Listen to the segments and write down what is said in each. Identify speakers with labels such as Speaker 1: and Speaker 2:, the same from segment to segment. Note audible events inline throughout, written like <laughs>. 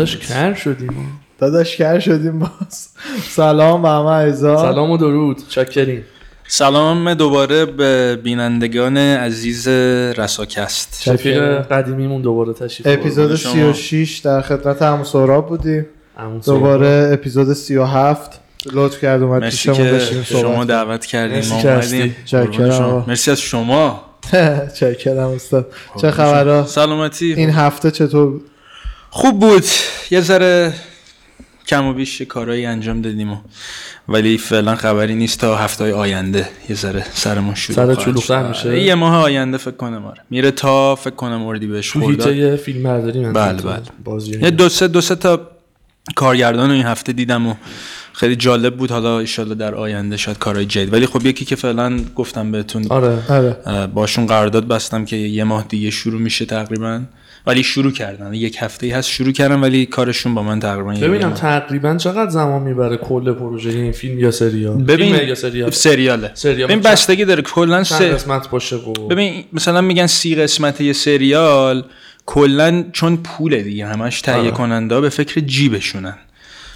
Speaker 1: داداش کر شدیم.
Speaker 2: داداش کر شدیم باز. سلام به همه عزیزا
Speaker 1: سلام و درود. چاکریم.
Speaker 3: سلام دوباره به بینندگان عزیز رساکست.
Speaker 1: شفیق قدیمیمون دوباره تشریف
Speaker 2: اپیزود
Speaker 3: قربون شما.
Speaker 2: 36 در خدمت همون سهراب بودیم. دوباره اپیزود 37 لطف کرد اومد
Speaker 3: مرسی که شما دعوت کردیم.
Speaker 1: مرسی
Speaker 3: ما
Speaker 1: که
Speaker 3: اومدیم. مرسی از شما. <laughs>
Speaker 2: چکرم استاد. چه خبرها؟
Speaker 3: سلامتی.
Speaker 2: این هفته چطور؟
Speaker 3: خوب بود. یه ذره کم و بیش کارهایی انجام دادیم و ولی فعلا خبری نیست تا هفته آینده یه ذره سرمون شروع
Speaker 1: سر چلوختر
Speaker 3: شد.
Speaker 1: میشه؟
Speaker 3: یه ماه آینده فکر کنم آره. میره تا فکر کنم اردی بهش
Speaker 1: تو
Speaker 3: خورده.
Speaker 1: هیته فیلم برداری
Speaker 3: بله، بله.
Speaker 1: بازی
Speaker 3: یه دو سه دو سه تا کارگردان رو این هفته دیدم و خیلی جالب بود. حالا ایشالله در آینده شاید کارهای جدید. ولی خب یکی که فعلا گفتم بهتون
Speaker 1: آره
Speaker 2: آره.
Speaker 3: باشون قرارداد بستم که یه ماه دیگه شروع میشه تقریبا. ولی شروع کردن یک هفته ای هست شروع کردن ولی کارشون با من تقریبا
Speaker 1: ببینم. تقریبا چقدر زمان می‌بره کل پروژه این فیلم یا سریال
Speaker 3: ببین
Speaker 1: فیلم یا سریال
Speaker 3: سریاله
Speaker 1: سریال.
Speaker 3: ببین بستگی داره کلا سه
Speaker 1: قسمت باشه و
Speaker 3: ببین مثلا میگن سی قسمت یه سریال کلا چون پوله دیگه همش تهیه
Speaker 1: آره.
Speaker 3: کننده به فکر جیبشونن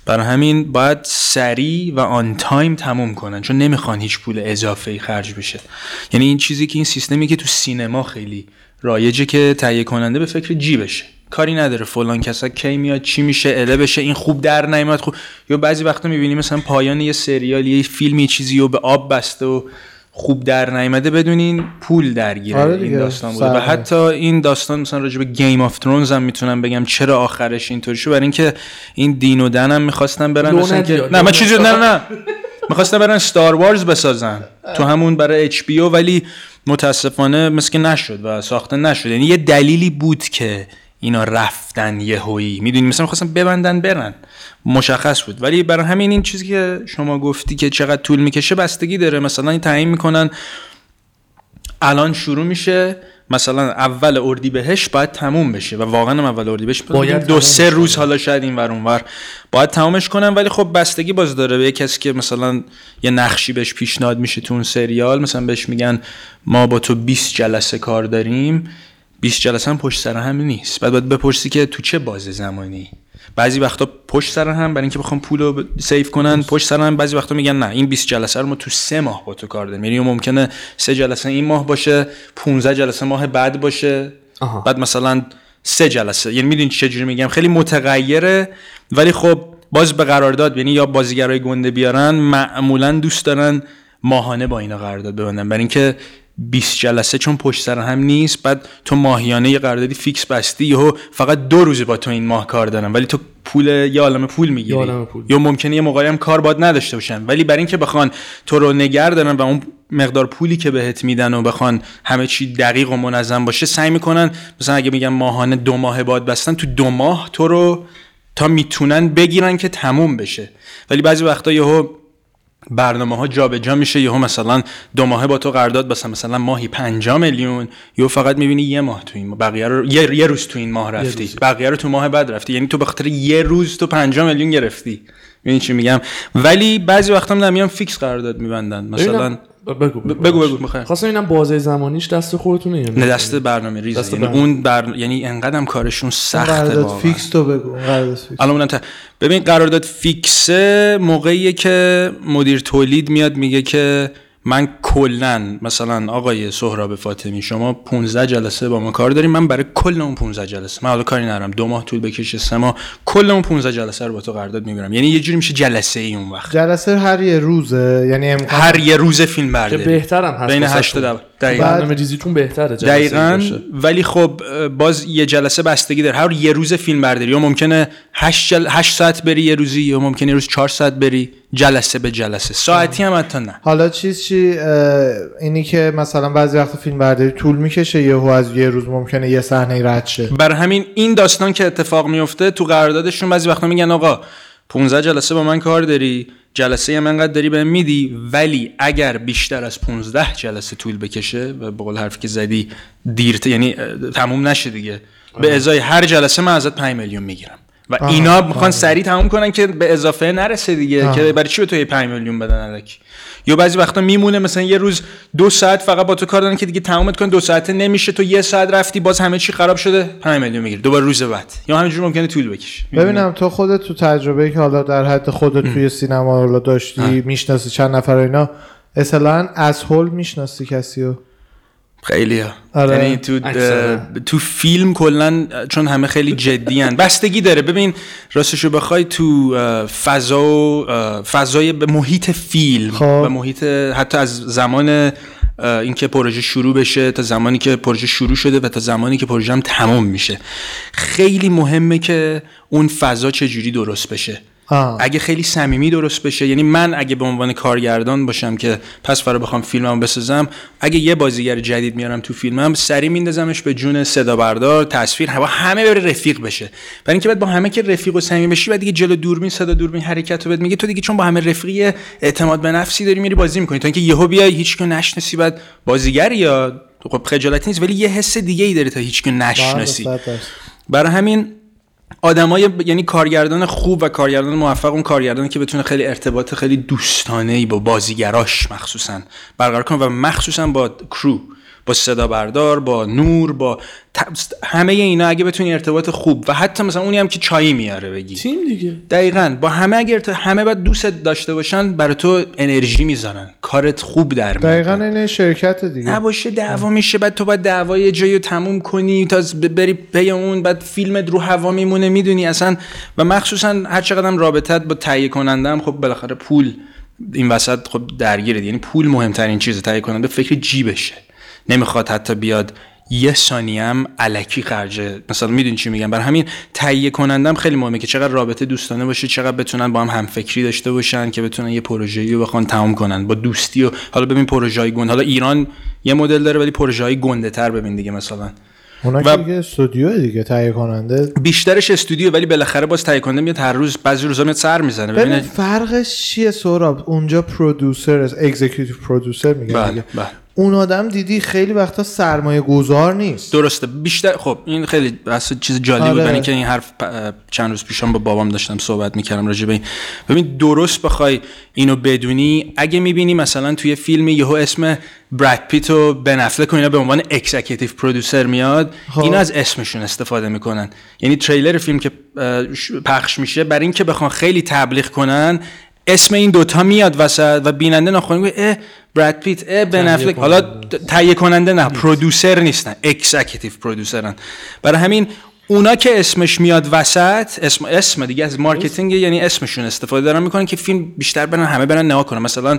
Speaker 3: برای همین باید سریع و on time تموم کنن چون نمی‌خوان هیچ پول اضافه ای خرج بشه یعنی این چیزی که این سیستمی که تو سینما خیلی رایجه که تهیه کننده به فکر جیبشه. کاری نداره فلان کسا کی میاد چی میشه اله بشه این خوب در نیامد خوب. یا بعضی وقتا می‌بینی مثلا پایان یه سریال یه فیلمی یه چیزی رو به آب بسته و خوب در نیامده بدونین پول درگیره
Speaker 2: آره
Speaker 3: این داستان بوده. و. حتی این داستان مثلا راجع به Game of Thrones هم می‌تونم بگم چرا آخرش اینطوری شد. برای اینکه این دیوید و دن هم می‌خواستن برن مثلا که نه من چیزی نه نه می‌خواستن برن ستار وارز بسازن. تو همون برای اچ ولی متاسفانه مثل نشد و ساخته نشد. یعنی یه دلیلی بود که اینا رفتن یهویی. می‌دونی؟ مثلا می‌خواستن ببندن برن. مشخص بود. ولی برای همین این چیزی که شما گفتی که چقدر طول می‌کشه بستگی داره. مثلا تعیین می‌کنن. الان شروع میشه. مثلا اول اردی بهش باید تموم بشه و واقعا هم اول اردی بهش
Speaker 1: باید
Speaker 3: دو سه. روز حالا شاید این ور اونور باید تمامش کنم ولی خب بستگی باز داره به کسی که مثلا یه نقشی بهش پیشنهاد میشه تو اون سریال. مثلا بهش میگن ما با تو 20 جلسه کار داریم. 20 جلسه هم پشت سر هم نیست. بعد باید بپرسی که تو چه باز زمانی؟ بعضی وقتا پشت سر هم برای اینکه بخوام پول رو سیو کنن پشت سر هم بعضی وقتا میگن نه این 20 جلسه رو ما تو سه ماه با تو کار داریم. یعنی ممکنه سه جلسه این ماه باشه 15 جلسه ماه بعد باشه.
Speaker 1: آها.
Speaker 3: بعد مثلا سه جلسه. یعنی می‌دونی چه جوری میگم؟ خیلی متغیره ولی خب باز به قرارداد یعنی یا بازیگرای گنده بیارن معمولا دوست دارن ماهانه با اینا قرارداد ببندن. برای اینکه 20 جلسه چون پشت سر هم نیست. بعد تو ماهیانه یه قراردادی فیکس بستی یهو فقط دو روز با تو این ماه کار دارن ولی تو پول یه عالم پول می‌گیری. یا ممکنه یه موقعی هم کار باد نداشته باشن. ولی برای اینکه بخوان تو رو نگر دارن و اون مقدار پولی که بهت میدن و بخوان همه چی دقیق و منظم باشه سعی می‌کنن مثلا اگه میگن ماهانه دو ماه باد بستن تو دو ماه تو رو تا می‌تونن بگیرن که تموم بشه. ولی بعضی وقتا یهو برنامه ها جابجا میشه. یهو مثلا دو ماهه با تو قرارداد بسن مثلا ماهی 5 میلیون. یهو فقط می‌بینی یه ماه تو این ماه. بقیه رو یه, یه روز تو این ماه رفتی. بقیه رو تو ماه بعد رفتی. یعنی تو به خاطر یه روز تو 5 میلیون گرفتی. می‌دونی چی میگم؟ ولی بعضی وقتا هم میان فیکس قرارداد میبندن. مثلا
Speaker 1: بگو بگو
Speaker 3: بگو بگو می‌خوام
Speaker 1: خواستم اینم بازه زمانیش دست خودتونه یا
Speaker 3: نه؟ دست برنامه ریزه.
Speaker 1: دست
Speaker 3: یعنی. اون بر... یعنی انقدرم کارشون سخته
Speaker 2: قرارداد. fix تو بگو قرارداد fix.
Speaker 3: الان اونم ت- ببین قرارداد fix ه موقعیه که مدیر تولید میاد میگه که من کلا مثلا آقای سهراب فاطمی شما 15 جلسه با ما کار داریم. من برای کل اون 15 جلسه من حالا کاری ندارم. دو ماه طول بکشه سه ماه. کل اون 15 جلسه رو با تو قرارداد می‌گیرم. یعنی یه جوری میشه جلسه ای اون وقت.
Speaker 2: جلسه هر یه روزه یعنی امکان
Speaker 3: هر یه روز فیلم
Speaker 1: که
Speaker 3: برداری
Speaker 1: بهترم هست
Speaker 3: بین
Speaker 1: واسه
Speaker 3: 8 تا
Speaker 1: تو.
Speaker 3: 10 دقیقاً.
Speaker 1: برنامه ریزیتون بهتره جلسه
Speaker 3: دقیقا.
Speaker 1: باشه.
Speaker 3: ولی خب باز یه جلسه بستگی داره. هر یه روز فیلم برداری. یا ممکنه 8 جل... هشت ساعت بری یه روزی یا ممکنه یه روز 4 ساعت بری جلسه به جلسه. ساعتی هم حتی نه.
Speaker 2: حالا چیز چی اینی که مثلا بعضی وقت فیلم برداری طول می‌کشه یهو از یه روز ممکنه یه صحنه رد شه.
Speaker 3: بر همین این داستان که اتفاق میفته تو قراردادشون بعضی وقتا میگن آقا 15 جلسه با من کار داری؟ جلسه هم انقدر داری بهم میدی؟ ولی اگر بیشتر از 15 جلسه طول بکشه و به قول حرفی که زدی دیرته یعنی تموم نشه دیگه. به ازای هر جلسه من ازت 5 میلیون می‌گیرم. و اینا می‌خوان. سریع تموم کنن که به اضافه نرسه دیگه
Speaker 2: آها.
Speaker 3: که برای چی به تو یه 5 میلیون بدن الکی؟ یا بعضی وقتا میمونه مثلا یه روز دو ساعت فقط با تو کار دارن که دیگه تمامت کن دو ساعته نمیشه تو یه ساعت رفتی باز همه چی خراب شده 5 میلیون می‌گیری. دوباره روز بعد. یا همینجوری ممکنه طول بکشه.
Speaker 2: ببینم تو خودت تو تجربه که حالا در حد خودت توی سینما حالا داشتی می‌شناسی چند نفر اینا اصلا از هول می‌شناسی کسی رو؟
Speaker 3: خیلی ها
Speaker 2: آره.
Speaker 3: یعنی تو
Speaker 1: اکثرا.
Speaker 3: تو فیلم کلا چون همه خیلی جدی هن. بستگی داره ببین راستشو بخوای تو فضا و فضای به محیط فیلم
Speaker 2: خب.
Speaker 3: و محیط حتی از زمان اینکه پروژه شروع بشه تا زمانی که پروژه شروع شده و تا زمانی که پروژه هم تمام میشه خیلی مهمه که اون فضا چجوری درست بشه
Speaker 2: آه.
Speaker 3: اگه خیلی صمیمی درست بشه یعنی من اگه به عنوان کارگردان باشم که پس فرا بخوام فیلممو بسازم اگه یه بازیگر جدید میارم تو فیلمم سری میندازمش به جون صدا بردار تصویر هوا همه بره رفیق بشه برای اینکه بعد با همه که رفیق و صمیمی بشی بعد دیگه جلو دوربین صدا دوربین حرکت رو بهت میگه تو دیگه چون با همه رفیقی اعتماد به نفسی داری میری بازی می‌کنی تا اینکه یهو بیای هیچ که نشناسی بعد بازیگر یا خب خجالتی نیست ولی یه حس دیگه ای داره تا هیچ که
Speaker 2: بله،
Speaker 3: نشناسی
Speaker 2: درصد.
Speaker 3: برای همین آدمای یعنی کارگردان خوب و کارگردان موفق اون کارگردانی که بتونه خیلی ارتباط خیلی دوستانه ای با بازیگراش مخصوصا برقرار کنه و مخصوصا با کرو با صدا بردار با نور با همه اینا اگه بتونی ارتباط خوب و حتی مثلا اونی هم که چایی میاره بگی.
Speaker 1: تیم دیگه.
Speaker 3: دقیقا. با همه اگر ارت- همه باید دوست داشته باشن برای تو انرژی می‌ذارن. کارت خوب در میاد.
Speaker 2: دقیقا این شرکت دیگه.
Speaker 3: نباشه دعوا میشه بعد تو باید دعوای جایی رو تموم کنی تا بری پی اون بعد فیلمت رو هوا میمونه می‌دونی اصلا. و مخصوصا هر چقدر هم رابطت با تهیه کننده هم خب بالاخره پول این وسط خب درگیره یعنی پول مهمترین چیزه تهیه کننده فکر جیبشه. نمی‌خواد حتی بیاد یه ثانیه هم علکی خرجه مثلا می‌دونی چی میگم؟ برای همین تهیه کنندم خیلی مهمه که چقدر رابطه دوستانه باشه چقدر بتونن با هم همفکری داشته باشن که بتونن یه پروژه‌ای رو بخوان تمام کنن. با دوستی و حالا ببین پروژه‌های گند حالا ایران یه مدل داره ولی پروژه‌های گنده تر ببین دیگه مثلا.
Speaker 2: اونا
Speaker 3: و-
Speaker 2: دیگه استودیو دیگه تهیه کننده.
Speaker 3: بیشترش استودیو ولی بالاخره باز تهیه کننده میاد هر روز بعضی روزا میاد سر می‌زنه.
Speaker 2: ببین فرقش چیه سوراب اونجا پرودوسر اگزیکیوتیو پرودوسر
Speaker 3: بله بله.
Speaker 2: اون آدم دیدی خیلی وقتا سرمایه گذار نیست.
Speaker 3: درسته. بیشتر خب این خیلی اصلا چیز جالبی بود.
Speaker 2: آره.
Speaker 3: برای اینکه این حرف چند روز پیشم با بابام داشتم صحبت می‌کردم راجع به این. ببین درست بخوای اینو بدونی اگه می‌بینی مثلا توی فیلمی یهو اسم براد پیت و بن افلک و اینا به عنوان executive producer میاد
Speaker 2: خب.
Speaker 3: اینا از اسمشون استفاده می‌کنن. یعنی تریلر فیلم که پخش میشه برای اینکه بخوان خیلی تبلیغ کنن اسم این دوتا میاد وسط و بیننده ناخودآگاه میگه اه براد پیت اه بن افلک. حالا. تهیه کننده نه producer نیستن executive producer ن برای همین اونا که اسمش میاد وسط اسم اسم دیگه از marketing یعنی اسمشون استفاده دارن می‌کنن که فیلم بیشتر برن همه برن نگاه کنن. مثلا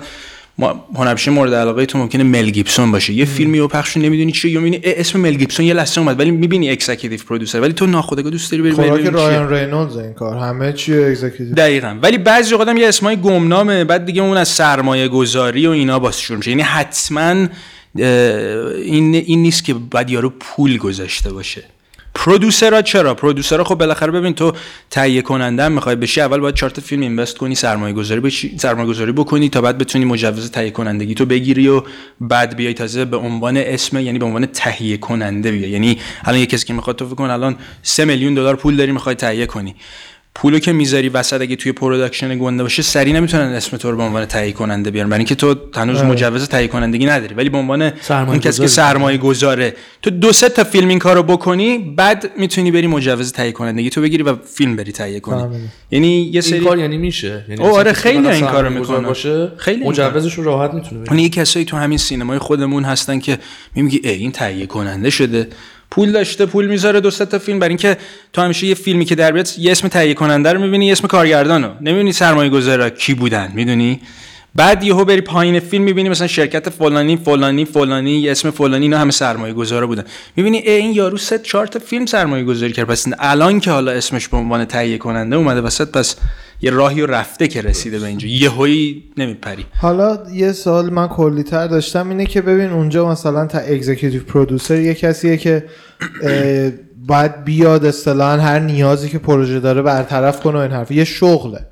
Speaker 3: ما هنرپیشه مورد علاقه تو ممکنه مل گیبسون باشه. یه فیلمی رو پخش نمی‌دونی چیه یا می‌بینی اسم مل گیبسون یه لحظه اومد ولی می‌بینی executive producer ولی تو ناخودآگاه دوست داری بری ببینی.
Speaker 2: رایان رینولدز این کار. همه چی executive
Speaker 3: دقیقا. ولی بعضی اوقات هم یه اسمای گمنامه بعد دیگه اون از سرمایه گذاری و اینا باز شروع میشه. یعنی حتما این این نیست که بعد یارو پول گذاشته باشه. producer ها چرا؟ producer ها خب بالاخره ببین تو تهیه کننده می‌خوای بشی اول باید چارت فیلم invest کنی سرمایه گذاری بشی سرمایه گذاری بکنی تا بعد بتونی مجوز تهیه کنندگی تو بگیری و بعد بیای تازه به عنوان اسم یعنی به عنوان تهیه کننده بیای. یعنی الان یه کسی که می‌خواد تو فکر کن الان 3 میلیون دلار پول داری می‌خوای تهیه کنی. پولو که می‌ذاری وسط اگه توی production گنده باشه سری نمی‌تونن اسم تو رو به عنوان تهیه کننده بیارن برای اینکه تو هنوز
Speaker 2: آره.
Speaker 3: مجوز تهیه کنندگی نداری ولی به عنوان اون کسی که. سرمایه گذاره تو دو سه تا فیلم این کارو بکنی بعد می‌تونی بری مجوز تهیه کنندگی تو بگیری و فیلم بری تهیه کنی
Speaker 2: فهمیدم.
Speaker 3: یعنی یه سری
Speaker 1: این کار یعنی میشه یعنی
Speaker 3: آره، خیلی این کارو می‌کنن.
Speaker 1: باشه
Speaker 3: خیلی
Speaker 1: مجوزش راحت می‌تونه بگیره
Speaker 3: یعنی کسایی تو همین سینمای خودمون هستن که میگی ای این تهیه کننده شده پول داشته پول می‌ذاره دو تا فیلم. برای اینکه تو همیشه یه فیلمی که در بیاد یه اسم تهیه کننده رو می‌بینی یه اسم کارگردانو. نمی‌بینی سرمایه گذارا کی بودن می‌دونی؟ بعد یهو بری پایین فیلم می‌بینی مثلا شرکت فلانی فلانی فلانی اسم فلانی اینا همه سرمایه گذارا بودن. می‌بینی ای این یارو سه چهار تا فیلم سرمایه گذاری کرد. پس الان که حالا اسمش به عنوان تهیه کننده اومده وسط پس یه راهی رو رفته که رسیده به اینجا. یهویی نمیپری.
Speaker 2: حالا یه سوال من کلی تر داشتم اینه که ببین اونجا مثلا تا اگزیکیوتیو پرودوسر یه کسیه که باید بیاد اصطلاحا هر نیازی که پروژه داره برطرف کنه و این حرف یه شغله.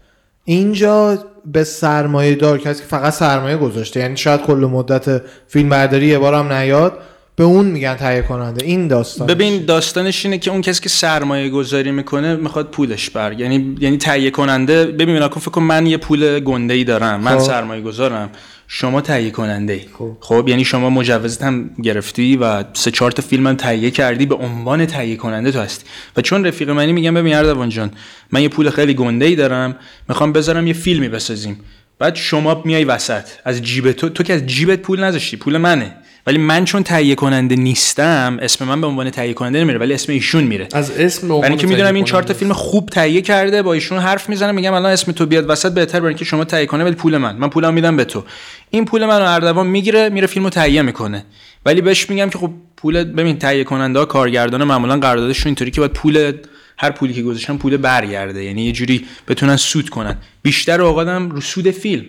Speaker 2: اینجا به سرمایه دار کسی که فقط سرمایه گذاشته یعنی شاید کل مدت فیلم برداری یه بار هم نیاد به اون میگن تهیه کننده این داستان
Speaker 3: ببین داستانش اینه که اون کسی که سرمایه گذاری می‌کنه می‌خواد پولش بر. یعنی یعنی تهیه کننده ببین نکن فکر کن من یه پول گنده ای دارم من
Speaker 2: خب.
Speaker 3: سرمایه گذارم شما تهیه کننده ای.
Speaker 2: خب.
Speaker 3: خب یعنی شما مجوزت هم گرفتی و سه چهار تا فیلم هم تهیه کردی به عنوان تهیه کننده تو هستی. و چون رفیق منی میگم ببین اردوان جان من یه پول خیلی گنده ای دارم می‌خوام بذارم یه فیلمی بسازیم. بعد شما میای وسط از جیب تو تو که از جیبت پول نذاشتی پول منه. ولی من چون تهیه کننده نیستم اسم من به عنوان تهیه کننده نمیره ولی اسم ایشون میره.
Speaker 1: از اسم به عنوان
Speaker 3: برای اینکه می‌دونم این چهار تا فیلم خوب تهیه کرده با ایشون حرف می‌زنم میگم الان اسم تو بیاد وسط بهتر برای اینکه شما تهیه کنه ولی پول من. من پولم میدم به تو. این پول منو اردوان می‌گیره میره فیلمو تهیه می‌کنه. ولی بهش میگم که خب پول ببین تهیه کننده ها کارگردان معمولا قراردادشون اینطوری که باید پول هر پولی که گذاشتن پول برگرده. یعنی یه جوری بتونن سود کنن. بیشتر اوقاتم رو سود فیلم.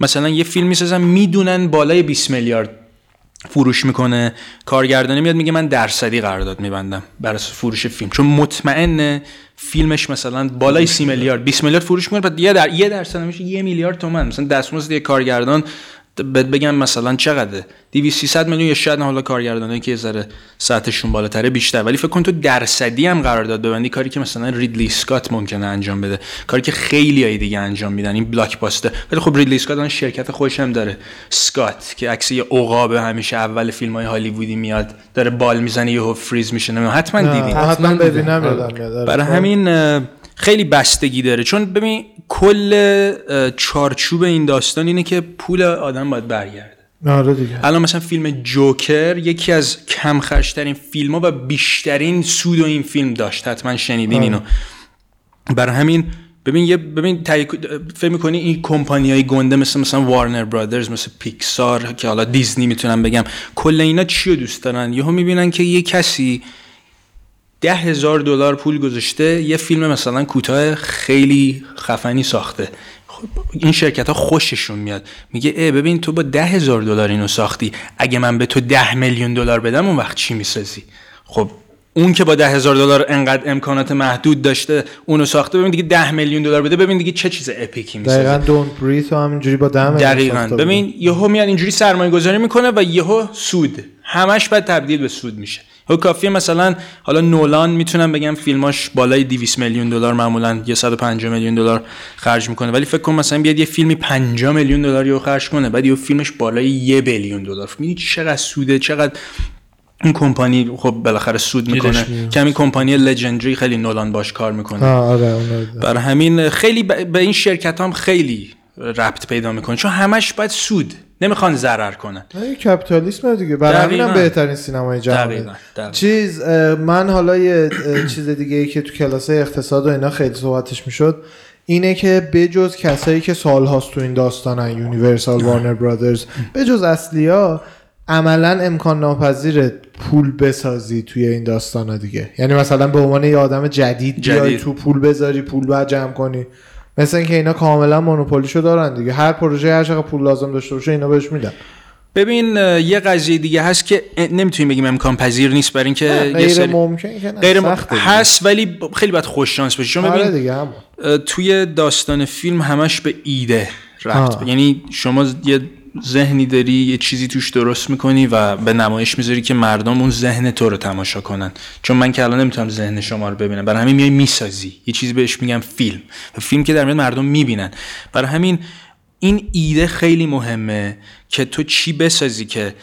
Speaker 3: مثلا یه فیلم می‌سازن می‌دونن بالای 20 میلیارد فروش می‌کنه. کارگردانه میاد میگه من درصدی قرارداد میبندم بر اساس فروش فیلم. چون مطمئنه فیلمش مثلا بالای 30 میلیارد 20 میلیارد فروش می‌کنه بعد یه در یه درصد میشه یه میلیارد تومن مثلا دستمزد یه کارگردان بهت بگم مثلا چقدره؟ 200 300 میلیون یا شاید حالا کارگردانایی که یه ذره سطحشون بالاتره بیشتر. ولی فکر کن تو درصدی هم قرارداد ببندی کاری که مثلا ریدلی اسکات ممکنه انجام بده. کاری که خیلی های دیگه انجام میدن این بلاک باستر ولی خب ریدلی اسکات اون شرکت خودش هم داره. سکات که عکس یه عقاب همیشه اول فیلم های هالیوودی میاد داره بال می‌زنه یهو فریز میشه. حتما دیدین
Speaker 2: حتما ببینم
Speaker 1: دیدم.
Speaker 2: یادم میاد. آره.
Speaker 3: برای همین اه، خیلی بستگی داره. چون ببین کل چارچوب این داستان اینه که پول آدم باید برگرده.
Speaker 2: آره دیگه.
Speaker 3: الان مثلا فیلم جوکر یکی از کم خرجترین فیلم ها و بیشترین سود و این فیلم داشت. حتما شنیدین اینو. برای همین ببین یه ببین فکر می‌کنی این کمپانی های گنده مثل مثلا وارنر برادرز مثل پیکسار که حالا دیزنی می‌تونم بگم کل اینا چی رو دوست دارن؟ یهو می‌بینن که یه کسی ده هزار دلار پول گذاشته یه فیلم مثلا کوتاه خیلی خفنی ساخته. خب این شرکت ها خوششون میاد. میگه ای ببین تو با ده هزار دلار اینو ساختی. اگه من به تو ده میلیون دلار بدم اون وقت چی می‌سازی؟ خب اون که با ده هزار دلار انقدر امکانات محدود داشته اونو ساخته ببین دیگه ده میلیون دلار بده ببین دیگه چه چیز اپیکی می‌سازه.
Speaker 2: دقیقا دونت بریت هم همینجوری با دم
Speaker 3: دقیقا. ببین یهو میاد اینجوری سرمایه گذاری می‌کنه و یهو سود. همش بعد تبدیل به سود میشه. کافیه مثلا حالا نولان می‌تونم بگم فیلماش بالای 200 میلیون دلار معمولا یه 150 میلیون دلار خرج می‌کنه. ولی فکر کن مثلا بیاد یه فیلمی 50 میلیون دلار رو خرج کنه بعد یه فیلمش بالای یه بیلیون دلار. می‌بینی چقدر سوده چقدر این کمپانی خب بالاخره سود می‌کنه. همین کمپانی لژندری خیلی نولان باش کار می‌کنه.
Speaker 2: آره رو دیدم.
Speaker 3: بر همین خیلی به این شرکت هم خیلی ربط پیدا می‌کنه. چون همش باید سود. نمی‌خوان ضرر کنن
Speaker 2: نه، کپیتالیسم دیگه برای همین. بهترین سینمای
Speaker 3: دقیقاً.
Speaker 2: چیز من حالا یه چیز دیگه ای که تو کلاس اقتصاد و اینا خیلی صحبتش می‌شد اینه که بجز کسایی که سالهاست تو این داستانن Universal Warner Brothers بجز اصلیا عملا امکان ناپذیر پول بسازی توی این داستانا دیگه یعنی مثلا به عنوان یه آدم جدید بیای. تو پول بذاری پول بعد جمع کنی مثل اینکه اینا کاملا monopoly شو دارن دیگه. هر پروژه هر چقدر پول لازم داشته باشه اینا بهش میدن.
Speaker 3: ببین یه قضیه دیگه هست که نمی‌تونیم بگیم امکان پذیر نیست برای اینکه یه
Speaker 2: غیر
Speaker 3: سری
Speaker 2: ممکن که نه،
Speaker 3: غیر م-. هست ولی خیلی باید خوش شانس باشی چون
Speaker 2: آره
Speaker 3: ببین
Speaker 2: دیگه
Speaker 3: توی داستان فیلم همش به ایده رفت. یعنی شما یه ذهنی داری یه چیزی توش درست می‌کنی و به نمایش می‌ذاری که مردم اون ذهن تو رو تماشا کنن. چون من که الان نمی‌تونم ذهن شما رو ببینم. برای همین میای می‌سازی. یه چیزی بهش میگم فیلم. و فیلم که در میاد مردم می‌بینن. برای همین این ایده خیلی مهمه که تو چی بسازی که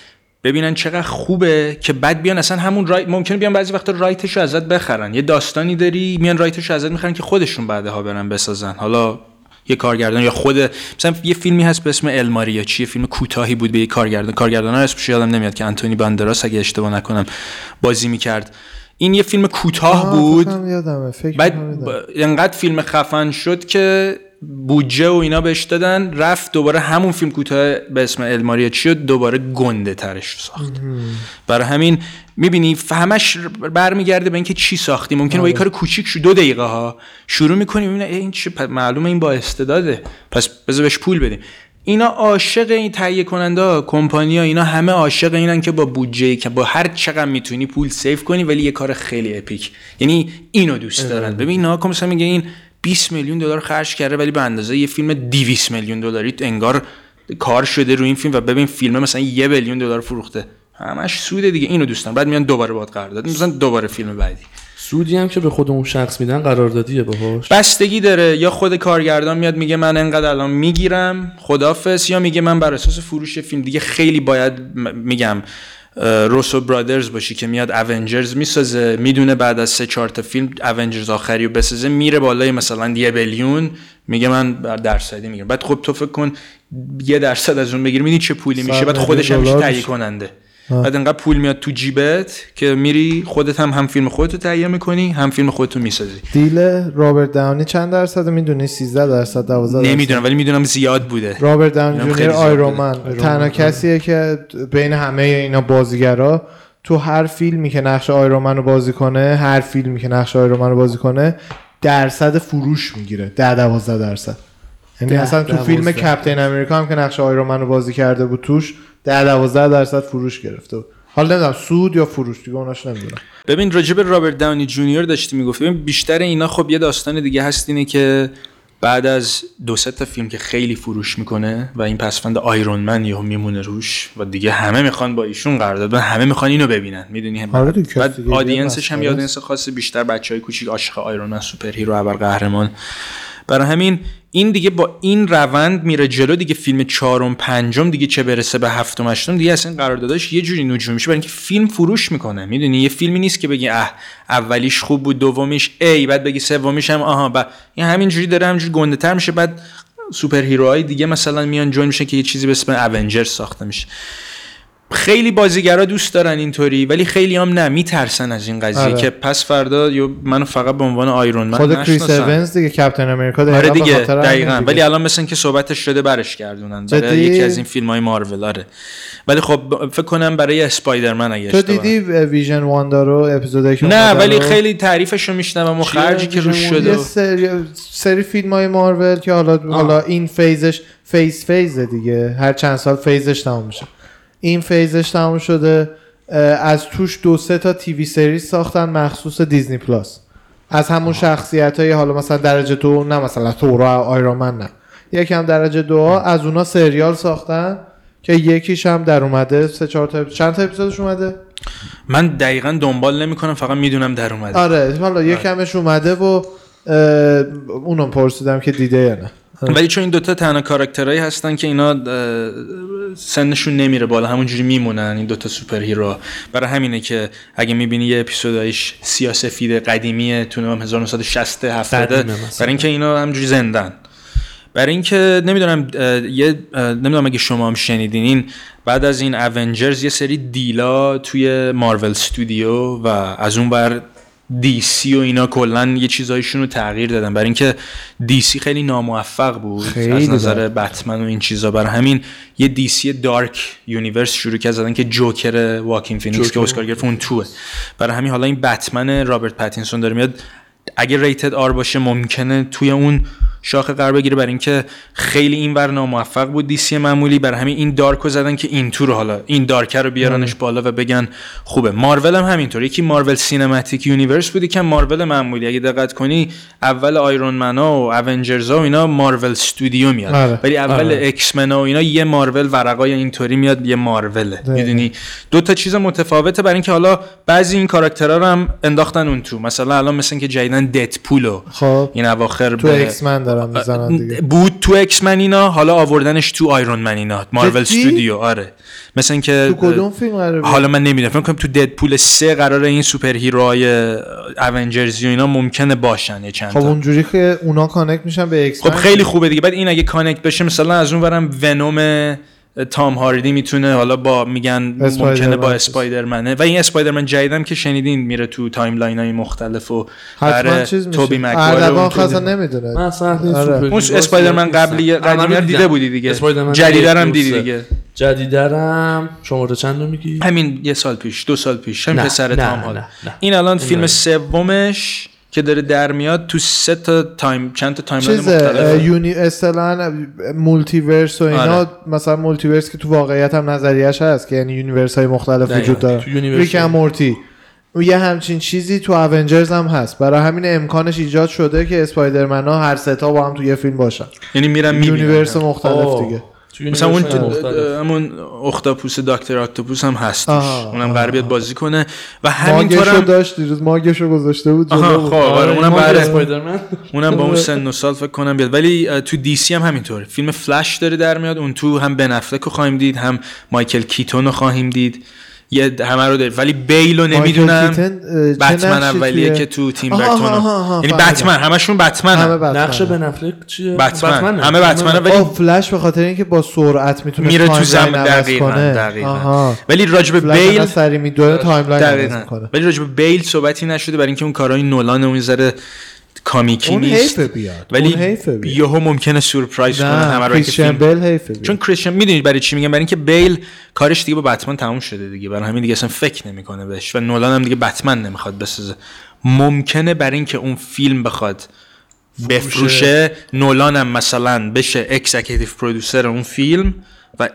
Speaker 3: ببینن چقدر خوبه که بعد بیان اصلا همون رایت ممکنه بیان بعضی وقتا رایتش رو ازت بخرن. یه داستانی داری میان رایتش رو ازت می‌خرن که خودشون بعدها برن بسازن. حالا یه کارگردان یا خود مثلا یه فیلمی هست به اسم الماریا چیه فیلم کوتاهی بود به یه کارگردان. کارگردان اسمش یادم نمیاد که انتونی باندراس اگه اشتباه نکنم بازی می‌کرد. این یه فیلم کوتاه بود.
Speaker 2: فکر
Speaker 3: بعد انقدر فیلم خفن شد که بودجه و اینا بهش دادن رفت دوباره همون فیلم کوتاه به اسم الماریا چی دوباره گنده ترش ساخت. برای همین می‌بینی همش برمیگرده به اینکه چی ساختی. ممکنه با یه کار کوچیک شو دو دقیقه ها شروع می‌کنی می‌بینی این چه معلومه این با استعداده. پس بذار بهش پول بدیم. اینا عاشق این تهیه کننده کمپانی ها اینا همه عاشق اینن که با بودجه که با هر چقدر می‌تونی پول سیف کنی ولی یه کار خیلی اپیک. یعنی اینو دوست دارن. ببین اینا که مثلا میگه این 20 میلیون دلار خرج کرده ولی به اندازه یه فیلم 200 میلیون دلاری انگار کار شده روی این فیلم و ببین فیلم مثلا یه میلیون دلار فروخته. همش سوده دیگه. اینو دوستان بعد میان دوباره باید قرارداد مثلا دوباره فیلم بعدی.
Speaker 1: سودی هم که به خود اون شخص میدن قراردادیه باهاش.
Speaker 3: بستگی داره. یا خود کارگردان میاد میگه من انقدر الان می‌گیرم خدافظ یا میگه من بر اساس فروش فیلم. دیگه خیلی باید میگم. روسو برادرز باشی که میاد اونجرز می‌سازه. می‌دونه بعد از سه چهار تا فیلم اونجرز آخری رو بسازه. میره بالای مثلا یه بیلیون میگه من بر درصدی می‌گیرم. بعد خب تو فکر کن یه درصد از اون بگیری می‌دونی چه پولی میشه؟ بعد خودش هم میشه تهیه
Speaker 2: میشه.
Speaker 3: کننده بعد انقدر پول میاد تو جیبت که میری خودت هم هم فیلم خودتو تهیه می‌کنی هم فیلم خودتو می‌سازی.
Speaker 2: دیل رابرت داونی چند درصد می‌دونی؟ 13 درصد 12 درصد؟
Speaker 3: نمی‌دونم ولی می‌دونم زیاد بوده.
Speaker 2: رابرت داونی جونیور
Speaker 3: خیلی زیاد
Speaker 2: آیرون
Speaker 3: بوده.
Speaker 2: من. تنها کسیه که بین همه اینا بازیگرا تو هر فیلمی که نقش آیرون من رو بازی کنه هر فیلمی که نقش آیرون من رو بازی کنه درصد فروش می‌گیره. 10 12 درصد. یعنی اصلا تو. فیلم Captain America هم که نقش Iron Man رو بازی کرده بود توش 10 12 درصد فروش گرفته بود. حالا نمی‌دونم سود یا فروش دیگه اوناش نمی‌دونم.
Speaker 3: ببین راجب رابرت داونی جونیور داشتی می‌گفت ببین بیشتر اینا خب یه داستان دیگه هست اینه که بعد از دو سه تا فیلم که خیلی فروش می‌کنه و این پسوند Iron Man یهو میمونه روش و دیگه همه می‌خوان با ایشون قرارداد بدن همه می‌خوان اینو ببینن. می‌دونی؟
Speaker 2: آره
Speaker 3: بعد
Speaker 2: audience
Speaker 3: ش هم. audience خاص بیشتر بچه‌های کوچیک عاشق Iron Man super hero ابر قهرمان برای همین این دیگه با این روند میره جلو دیگه فیلم چهارم پنجم دیگه چه برسه به هفتم هشتم دیگه اصلا قرارداداش یه جوری نجومی میشه. برای اینکه فیلم فروش می‌کنه. می‌دونی؟ یه فیلمی نیست که بگی اه اولیش خوب بود دومیش ای بعد بگی سومیش هم آها بعد این همینجوری داره همینجوری گنده تر میشه. بعد super hero های دیگه مثلا میان join میشن که یه چیزی به اسم Avengers ساخته میشه. خیلی بازیگرا دوست دارن اینطوری ولی خیلی هم نه میترسن از این قضیه
Speaker 2: آره.
Speaker 3: که پس فردا یا منو فقط به عنوان Iron Man
Speaker 2: خود کریس. اونز دیگه Captain America
Speaker 3: آره دیگه دقیقا
Speaker 2: دیگه.
Speaker 3: ولی الان مثل که صحبتش شده برش گردونن برای؟ یکی از این فیلم های مارول آره ولی خب فکر کنم برای Spider-Man اگه
Speaker 2: تو دیدی Vision Wanda رو اپیزودی که
Speaker 3: نه ولی
Speaker 2: رو؟
Speaker 3: خیلی تعریفش رو میشنوم و خرجی که روش شده
Speaker 2: یه سری, سری فیلم های مارول که حالا حالا این phase ش phase phase ه دیگه هر چند سال phase ش تموم میشه این phase ش تموم شده از توش دو سه تا TV series ساختن مخصوص Disney Plus. از همون شخصیت های حالا مثلا درجه دو نه مثلا Thor و Iron Man نه. یکم درجه دو از اونا سریال ساختن که یکیش هم در اومده سه چهار تا چند تا اپیزودش اومده؟
Speaker 3: من دقیقا دنبال نمی‌کنم فقط می‌دونم در اومده.
Speaker 2: آره حالا یکمش اومده و اونم پرسیدم که دیده یا نه.
Speaker 3: ولی چون این دوتا تنها کاراکترهایی هستن که اینا سنشون نمیره بالا همونجوری میمونن این دوتا super hero برای همینه که اگه می‌بینی یه اپیزودایش سیاه سفید قدیمیه تو نام 1960 70
Speaker 1: قدیمه مثلا.
Speaker 3: برای اینکه اینا همینجوری زنده‌ن. برای اینکه نمی‌دونم یه نمی‌دونم اگه شما هم شنیدین این بعد از این Avengers یه سری deal ها توی مارول استودیو و از اون ور DC و اینا کلا یه چیزایشون رو تغییر دادن. برای اینکه DC خیلی ناموفق بود
Speaker 2: خیلی
Speaker 3: از نظر. بتمن و این چیزا. برای همین یه DC Dark Universe شروع کرد زدن که Joker واکین فینیکس که اسکار گرفت اون توه. برای همین حالا این بتمن رابرت پاتینسون داره میاد. اگه rated R باشه ممکنه توی اون شاخه قرار بگیره برای اینکه خیلی اینور ناموفق بود. DC معمولی برای همین این dark رو زدن که این تو رو حالا این dark ه رو بیارنش بالا و بگن خوبه. مارول هم همینطور یکی Marvel Cinematic Universe بود که مارول معمولی. اگه دقت کنی اول Iron Man ا و Avengers و اینا مارول استودیو میاد.
Speaker 2: آره.
Speaker 3: ولی اول
Speaker 1: آره.
Speaker 3: X-Men ا و اینا یه مارول ورقای اینطوری میاد یه مارول. می‌دونی؟ دو تا چیز متفاوته برای اینکه حالا بعضی این کاراکترها رو هم انداختن اون تو. مثلا الان مثل که جدیدن Deadpool و
Speaker 2: خب.
Speaker 3: این اواخر
Speaker 2: تو
Speaker 3: به-
Speaker 2: دارم می‌زنن دیگه
Speaker 3: بود تو X-Men اینا حالا آوردنش تو Iron Man اینا مارول؟ استودیو آره مثل اینکه
Speaker 2: تو کدوم فیلم قراره؟
Speaker 3: حالا من نمی‌دونم فکر کنم تو Deadpool سه قراره این super hero های Avengers و اینا ممکنه باشن یه چند
Speaker 2: خب اونجوری که اونا connect میشن به ایکس
Speaker 3: خب خیلی خوبه دیگه بعد این اگه connect بشه مثلا از اون Venom تام هاردی می‌تونه حالا با میگن ممکنه با. اسپایدرمنه و این اسپایدرمن جدیدم که شنیدین میره تو تایملاین های مختلف و
Speaker 2: حتما
Speaker 3: برای
Speaker 2: چیز میشه
Speaker 3: توبی
Speaker 2: خاصا
Speaker 3: توبی-
Speaker 2: نمی‌دونه
Speaker 1: من اصلا
Speaker 2: آره.
Speaker 3: اون اسپایدرمن قبلی. قدیمی رو دیده بودی دیگه
Speaker 1: اسپایدرمن
Speaker 3: جدیدرم دیدی. دیگه
Speaker 1: جدیدرم شماره چند رو میگی
Speaker 3: همین یه سال پیش دو سال پیش همین پسر تام
Speaker 1: نه.
Speaker 3: این الان فیلم
Speaker 1: نه.
Speaker 3: سومش که داره در میاد تو سه تا تایم چند تا
Speaker 2: اه،
Speaker 3: مختلف
Speaker 2: یونی اصطلاحاً multiverse و اینا
Speaker 3: آره.
Speaker 2: مثلا multiverse که تو واقعیت هم نظریش هست که یعنی universe های مختلف
Speaker 3: دقیقاً.
Speaker 2: وجود داره. ریک مورتی و یه همچین چیزی تو Avengers هم هست. برای همین امکانش ایجاد شده که Spider-Man ها هر سه تا با هم تو یه فیلم باشن.
Speaker 3: یعنی میرم می‌بینم
Speaker 2: universe مختلف
Speaker 1: آه.
Speaker 2: دیگه.
Speaker 3: مثلا اون. همون اختاپوس Doctor Octopus هم هست اونم. قرار بیاد بازی کنه. و همینطور
Speaker 2: ماگشو
Speaker 3: هم
Speaker 2: داشت دیروز ماگشو گذاشته بود
Speaker 3: آها،. خب آره اونم
Speaker 1: ما
Speaker 3: بعد
Speaker 1: Spider-Man
Speaker 3: اونم با اون سن و سال فکر کنم بیاد. ولی تو DC هم همینطوره. فیلم فلش داره در میاد. اون تو هم بن افلک رو خواهیم دید هم مایکل کیتون رو خواهیم دید. یه همه رو داره ولی بیل رو نمی‌دونم بتمن اولیه که تو تیم برتون یعنی. بتمن همشون بتمن
Speaker 2: همه
Speaker 3: هم.
Speaker 2: بتمن.
Speaker 1: نقش بن افلک چیه
Speaker 3: بتمن. همه بتمنه ولی
Speaker 2: فلش به خاطر اینکه با سرعت می‌تونه
Speaker 3: میره تو زمین دقیقاً
Speaker 2: کنه.
Speaker 3: دقیقاً. ولی راجب بیل
Speaker 2: سری میدوه timeline
Speaker 3: ولی راجب بیل صحبتی نشده برای اینکه اون کارهای نولان اون ذره comic ی
Speaker 2: اون
Speaker 3: نیست.
Speaker 2: بیاد.
Speaker 3: ولی
Speaker 2: اون حیفه بیاد.
Speaker 3: یهو ممکنه سورپرایز کنه همه رو که
Speaker 2: کریستیان
Speaker 3: فیلم
Speaker 2: بیل حیفه بیاد.
Speaker 3: چون کریستیان می‌دونید برای چی میگم؟ برای اینکه بیل کارش دیگه با بتمن تموم شده دیگه. برای همین دیگه اصلا فکر نمی‌کنه بهش و نولان هم دیگه بتمن نمی‌خواد بسازه. ممکنه برای اینکه اون فیلم بخواد بفروشه نولان هم مثلا بشه executive producer اون فیلم و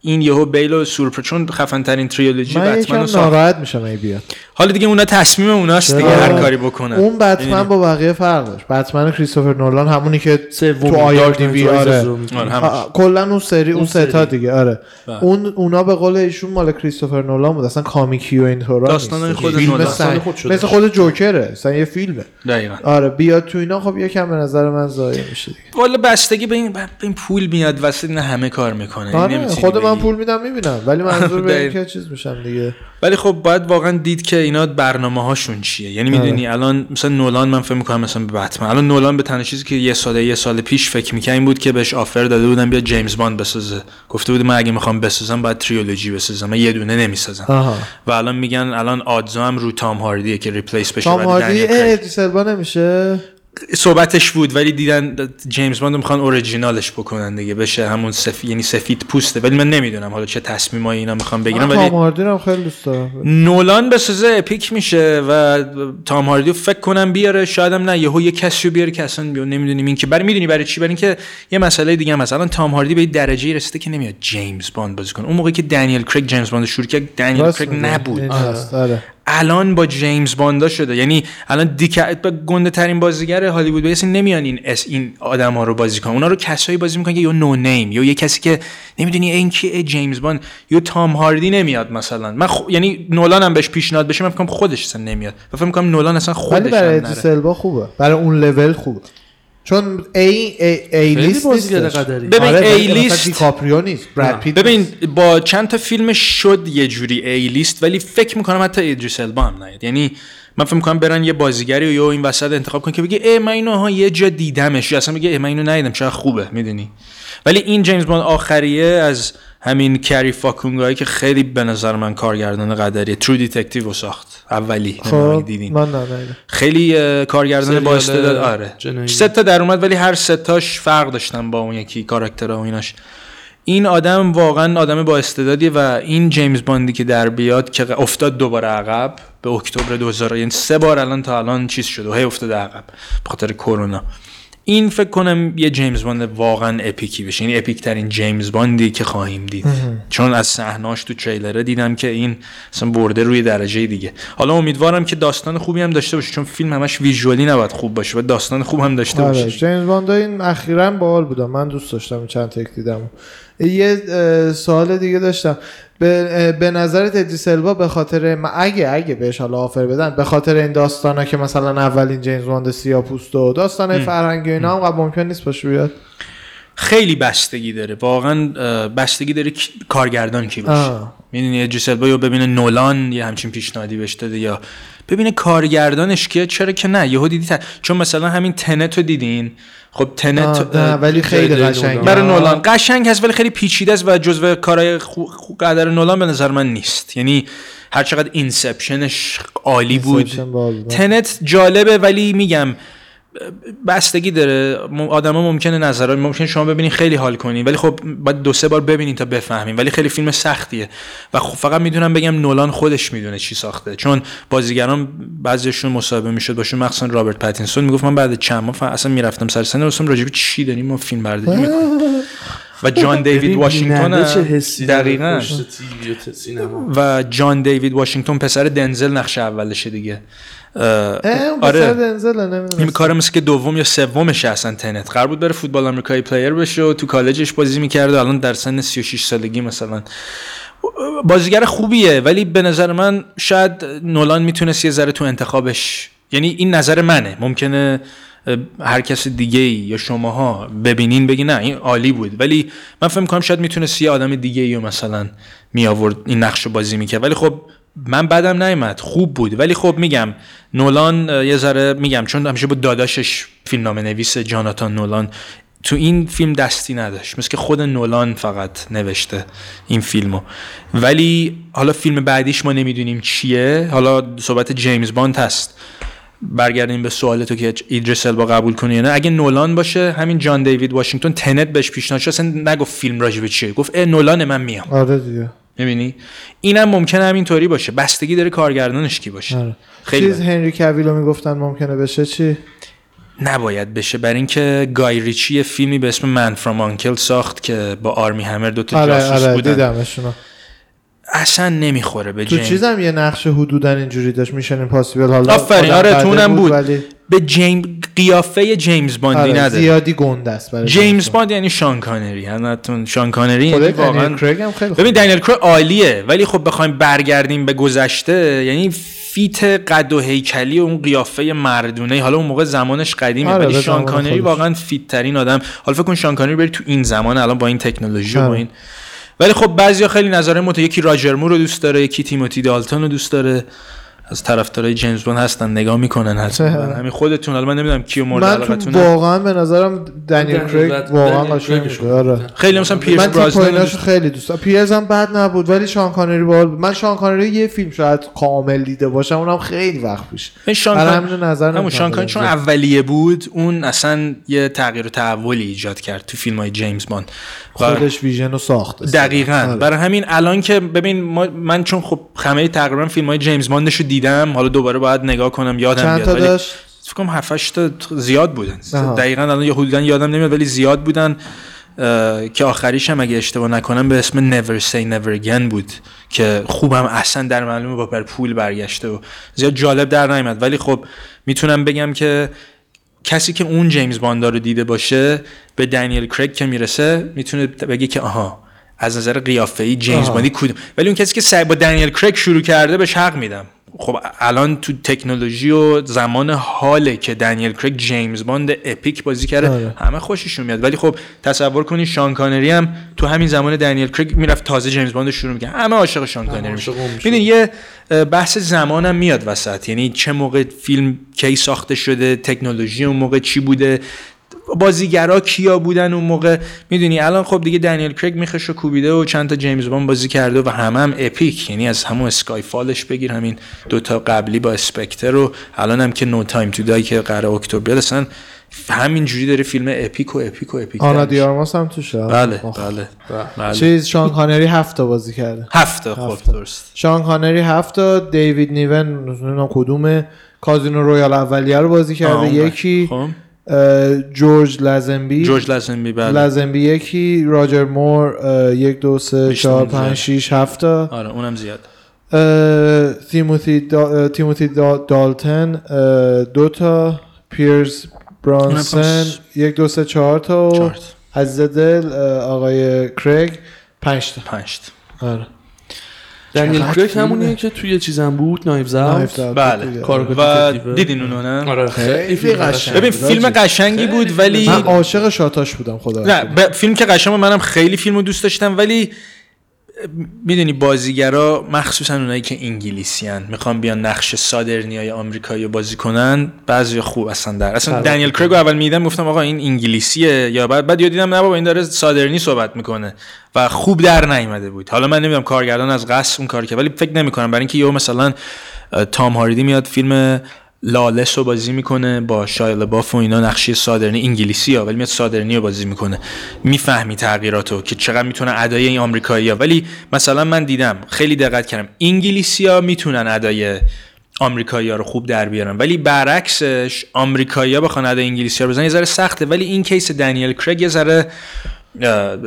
Speaker 3: این یهو بیل و سورپر چون خفن ترین تریولوژی
Speaker 2: من
Speaker 3: بتمن
Speaker 2: یکم
Speaker 3: رو ساخت.
Speaker 2: ناراحت میشم ای بیاد.
Speaker 3: حالا دیگه اونا تصمیم اوناست دیگه؟ هر کاری بکنن.
Speaker 2: اون بتمن؟ با بقیه فرق داشت. بتمن کریستوفر نولان همونی که تو آی دی وی آره.
Speaker 3: آره،
Speaker 2: کلا اون سری اون
Speaker 1: اون
Speaker 2: سه تا
Speaker 1: سری.
Speaker 2: دیگه آره.
Speaker 3: بله.
Speaker 2: اون اونا به قول ایشون مال کریستوفر نولان بود. اصلا کامیکی و اینطورا
Speaker 3: داستانای
Speaker 2: نیست.
Speaker 3: خود
Speaker 1: داستان خود شده.
Speaker 2: مثل خود جوکره. اصلا یه فیلمه.
Speaker 3: دقیقاً.
Speaker 2: آره بیاد تو اینا خب یکم به نظر من ضایع میشه دیگه.
Speaker 3: والا بستگی به این, به این پول میاد نه همه کار می‌کنه.
Speaker 2: آره خود من پول میدم می‌بینم. ولی منظور به <laughs> که چیز میشم دیگه.
Speaker 3: ولی خب باید واقعا دید که اینا برنامه هاشون چیه. یعنی می‌دونی الان مثلا نولان من فکر می‌کنم مثلا به بتمن. الان نولان به تنها چیزی که یه سال یه سال پیش فکر می‌کنه این بود که بهش آفر داده بودن بیا جیمز باند بسازه. گفته بود من اگه می‌خوام بسازم باید تریولوژی بسازم. من یه دونه نمی‌سازم. و الان میگن الان آدزا هم رو تام هاردیه که ریپلیس بشه
Speaker 2: تام هاردی نمیشه؟
Speaker 3: صحبتش بود ولی دیدن جیمز باند می‌خوان اوریجینالش بکنن دیگه بشه همون سفید یعنی سفید پوسته. ولی من نمی‌دونم حالا چه تصمیمایی اینا می‌خوان بگیرن ولی
Speaker 2: تام هاردی هم خیلی دوست دارم.
Speaker 3: نولان بسازه epic میشه و تام هاردی فکر کنم بیاره شاید هم نه یهو یه کسی رو بیاره که اصلا بیو نمی‌دونیم این که برای می‌دونی برای چی؟ برای اینکه یه مسئله دیگه الان تام هاردی به درجه رسیده که نمیاد جیمز باند بازی کنه. اون موقعی که دنیل کریگ جیمز باند رو شروع کرد دنیل
Speaker 2: میگی.
Speaker 3: نبود. الان با جیمز باندا شده. یعنی الان دیکت به گنده ترین بازیگر هالیوود بیس نمیان این اس این آدم ها رو بازی کنن. اونا رو کسایی بازی می‌کنن که یا no name یا یه کسی که نمی‌دونی این کیه جیمز باند یا تام هاردی نمیاد مثلا. من خ... یعنی نولان هم بهش پیشنهاد بشه من فکر خودش اصلا نمیاد. و فکر می‌کنم نولان اصلا خودش
Speaker 2: برای. البا خوبه. برای اون لول خوبه. چون
Speaker 1: A,
Speaker 2: A,
Speaker 1: A-list
Speaker 3: ببین،
Speaker 2: آره،
Speaker 3: A-list-
Speaker 2: دیکاپریو نیست. براد. پیت
Speaker 3: ببین. با چند تا فیلم شد یه جوری A-list ولی فکر می‌کنم حتی ادریس البا هم نیاد. یعنی من فکر می‌کنم برن یه بازیگری یا این وسط انتخاب کن که بگه ای من اینو ها یه جا دیدمش. یا اصلا بگه ای من اینو ندیدم چرا خوبه. می‌دونی؟ ولی این جیمز باند آخریه از همین کری فوکوناگایی که خیلی به نظر من کارگردان قدریه. True Detective رو ساخت. اولی.
Speaker 2: خب
Speaker 3: دیدین.
Speaker 2: من.
Speaker 3: خیلی کارگردان با استعداد آره. سه تا در اومد ولی هر سه تاش فرق داشتن با اون یکی کاراکترها و ایناش. این آدم واقعا آدم با استعدادیه و این جیمز باندی که در بیاد که افتاد دوباره عقب به اکتبر 2000 یعنی سه بار الان تا الان چیز شده. و هی افتاده عقب. به خاطر کرونا. این فکر کنم یه جیمز باند واقعا اپیکی بشه. این اپیک ترین جیمز باندی که خواهیم دید. چون از صحناش تو تریلره دیدم که این اصلا برده روی درجه دیگه. حالا امیدوارم که داستان خوبی هم داشته باشه چون فیلم همش ویژوالی نباید خوب باشه و داستان خوب هم داشته
Speaker 2: آره
Speaker 3: باشه.
Speaker 2: جیمز باند این اخیرا باحال بودم من دوست داشتم چند تک دیدم. یه سوال دیگه داشتم. به, به نظرت ادریس البا به خاطر اگه اگه بهش حالا offer بدن به خاطر این داستانا که مثلا اولین جیمز باند سیاه‌پوست و داستان فرهنگی و اینا هم قبل ممکن نیست باشه بیاد.
Speaker 3: خیلی بستگی داره. واقعا بستگی داره کارگردان کی باشه. می‌دونی ادریس البا یا ببینه نولان یه همچین پیشنهادی بهش داده یا ببینه کارگردانش کیه؟ چرا که نه؟ یهو دیدی چون مثلا همین تنت رو دیدین. خب تنت
Speaker 2: ولی خیلی
Speaker 1: جای
Speaker 2: قشنگه.
Speaker 3: برای. نولان. قشنگ هست ولی خیلی پیچیده است و جزو کارهای خو... قدر نولان به نظر من نیست. یعنی هر چقدر اینسپشنش عالی بود. تنت جالبه ولی میگم بستگی داره. آدما ممکنه نظرات ممکن شما ببینین خیلی حال کنین ولی خب باید دو سه بار ببینین تا بفهمین. ولی خیلی فیلم سختیه. و خب فقط می‌دونم بگم نولان خودش می‌دونه چی ساخته. چون بازیگران بعضیشون مصاحبه می‌شد باشون. مخصوصا رابرت پاتینسون می‌گفت من بعد چند ماه اصلا می‌رفتم سر سن رسوم راجع به چی داریم ما فیلم برداری می‌کنیم. و جان <laughs> دیوید واشنگتن دقیقاً.
Speaker 1: و
Speaker 3: جان دیوید واشنگتن پسر دنزل نقش اولشه دیگه. آره.
Speaker 2: دنزل
Speaker 3: این کار مثل که دوم یا سومشه اصلا Tenet قرار بود بره فوتبال آمریکایی player بشه و تو کالجش بازی می‌کرد و الان در سن 36 سالگی مثلا. بازیگر خوبیه ولی به نظر من شاید نولان می‌تونست یه ذره تو انتخابش. یعنی این نظر منه. ممکنه هر کس دیگه ای یا شماها ببینین بگی نه این عالی بود. ولی من فکر می‌کنم شاید می‌تونست یه آدم دیگه ای مثلا می آورد این نقش رو بازی می‌کرد. ولی خب من بدم نیومد. خوب بود. ولی خب میگم نولان یه ذره میگم چون همیشه با داداشش فیلمنامه نویس جاناتان نولان تو این فیلم دستی نداشت. مثل که خود نولان فقط نوشته این فیلمو. ولی حالا فیلم بعدیش ما نمی‌دونیم چیه. حالا صحبت جیمز باند هست. برگردیم به سوال تو که ایدریس البا قبول کنی نه. اگه نولان باشه همین جان دیوید واشنگتن Tenet بهش پیشنهاد شد. اصلا نگفت فیلم راجبه چیه. گفت نولان من میام.
Speaker 2: آره دیگه.
Speaker 3: می‌بینی؟ اینم ممکنه همینطوری باشه. بستگی داره کارگردانش کی باشه.
Speaker 2: آره.
Speaker 3: خیلی
Speaker 2: چیز هنری کویل رو می‌گفتن ممکنه بشه چی؟
Speaker 3: نباید بشه. برای اینکه گای ریچی فیلمی به اسم Man from U.N.C.L.E. ساخت که با آرمی همر دو تا
Speaker 2: آره
Speaker 3: جاسوس
Speaker 2: آره
Speaker 3: بودن.
Speaker 2: دیدمشونو.
Speaker 3: اصلا نمی‌خوره به
Speaker 2: تو
Speaker 3: جیمز
Speaker 2: چیزم یه نقش حدودا اینجوری داشت Mission Impossible حالا
Speaker 3: آفرین، آره،
Speaker 2: بده
Speaker 3: تو اونم بود.
Speaker 2: ولی
Speaker 3: به جیم قیافه جیمز باندی
Speaker 2: آره
Speaker 3: نداره.
Speaker 2: زیادی گنده است برای
Speaker 3: جیمز باند یعنی شان کانری. همتون شان کانری یعنی واقعا
Speaker 2: کریگ هم خیلی
Speaker 3: ببین دنیل کریگ عالیه ولی خب بخوایم برگردیم به گذشته یعنی fit قد و هیکلی و اون قیافه مردونه. حالا اون موقع زمانش قدیمه
Speaker 2: آره،
Speaker 3: ولی
Speaker 2: به
Speaker 3: شان کانری. واقعا fit ترین آدم. حالا فکر کن شان کانری بری تو این زمان الان با این تکنولوژی و با
Speaker 2: آره.
Speaker 3: این ولی خب بعضیا خیلی نظر مت یکی راجر مور رو دوست داره یکی تیموتی دالتون رو دوست داره. از طرفدارای جیمز باند هستن نگاه می‌کنن حتما. همین خودتون حالا من نمی‌دونم کیو مورد
Speaker 2: من تو
Speaker 3: علاقتونه
Speaker 2: واقعا به نظرم دنیل کریگ واقعا قشنگ بود آره.
Speaker 3: خیلی مثلا
Speaker 2: من پاییناشو
Speaker 3: دوست-
Speaker 2: خیلی دوست دارم. پیرز هم بد نبود ولی شان کانری باحال بود من شان کانری یه فیلم شاید کامل دیده باشم اونم خیلی وقت پیش
Speaker 3: این شان
Speaker 2: همین نظر
Speaker 3: همون شان کان
Speaker 2: بدم.
Speaker 3: چون اولیه بود اون اصلا یه تغییر و تحولی ایجاد کرد تو فیلم های جیمز باند
Speaker 2: خودش ویژن رو ساخت.
Speaker 3: دقیقا.
Speaker 2: آره.
Speaker 3: برای همین الان که ببین ما من چون خب همه تقریبا فیلم های جیمز باندش رو دیدم حالا دوباره باید نگاه کنم یادم
Speaker 2: چند
Speaker 3: بیاد.
Speaker 2: تا
Speaker 3: ولی
Speaker 2: داشت؟
Speaker 3: فکر کنم 7 8 تا زیاد بودن.
Speaker 2: آها.
Speaker 3: دقیقا الان یه حدودا یادم نمیاد ولی زیاد بودن. که آخریش هم اگه اشتباه نکنم به اسم Never Say Never Again بود که خوبم اصلا در معلومه با پر پول برگشته و زیاد جالب در نیامد ولی خب می‌تونم بگم که کسی که اون جیمز باندا رو دیده باشه به دنیل کریگ که می‌رسه می‌تونه بگه که آها از نظر قیافه‌ای جیمز
Speaker 2: آها.
Speaker 3: باندی کدوم؟ ولی اون کسی که سعی با دنیل کریگ شروع کرده بهش حق میدم. خب الان تو تکنولوژی و زمان حاله که دنیل کریگ جیمز باند epic بازی کرده
Speaker 2: آره.
Speaker 3: همه خوششون میاد ولی خب تصور کنی شان کانری هم تو همین زمان دنیل کریگ می‌رفت تازه جیمز باند رو شروع می‌کنه همه عاشق شان کانری میشه. می‌دونی یه بحث زمان هم میاد وسط یعنی چه موقع فیلم کی ساخته شده تکنولوژی اون موقع چی بوده بازیگرا کیا بودن اون موقع؟ می‌دونی الان خب دیگه دنیل کریگ میخش و کوبیده و چند تا جیمز باند بازی کرده و همه هم epic. یعنی از همون Skyfall ش بگیر همین دوتا قبلی با Spectre و الان هم که No Time to Die که قرار اکتبر بیاد اصلا همین جوری داره فیلم epic و epic و epic
Speaker 2: آنا.
Speaker 3: د
Speaker 2: آرماس هم توشه.
Speaker 3: بله. بله بله.
Speaker 2: چیز شان کانری هفت تا بازی کرده.
Speaker 3: هفته خب
Speaker 2: هفته.
Speaker 3: درست.
Speaker 2: شان کانری هفت تا دیوید نیون نمی‌دونم کدومه Casino Royale اولیه رو بازی کرده یکی.
Speaker 3: خب.
Speaker 2: جورج لزنبی
Speaker 3: جورج لازنبی بله.
Speaker 2: لزنبی یکی راجر مور یک دو سه چهار. پنج شیش هفت تا.
Speaker 3: آره اونم زیاد.
Speaker 2: تیموتی دا، تیموتی دا، دالتن دو تا. پیرز برانسن یک دو سه چهار تا. و عزیز دل آقای کرگ پنج تا.
Speaker 3: پنج
Speaker 2: آره.
Speaker 1: دنیل
Speaker 2: فیلمه.
Speaker 1: همونیه که توی چیزم بود نایفز اوت.
Speaker 3: بله و. دیدین اونو نه
Speaker 1: آره خیلی فیلم
Speaker 2: قشنگ.
Speaker 3: ببین. فیلم قشنگی بود ولی
Speaker 2: من عاشق شاتاش بودم خدا
Speaker 3: نه. فیلم که قشنگ بود، منم خیلی فیلم رو دوست داشتم ولی می‌دونی بازیگرا مخصوصا اونایی که انگلیسیان می‌خوان بیان نقش سادرنی های آمریکایی رو بازی کنن بعضی خوب اصلا در. اصلا
Speaker 1: خراب
Speaker 3: دنیل کرگ رو اول میدم گفتم آقا این انگلیسیه یا بعد بعد دیدم نه بابا این داره سادرنی صحبت می‌کنه و خوب در نیامده بود. حالا من نمی‌دونم کارگردان از قصد اون کار که ولی فکر نمی‌کنم. برای اینکه یهو مثلا تام هاردی میاد فیلم لالس رو بازی می‌کنه با شایل لباف و اینا نقشه سادرنی انگلیسی ها ولی میاد سادرنی رو بازی می‌کنه. می‌فهمی تغییراتو که چقدر می‌تونه ادای این آمریکایی ها ولی مثلا من دیدم خیلی دقت کردم انگلیسی ها می‌تونن ادای آمریکایی ها رو خوب در بیارن ولی برعکسش آمریکایی ها بخوان ادای انگلیسی ها رو بزنن یه ذره سخته. ولی این کیس دنیل کرگ یه ذره برای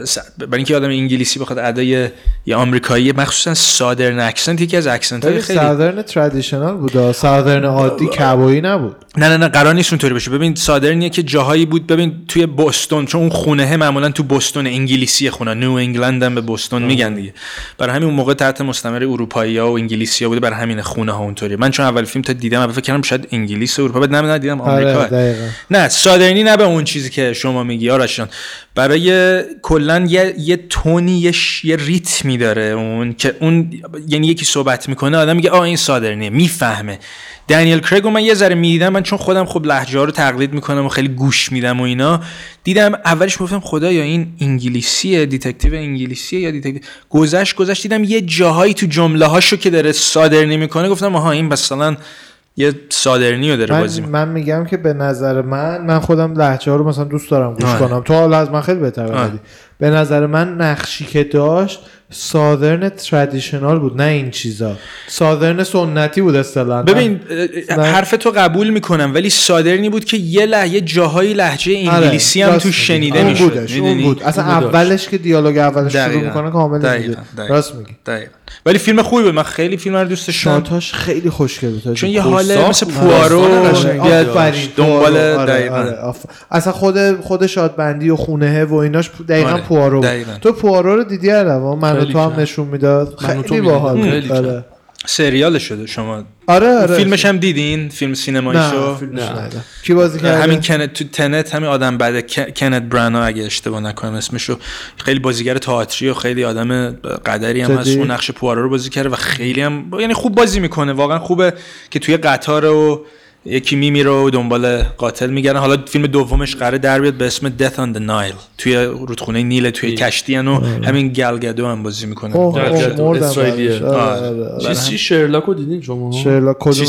Speaker 3: اینکه آدم انگلیسی بخواد ادای یه آمریکایی مخصوصا southern accent یکی از accent های خیلی
Speaker 2: southern traditional بود southern عادی کابویی نبود.
Speaker 3: نه نه نه قرار نیست اونطوری بشه ببین southern یه که جاهایی بود. ببین توی بوستون چون اون خونه معمولا تو بوستون انگلیسی خونه نیو انگلند هم به بوستون میگن دیگه. برای همین اون موقع تحت مستعمره اروپایی ها و انگلیسی ها بوده. برای همین خونه ها اونطوری. من چون اول فیلم تا دیدم اول فکر کردم شاید انگلیس و اروپا. بعد نه نه دیدم آمریکا.
Speaker 2: آره
Speaker 3: نه southern ی نه به اون چیزی که شما میگی. آرشان برای کلا یه یه tone ی یه. یه ریتمی داره اون که اون یعنی یکی صحبت می‌کنه آدم میگه آ این southern یه می‌فهمه دنیل کریگ من یه ذره می‌دیدم من چون خودم خب لهجه رو تقلید می‌کنم و خیلی گوش میدم و اینا دیدم اولش گفتم خدا یا این انگلیسیه detective انگلیسیه یا detective گذشت گذشت دیدم یه جاهایی تو جمله هاشو که داره southern ی می‌کنه گفتم آها این مثلا یه صادرنی رو داره بازی
Speaker 2: من, میگم که به نظر من من خودم لهجه ها رو مثلا دوست دارم گوش. کنم. تو حالا از من خیلی بهتر به نظر من نقشی که داشت سادرن ترادیشنال بود نه این چیزا سادرن سنتی بود اصطلاحا
Speaker 3: ببین. حرف تو قبول می‌کنم ولی صادرنی بود که یه لحظه جاهایی لحجه
Speaker 2: آره،
Speaker 3: انگلیسی هم تو. شنیده
Speaker 2: اون
Speaker 3: می‌شد
Speaker 2: بودش اون
Speaker 3: می‌دونی؟
Speaker 2: بود اصلا اولش که دیالوگ اولش شروع. می‌کنه کامل
Speaker 3: دقیقاً.
Speaker 2: نمیگه
Speaker 3: دقیقاً.
Speaker 2: راست میگی
Speaker 3: دقیقاً. ولی فیلم خوبی بود من خیلی فیلم رو دوست داشتم
Speaker 2: شاتاش خیلی خوشگل بود
Speaker 3: چون یه حاله
Speaker 1: ساخت
Speaker 3: مثل
Speaker 1: بود.
Speaker 3: پوارو دنبال.
Speaker 2: آره،. آره، اصلا خود خود شادبندی و خونه و ایناش دقیقا
Speaker 3: آره،
Speaker 2: پوارو بود.
Speaker 3: دقیقاً.
Speaker 2: تو پوارو رو دیدی علاوه من تو هم. نشون می‌داد
Speaker 1: من و تو
Speaker 2: خیلی. باحال آره
Speaker 3: سریال شده شما
Speaker 2: آره آره
Speaker 3: فیلمش هم دیدین فیلم
Speaker 2: نه. ندیدم. کی بازی کرده
Speaker 3: همین کنت تو تنت همین آدم بعد کنت برانا اگه اشتباه نکنم اسمشو خیلی بازیگر تئاتری و خیلی آدم قدری هم هست؟ اون نقش پوارو رو بازی کرده و خیلی هم یعنی خوب بازی می‌کنه واقعا خوبه که توی قطار و یکی میمیره و دنبال قاتل میگردن حالا فیلم دومش قراره در بیاد به اسم Death on the Nile. توی رودخونه نیل توی کشتی و همین گلگدو هم بازی می‌کنه
Speaker 1: اسرائیلیه.
Speaker 2: بعدش. آره،
Speaker 3: آره.
Speaker 2: آره،
Speaker 1: چی شرلاک رو دیدین شما؟
Speaker 2: شرلاک کدوم؟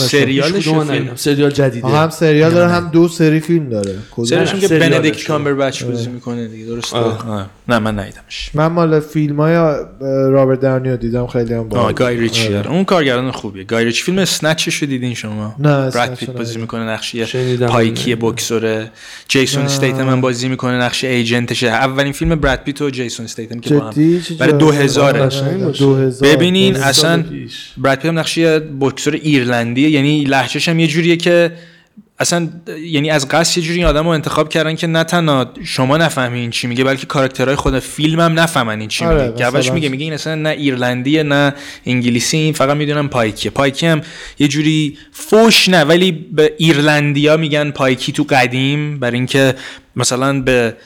Speaker 1: ندیدم. سریال جدیده.
Speaker 2: هم سریال داره هم دو سری فیلم داره؟
Speaker 3: سرشون که بندیکت
Speaker 1: رو.
Speaker 3: کامبربچ بازی می‌کنه دیگه درسته. نه من ندیدمش.
Speaker 2: من مال فیلم های رابرت داونی رو دیدم خیلی هم
Speaker 3: آه
Speaker 2: باحال
Speaker 3: گای. ریچی اون کارگردان خوبیه. گای ریچی فیلم Snatch ش رو دیدین شما؟
Speaker 2: نه،
Speaker 3: بازی. می‌کنه
Speaker 1: شنیدم.
Speaker 3: pikey بکسوره جیسون
Speaker 2: نه.
Speaker 3: استیتم هم بازی می‌کنه نقش agent شه اولین فیلم براد پیت و جیسون استیتم که با هم برای
Speaker 2: جالب.
Speaker 3: 2000
Speaker 2: آره،
Speaker 1: قشنگ باشه.
Speaker 2: 2000
Speaker 3: ببینین اصلا. براد پیت هم نقشی بکسور ایرلندیه یعنی لهجهش هم یه جوریه که اصلا یعنی از قصد یه جوری این آدم رو انتخاب کردن که نه تنها شما نفهمین این چی میگه بلکه کاراکترهای خود فیلم هم نفهمن این چی
Speaker 2: آره،
Speaker 3: میگه
Speaker 2: مثلا.
Speaker 3: میگه میگه این اصلا نه ایرلندیه نه انگلیسی این فقط می‌دونم pikey ه pikey هم یه جوری فوش نه ولی به ایرلندیا میگن pikey تو قدیم برای اینکه مثلا به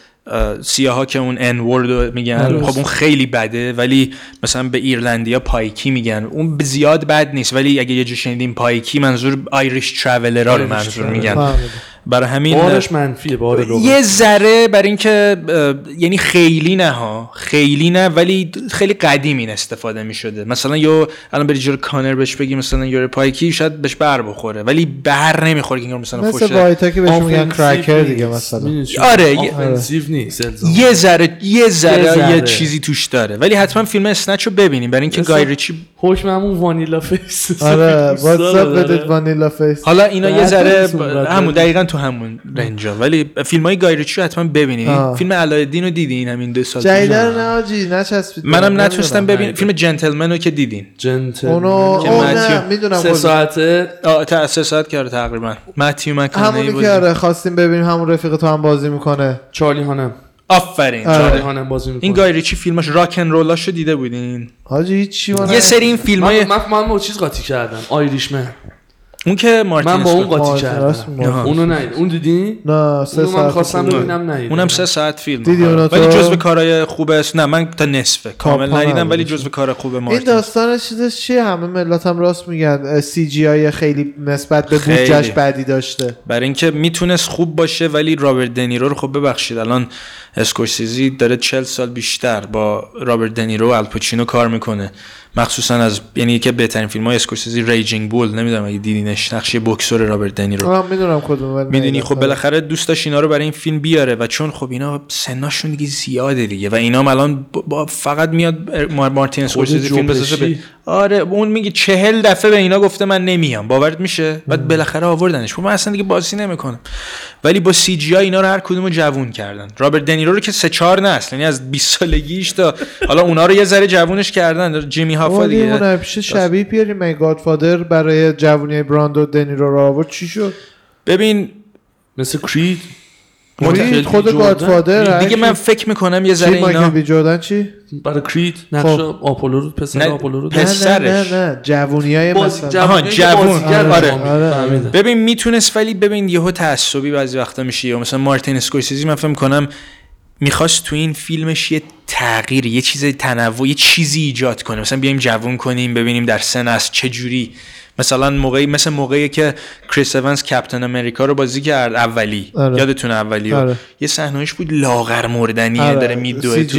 Speaker 3: سیاها که اون N-word میگن. خب اون خیلی بده ولی مثلا به ایرلندیا pikey میگن اون زیاد بد نیست ولی اگه یه جا شنیدیم pikey منظور Irish traveller ها
Speaker 1: رو
Speaker 3: منظور. میگن. برای همین
Speaker 1: بارش منفیه بار لغت.
Speaker 3: یه ذره برای اینکه یعنی خیلی نه ها خیلی نه ولی خیلی قدیم این استفاده می شده مثلا یا الان بری جلو کانر بهش بگی مثلا you're pikey شاید بهش بر بخوره ولی بر نمی‌خوره که انگار مثلا
Speaker 2: مثل
Speaker 3: فوشه
Speaker 2: white ا که بهش میگن cracker دیگه
Speaker 1: نیست.
Speaker 2: مثلا؟
Speaker 3: آره،
Speaker 1: نیست.
Speaker 3: یه ذره یه ذره
Speaker 1: یه
Speaker 3: چیزی توش داره ولی حتما فیلم Snatch رو ببینیم برای اینکه گای ریچی
Speaker 1: حکم همون vanilla face
Speaker 2: آره <laughs> what's
Speaker 1: up.
Speaker 2: بدید vanilla face
Speaker 3: حالا اینا یه ذره همون دقیقا تو همون رنجا ولی فیلم های گای ریچی رو حتما ببینید
Speaker 2: آه.
Speaker 3: فیلم علایالدین رو دیدین همین دو سال؟
Speaker 2: رو نه آجی نچسبید
Speaker 3: منم نتونستم ببینم
Speaker 1: ندیدم.
Speaker 3: فیلم جنتلمن رو که دیدین.
Speaker 1: جنتل
Speaker 2: اونو
Speaker 3: که
Speaker 2: نه می‌دونم
Speaker 1: سه ساعته
Speaker 3: آه تا سه ساعت که آره تقریبا. متیو مکانهی
Speaker 2: همونی
Speaker 3: بازی.
Speaker 2: که آره خواستیم ببینیم همون رفیق تو هم بازی می‌کنه.
Speaker 1: چارلی هانم.
Speaker 3: آفرین.
Speaker 2: آره.
Speaker 1: بازی می‌کنه.
Speaker 3: این گای ریچی فیلماش راکن رولاشو دیده بودین؟
Speaker 2: حاجی هیچ من
Speaker 3: یه سری این فیلم های
Speaker 1: من من من چیز قاطی کردم. آیریشمن
Speaker 3: اون که مارتین
Speaker 1: من با اون. قاطی کردم. اونو ندید. اون دیدی؟
Speaker 2: نه سه
Speaker 1: اونو من
Speaker 2: ساعت
Speaker 1: خواستم
Speaker 2: خوبه.
Speaker 1: ببینم ندیدم.
Speaker 3: اونم سه ساعت فیلم
Speaker 2: دیدی اونو
Speaker 3: ولی
Speaker 2: تو؟
Speaker 3: جزو کارهای خوب است نه من تا نصفه. کامل ندیدم ولی. جزو کار خوب
Speaker 2: این
Speaker 3: مارتین.
Speaker 2: داستان چیزش چیه؟ همه ملت هم راست میگن. CGI خیلی نسبت به
Speaker 3: خیلی.
Speaker 2: بودجهش بدی داشته.
Speaker 3: برای اینکه می‌تونست خوب باشه ولی رابرت دنیرو رو خب ببخشید. الان اسکورسیزی داره 40 سال بیشتر با رابرت دنیرو و الپاچینو کار می‌کنه. مخصوصا از یعنی یکی بهترین فیلم های اسکورسیزی Raging Bull نمی‌دونم اگه دیدینش نقش بوکسور رابرت دنیرو
Speaker 2: آه می‌دونم کدوم
Speaker 3: می‌دونی. خب بالاخره دوست داشت اینا رو برای این فیلم بیاره و چون خب اینا سناشون دیگه زیاده دیگه و اینا الان با- فقط میاد مار- مارتین اسکورسیزی فیلم بسازه آره اون میگه چهل دفعه به اینا گفته من نمیام. باورت میشه؟ بعد بالاخره آوردنش. خب من اصلا دیگه بازی نمی‌کنم. ولی با CG اینا رو هر کدومو جوون کردن. رابرت دنیرو رو که سه چهار نسل یعنی از 20 سالگیش تا حالا اونا رو یه ذره جوونش کردن. جیمی هافا
Speaker 2: ولی
Speaker 3: دیگه
Speaker 2: اون پیش شبیه بیاریم می گادفادر برای جوونی براندو دنیرو رو آورد چی شد
Speaker 3: ببین
Speaker 1: مثل کرید
Speaker 2: کرید خود. گادفادر
Speaker 3: دیگه من فکر می‌کنم یه
Speaker 2: چی
Speaker 3: ذره
Speaker 2: مایکل
Speaker 3: اینا
Speaker 2: بی جردن چی
Speaker 1: برای کرید نقش
Speaker 2: خب.
Speaker 1: آپولو رو پسر
Speaker 3: نه،
Speaker 1: آپولو رو
Speaker 3: پس-
Speaker 2: نه نه
Speaker 3: پسرش.
Speaker 2: نه نه جوونی های
Speaker 1: باز-
Speaker 2: مثلا
Speaker 3: آها، جوون.
Speaker 2: آره،. آره.
Speaker 3: ببین می‌تونست ولی ببین یهو تعصبی بعضی وقتا میشه یا مثلا مارتین اسکورسیزی من فکر کنم می‌خواست تو این فیلمش یه تغییر یه چیز تنوع یه چیزی ایجاد کنه مثلا بیایم جوون کنیم ببینیم در سن از چه جوری مثلا موقعی مثل موقعی که کریس اونز کپتن امریکا رو بازی کرد اولی
Speaker 2: آره.
Speaker 3: یادتونه اولی
Speaker 2: آره.
Speaker 3: یه صحنهش بود لاغر مردنیه
Speaker 2: آره.
Speaker 3: داره میدوه تو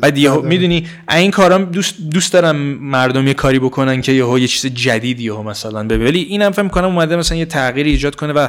Speaker 3: بعد یهو
Speaker 2: آره.
Speaker 3: می‌دونی این کارام دوست دوست دارم مردم یه کاری بکنن که یهو یه چیز جدید یهو مثلا ببین ولی اینم فکر کنم اومده مثلا یه تغییری ایجاد کنه و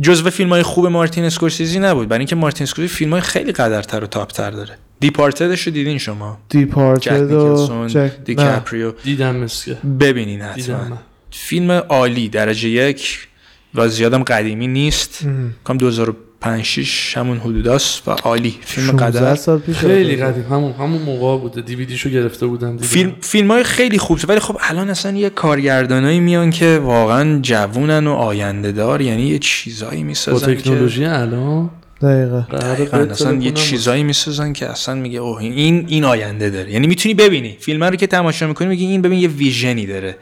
Speaker 3: جزو فیلم های خوب مارتین اسکورسیزی نبود. برای اینکه مارتین اسکورسیزی فیلم های خیلی قدرتر و top تر داره. Departed ش رو دیدین شما؟
Speaker 2: Departed و
Speaker 3: دیکاپریو
Speaker 1: دیدم مسکه
Speaker 3: ببینین حتما. فیلم عالی درجه یک و زیادم قدیمی نیست.
Speaker 2: کم
Speaker 3: 2000 5 6 همون حدوداست و عالی. فیلم قدر.
Speaker 2: سال پیش
Speaker 1: خیلی قدیم. همون همون موقع بوده دیویدیشو گرفته بودم
Speaker 3: فیلم فیلم های خیلی خوب ولی خب الان اصلا یه کارگردانایی میان که واقعا جوونن و آینده دار یعنی یه چیزایی می‌سازن با
Speaker 1: تکنولوژی که... الان
Speaker 2: دقیقه
Speaker 1: دقیقه
Speaker 3: اصلا یه چیزایی می‌سازن که اصلا میگه اوه این این آینده داره. یعنی می‌تونی ببینی. فیلم رو که تماشا می‌کنی میگی این ببین یه ویژنی داره.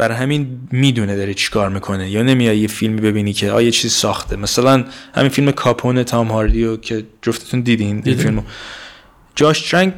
Speaker 3: برای همین می‌دونه داره چیکار می‌کنه. یا نمیای یه فیلمی ببینی که آ یه چیز ساخته. مثلا همین فیلم کاپون تام هاردیو که جفتتون دیدین این. فیلمو. جاش ترنگ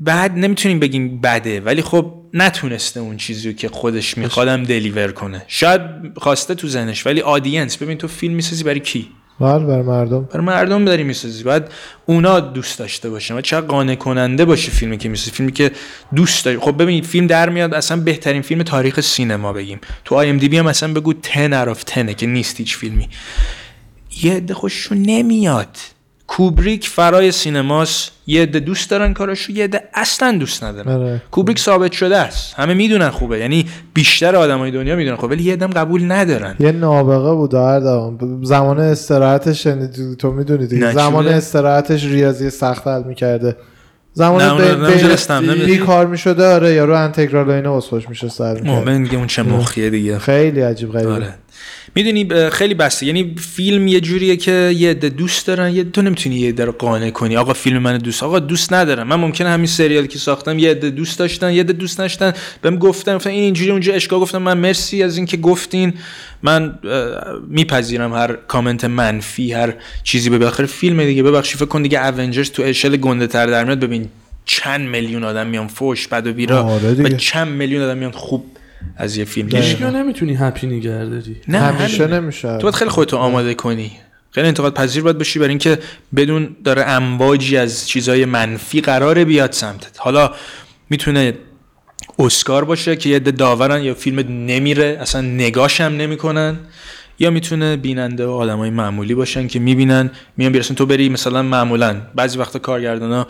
Speaker 3: بعد نمی‌تونیم بگیم بده ولی خب نتونسته اون چیزی رو که خودش میخوادم دلیور کنه. شاید خواسته تو ذهنش ولی audience ببین تو فیلم می‌سازی برای کی؟
Speaker 2: بله بر مردم.
Speaker 3: برای مردم داری می‌سازی باید اونا دوست داشته باشن. و چقدر قانع کننده باشه فیلمی که می‌سازی. فیلمی که دوست داری. خب ببین فیلم در میاد. اصلا بهترین فیلم تاریخ سینما بگیم. تو IMDb هم اصلا بگو 10 out of 10 که نیست هیچ فیلمی. یه عده خوششون نمیاد. کوبریک فرای سینماست. یه عده دوست دارن کاراشو یه عده اصلا دوست ندارن.
Speaker 2: آره.
Speaker 3: کوبریک ثابت شده است. همه می‌دونن خوبه. یعنی بیشتر آدمای دنیا می‌دونن خب ولی یه عده هم قبول ندارن.
Speaker 2: یه نابغه بود هر دوام زمان استراحتش شنیدی تو می‌دونی دیگه. زمان؟ استراحتش ریاضی سخت حل می‌کرده. زمان. بی کار می‌شده آره یارو انتگرال اینا اسخوش میشه سر می‌کرد.
Speaker 3: دیگه اون چه مخیه دیگه.
Speaker 2: خیلی عجیب غریبه
Speaker 3: آره. می‌دونی خیلی بسته. یعنی فیلم یه جوریه که یه عده دوست دارن. یه تو نمی‌تونی یه عده رو قانع کنی. آقا فیلم من دوست آقا دوست ندارم. من ممکنه همین سریالی که ساختم یه عده دوست داشتن یه عده دوست داشتن بهم گفتن گفتن این اینجوری اونجا اشکا گفتم من مرسی از اینکه گفتین. من میپذیرم هر کامنت منفی هر چیزی به بالاخره. فیلم دیگه ببخشید فکر کن دیگه اونجرز تو اشل گنده تر در میاد. ببین چند میلیون آدم میان فوش بد و بیرا.
Speaker 2: آره.
Speaker 3: و چند میلیون آدم میان خوب از یه فیلم.
Speaker 1: هیچ نمی‌تونی هپی نگه داری.
Speaker 3: نه
Speaker 2: همیشه. نمیشه.
Speaker 3: تو باید خیلی خودتو آماده کنی. خیلی انتقاد پذیر باید باشی برای اینکه بدون داره امواجی از چیزای منفی قراره بیاد سمتت. حالا می‌تونه اسکار باشه که یه عده داورن یا فیلم نمیره اصلا نگاش هم نمی‌کنن. یا می‌تونه بیننده و آدمای معمولی باشن که می‌بینن میان بیرسن تو بری مثلا معمولا بعضی وقتا کارگردانا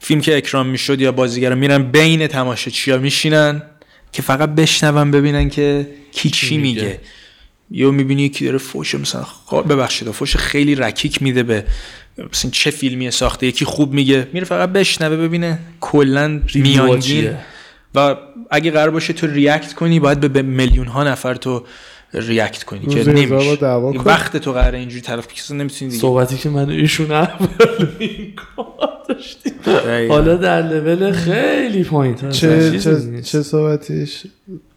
Speaker 3: فیلم که اکرام می‌شد یا بازیگرا میرن بین تماشاچیا میشینن. که فقط بشنون ببینن که کی چی
Speaker 1: میگه.
Speaker 3: میگه یا می‌بینی یکی داره فوش مثلا ببخشید فوش خیلی رکیک میده به مثلا چه فیلمی ساخته یکی خوب میگه میره فقط بشنوه ببینه کلا میانگین؟ و اگه قرار باشه تو ریاکت کنی باید به میلیون ها نفر تو ریاکت کنی که نمیشه.
Speaker 2: دعوا کن.
Speaker 3: وقت تو قراره اینجوری طرف کسی نمی‌تونی دیگه.
Speaker 1: صحبتی که من ایشون اول این کار داشتیم. حالا در لول خیلی پایین
Speaker 2: چه چه چه صحبتیش؟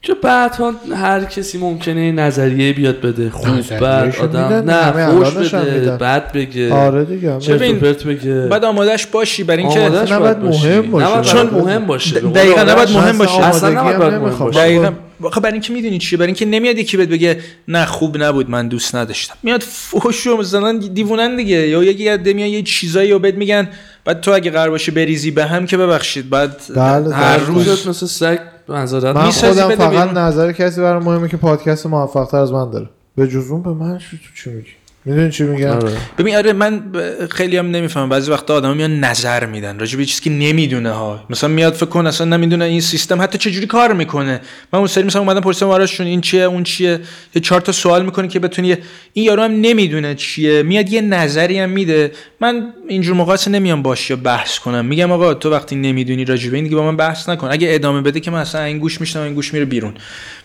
Speaker 1: که بعدها هر کسی ممکنه نظریه بیاد بده خوب بعد آدم نه خوش بده. بد بگه
Speaker 2: آره دیگه
Speaker 1: چرت بگه
Speaker 3: بعد آمادش باشی برای اینکه
Speaker 1: باید باشی.
Speaker 2: مهم باشه.
Speaker 1: نباید
Speaker 3: چون
Speaker 1: مهم باشه
Speaker 3: دقیقاً نباید مهم باشه.
Speaker 1: اصلا
Speaker 2: هم
Speaker 1: باید مهم
Speaker 2: نمی‌خوام.
Speaker 1: باشه.
Speaker 3: دقیقا آخه برای اینکه می‌دونی چیه برای اینکه نمیاد یکی بهت بگه نه خوب نبود من دوست نداشتم میاد فوشو مثلا دیوونن دیگه یا یکی عده میاد یه چیزایی رو بهت میگن بعد تو اگه قرار باشه بریزی به هم که ببخشید بعد
Speaker 2: بله،
Speaker 3: هر
Speaker 2: بله.
Speaker 3: روز
Speaker 1: مثل سگ نظارت
Speaker 2: من خودم فقط
Speaker 3: بیرون.
Speaker 2: نظر کسی برای مهمه که پادکست موفق تر از من داره به جزون به من چی تو چی میگی می‌دونی چی میگم؟
Speaker 1: آره.
Speaker 3: ببین آره من خیلی هم نمی‌فهمم. بعضی وقتا آدم میان نظر میدن. راجع به چیزی که نمی‌دونه ها. مثلا میاد فکر کن اصلا نمی‌دونه این سیستم حتی چجوری کار می‌کنه. من اون سری مثلا اومدم پرسیدم آراشون این چیه اون چیه؟ یه چهار تا سوال می‌کنه که بتونی این یارو هم نمی‌دونه چیه. میاد یه نظری هم میده. من اینجور موقع اصلا نمیام باش یا بحث کنم. میگم آقا تو وقتی نمی‌دونی راجع به این دیگه با من بحث نکن. اگه ادامه بده که من اصلا این گوش میشنم این گوش میره بیرون.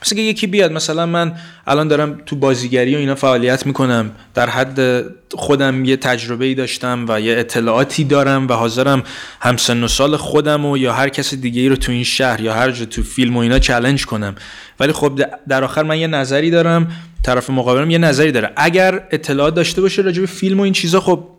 Speaker 3: مثلا یکی بیاد مثلا من الان دارم تو بازیگری و اینا فعالیت می‌کنم. در حد خودم یه تجربه ای داشتم و یه اطلاعاتی دارم و حاضرم همسن و سال خودم و یا هر کس دیگه ای رو تو این شهر یا هر جا تو فیلم و اینا چلنج کنم. ولی خب در آخر من یه نظری دارم طرف مقابلم یه نظری داره. اگر اطلاعات داشته باشه راجع به فیلم و این چیزا خب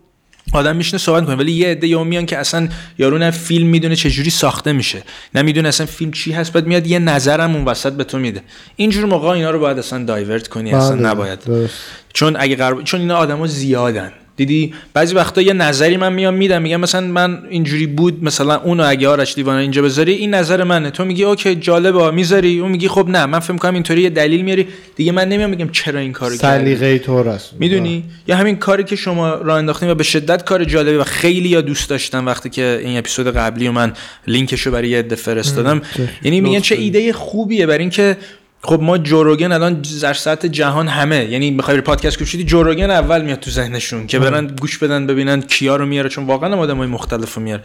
Speaker 3: آدم میشنه صحبت کنه ولی یه عده یهو میان که اصلا یارو نه فیلم می‌دونه چجوری ساخته میشه نه می‌دونه اصلا فیلم چی هست بعد میاد یه نظرم اون وسط به تو میده. اینجور موقع اینا رو باید اصلا دایورت کنی اصلا
Speaker 2: بله،
Speaker 3: نباید. چون اگه قرار چون اینا آدما زیادن. دیدی؟ بعضی وقتا یه نظری من میام میدم میگم مثلا من اینجوری بود مثلا اونو اگه آرش دیوانه اینجا بذاری این نظر منه. تو میگی اوکی جالبه می‌ذاری. اون میگی خب نه من فکر کنم اینطوری یه دلیل میاری. دیگه من نمیام میگم چرا این کارو کردی.
Speaker 2: سلیقه طور است.
Speaker 3: می‌دونی؟ یا همین کاری که شما راه انداختین و به شدت کار جالبی و خیلی یا دوست داشتم وقتی که این اپیزود قبلی و من لینکشو برای یه عده فرستادم. یعنی میگن چه ایده خوبیه برای اینکه خب ما جوروگن الان در سطح جهان همه یعنی می‌خوای پادکست گوش بدی جوروگن اول میاد تو ذهنشون که برن گوش بدن ببینن کیا رو میاره چون واقعا هم آدمای مختلف رو میاره.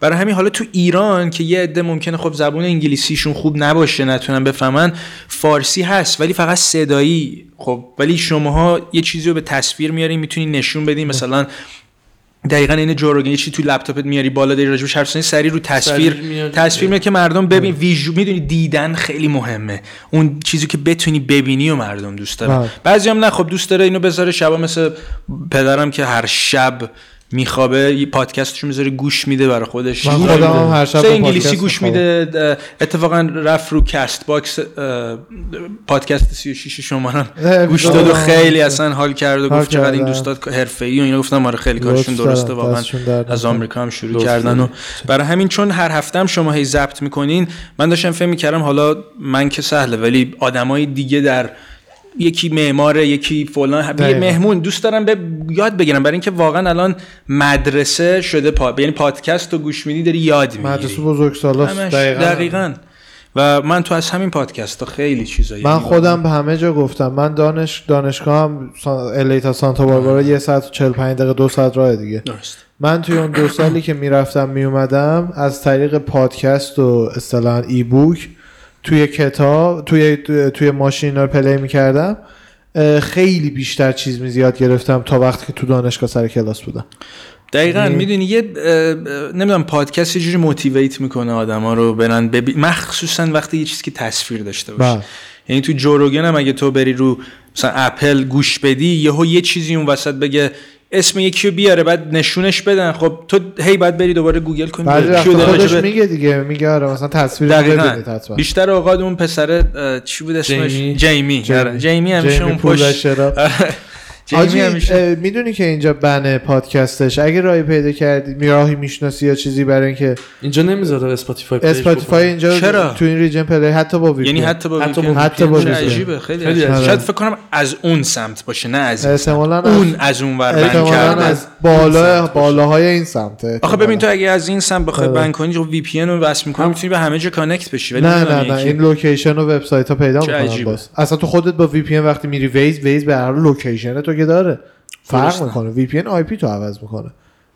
Speaker 3: برای همین حالا تو ایران که یه عده ممکنه خب زبون انگلیسیشون خوب نباشه نتونن بفهمن فارسی هست ولی فقط صدایی. خب ولی شماها یه چیزی رو به تصویر میارین می‌تونی نشون بدین. مثلا دقیقا این جو روگن یه چی تو لپتاپت میاری بالا داری راجبش حرف سری رو تصویر. تصویر میاد که مردم ببین ویژو می‌دونی دیدن خیلی مهمه اون چیزی که بتونی ببینی و مردم دوست دارن
Speaker 2: بله.
Speaker 3: بعضی هم نه خب دوست داره اینو بذاره شبا مثل پدرم که هر شب میخوابه پادکستشو می‌ذاره گوش میده برای خودش
Speaker 2: من خودم. هم هر شب
Speaker 3: انگلیسی گوش. میده اتفاقا رفت رو کست باکس پادکست 36 شمارن <laughs>
Speaker 2: اه،
Speaker 3: گوش داد و
Speaker 2: هم.
Speaker 3: خیلی اصلا حال کرد و گفت چقدر این. دوستات حرفه‌ای و اینا گفتم آره خیلی کارشون درسته. واقعا از. آمریکا هم شروع کردن و. برای همین چون هر هفته هم شما هی ضبط می‌کنین من داشتم فکر می‌کردم حالا من که سهله ولی آدمای دیگه در یکی معماره یکی فلان. یه. مهمون. دوست دارم به یاد بگیرم. برای اینکه واقعا الان مدرسه شده پا یعنی پادکست رو گوش میدی داری یاد می‌گیری.
Speaker 2: مدرسه بزرگ سالاست.
Speaker 3: همش.
Speaker 2: دقیقاً.
Speaker 3: دقیقاً. و من تو از همین پادکست ها خیلی چیزایی
Speaker 2: من. خودم به همه جا گفتم. من دانش دانشگاه هم الی تا سانتا باربارا یه ساعت و 45 دقیقه دو ساعت راه دیگه.
Speaker 3: درست.
Speaker 2: من توی اون دو سالی که می‌رفتم میومدم از طریق پادکست و اصطلاحا ای بوک توی کتاب توی توی ماشین رو پلی می‌کردم خیلی بیشتر چیز می زیاد گرفتم تا وقتی که تو دانشگاه سر کلاس بودم
Speaker 3: دقیقا
Speaker 2: یعنی-
Speaker 3: می‌دونی یه نمی‌دونم پادکست یه جوری موتیویت می‌کنه آدما رو برن ببی... مخصوصا وقتی یه چیزی که تصویر داشته باشه
Speaker 2: بله.
Speaker 3: یعنی تو جو روگن هم اگه تو بری رو مثلا اپل گوش بدی یهو یه چیزی اون وسط بگه اسم یکی رو بیاره بعد نشونش بدن. خب تو هی بعد بری دوباره گوگل کنی.
Speaker 2: خودش
Speaker 3: به-
Speaker 2: میگه دیگه میگه آره مثلا تصویر
Speaker 3: دقیقاً.
Speaker 2: ببینید
Speaker 3: بیشتر اوقات اون پسر چی بود اسمش؟
Speaker 1: جیمی.
Speaker 3: جیمی.
Speaker 2: جیمی.
Speaker 3: آره، جیمی همیشه
Speaker 2: جیمی
Speaker 3: اون پشت <laughs>
Speaker 2: آجی
Speaker 3: همیشه
Speaker 2: می‌دونی که اینجا ban ه پادکستش اگه راهی پیدا کردی می راهی می‌شناسی یا چیزی برای اینکه
Speaker 1: اینجا نمی‌ذاره اسپاتیفای
Speaker 2: اسپاتیفای. اینجا
Speaker 3: چرا؟
Speaker 2: تو این ریجن پلی حتی با وی
Speaker 3: یعنی حتی با
Speaker 1: حتی. با
Speaker 2: حتی با.
Speaker 3: عجیبه خیلی,
Speaker 1: خیلی
Speaker 3: عجیبه.
Speaker 2: عجیبه.
Speaker 3: شاید فکر کنم از اون سمت باشه نه از
Speaker 2: احتمالاً
Speaker 3: سمت. اون از اون ور بند
Speaker 2: احتمالاً
Speaker 3: کرده
Speaker 2: از بالا
Speaker 1: سمت.
Speaker 2: بالاهای این سمته
Speaker 3: آخه ببین تو اگه از این سمت بخوای
Speaker 2: آره.
Speaker 3: بند کنی خب وی پی ان رو وصل می‌کنی می‌تونی به همه جا کانکت بشی ولی
Speaker 2: نه نه نه این لوکیشن و وبسایت ها پیدا می‌کنن اصلا تو خودت با وی پی وقتی میری ویز ویز به هر لوکیشن تو که داره. فرق. می‌کنه. وی پی آی پی تو عوض می‌کنه.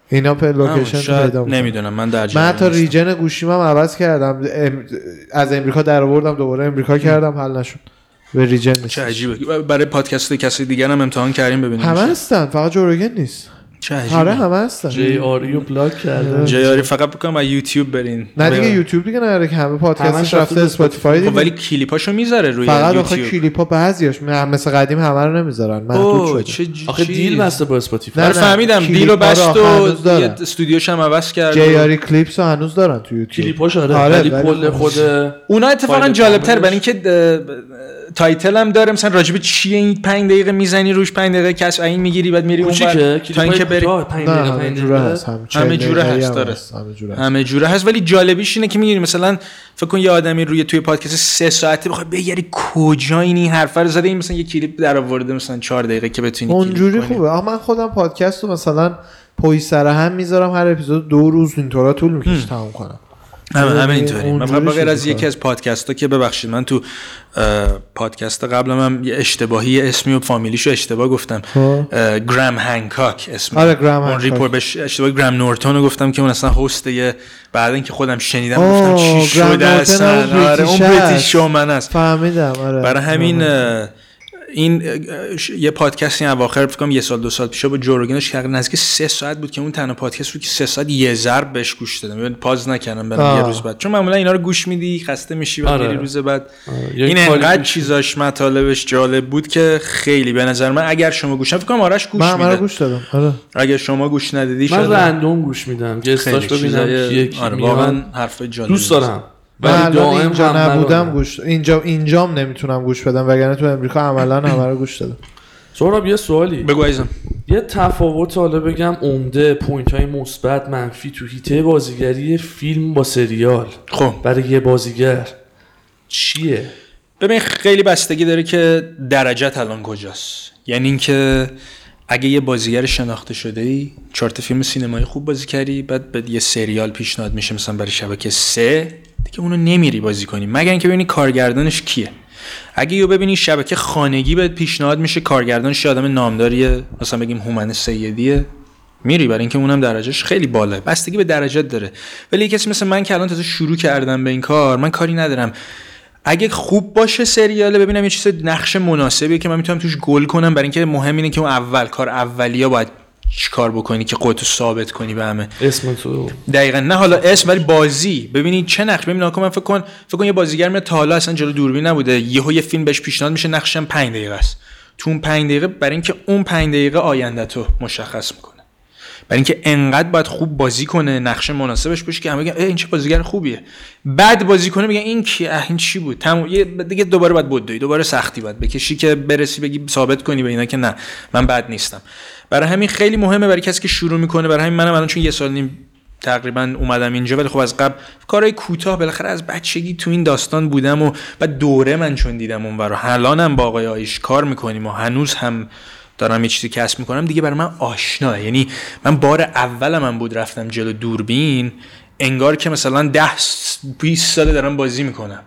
Speaker 2: اینا
Speaker 3: آه، location
Speaker 2: پیدا
Speaker 3: نمی‌دونم من در
Speaker 2: من
Speaker 3: نیستم.
Speaker 2: region گوشیم هم عوض کردم. ام- از امریکا در آوردم دوباره امریکا کردم حل نشد. به region نیست
Speaker 3: چه عجیبه. برای پادکست کسی دیگر هم امتحان کردیم ببینیم
Speaker 2: همه. هستن فقط جو
Speaker 3: روگن نیست.
Speaker 2: آره همه هستن.
Speaker 1: JRE رو block کرده
Speaker 3: JRE فقط بکنم از یوتیوب برین.
Speaker 2: نه دیگه
Speaker 1: آره.
Speaker 2: یوتیوب دیگه نداره که همه پادکستش رفته اسپاتیفای
Speaker 3: خب
Speaker 2: دیگه.
Speaker 3: ولی کلیپاشو می‌ذاره روی
Speaker 2: فقط آخه
Speaker 3: یوتیوب.
Speaker 2: کلیپا بعضیاش مثل قدیم همه رو نمی‌ذارن. محدود
Speaker 3: اوه
Speaker 2: شده.
Speaker 3: چه جی-
Speaker 1: آخه؟ deal بسته با اسپاتیفای
Speaker 2: نه،
Speaker 3: آره فهمیدم.
Speaker 2: کلیپا
Speaker 3: deal و
Speaker 2: رو
Speaker 3: بست و
Speaker 2: هنوز دارن.
Speaker 3: یه استودیوش هم عوض کرد.
Speaker 2: جی
Speaker 3: و-
Speaker 2: آری کلیپس رو هنوز دارن تو یوتیوب.
Speaker 1: کلیپاش آره.
Speaker 2: آره،
Speaker 1: ولی کل
Speaker 2: خب.
Speaker 1: خود
Speaker 3: اونا اتفاقا جالبتر. برای اینکه title هم داره. مثلا راجب چیه این 5 دقیقه می‌زنی روش 5 دقیقه کس این می‌گیری بعد میری اون تا اینکه بری.
Speaker 2: همه جوره هست هم
Speaker 3: همه جوره هست داره.
Speaker 2: همه جوره هست.
Speaker 3: ولی جالبیش اینه که می‌گیری مثلا فکر کن یه آدمی روی توی پادکست سه ساعته بخوای بگردی کجا این این حرفا رو زده. این مثلا یه کلیپ در آورده مثلا 4 دقیقه که بتونی
Speaker 2: اونجوری. خوبه. آخه من خودم پادکست رو مثلا پای سر هم می‌ذارم هر اپیزود دو روز اینطورا طول می‌کشه تموم کنم.
Speaker 3: همه همه اینطوری من فقط غیر از یکی از پادکست ها که ببخشید من تو پادکست قبلم هم یه اشتباهی یه اسمی و فامیلیشو اشتباه گفتم
Speaker 2: خب.
Speaker 3: گرام هنکاک اسم
Speaker 2: آره، گرام
Speaker 3: اون. ریپورت بهش اشتباه گرام نورتون رو گفتم که اون اصلا هست یه بعد اینکه خودم شنیدم
Speaker 2: آه،
Speaker 3: گفتم چی شده اصلا آره اون
Speaker 2: British.
Speaker 3: شومن است
Speaker 2: فهمیدم آره
Speaker 3: برای همین
Speaker 2: آره.
Speaker 3: این یه پادکستی اواخر فکر کنم یه سال دو سال پیش با جوروگنش که نزدیک سه ساعت بود که اون تنها پادکست بود که سه ساعت یه ضرب بهش گوش دادم. یعنی پاز نکردم برم
Speaker 2: آه.
Speaker 3: یه روز بعد. چون معمولا اینا رو گوش میدی خسته میشی و
Speaker 1: آره.
Speaker 3: میری روز بعد.
Speaker 1: یه
Speaker 3: این انقدر چیزاش مطالبش جالب بود که خیلی به نظر من اگر شما گوش فکر کنم آرش گوش
Speaker 2: من رو
Speaker 3: میده
Speaker 2: گوش دادم. آره.
Speaker 3: اگر شما گوش ندیدی
Speaker 1: من رندوم گوش میدم.
Speaker 3: خیلی
Speaker 1: گستاش ببینم
Speaker 3: آره. واقعا حرف جالبی
Speaker 1: دوست دارم. ولی
Speaker 2: الان
Speaker 1: دائم
Speaker 2: اینجا نبودم. گوش اینجا اینجام نمی‌تونم گوش بدم وگرنه تو امریکا عملا همه رو گوش دادم.
Speaker 1: سهراب یه سوالی.
Speaker 3: بگو عزیزم.
Speaker 1: یه تفاوت حالا بگم عمده point های مثبت منفی تو حیطه بازیگری فیلم با سریال.
Speaker 3: خب.
Speaker 1: برای یه بازیگر چیه؟
Speaker 3: ببین خیلی بستگی داره که درجت الان کجاست. یعنی اینکه اگه یه بازیگر شناخته شده ای چهار تا فیلم سینمایی خوب بازی کردی بعد بهت یه سریال پیشنهاد میشه مثلا برای شبکه سه. دیگه اونو نمیری بازی کنی. مگر اینکه ببینی کارگردانش کیه. اگه یو ببینی شبکه خانگی بهت پیشنهاد میشه کارگردانش آدم نامداریه. مثلا بگیم هومن سیدیه. میری برای اینکه اونم درجهش خیلی بالاه بستگی به درجات داره. ولی کسی مثل من که الان تازه شروع کردم به این کار من کاری ندارم. اگه خوب باشه سریاله ببینم یه چیز نقش مناسبیه که من می‌تونم توش گل کنم. برای اینکه مهم اینه که اون اول کار اولیا باید چیکار بکنی که خودتو ثابت کنی به همه؟
Speaker 1: اسم تو.
Speaker 3: دقیقا. نه حالا اسم ولی بازی. ببینید چه نقش. ببین من فکر کن فکر کن یه بازیگر میاد تا حالا اصلا جلو دوربین نبوده. یهو یه فیلم بهش پیشنهاد میشه نقشش هم 5 دقیقه است. تو اون 5 دقیقه برای اینکه اون 5 دقیقه آینده تو مشخص می‌کنه. برای اینکه انقدر باید خوب بازی کنه نقش مناسبش باشه که همه بگن این چه بازیگر خوبیه. بعد بازی کنه میگن این کی این چی بود؟ تموم یه دیگه دوباره باید بدوی دوباره سختی باید بکشی که برسی بگی ثابت کنی به اینا که نه من بد نیستم. برای همین خیلی مهمه برای کسی که شروع می‌کنه برای همین منم الان چون یه سال نیم تقریبا اومدم اینجا ولی خب از قبل کارهای کوتاه بالاخره از بچگی تو این داستان بودم و بعد دوره من چون دیدم اون برا الانم با آقای آیش کار می‌کنیم و هنوز هم دارم یه چیزی کسب می‌کنم دیگه برای من آشناه یعنی من بار اولم من بود رفتم جلو دوربین انگار که مثلا ده 20 ساله دارم بازی می‌کنم.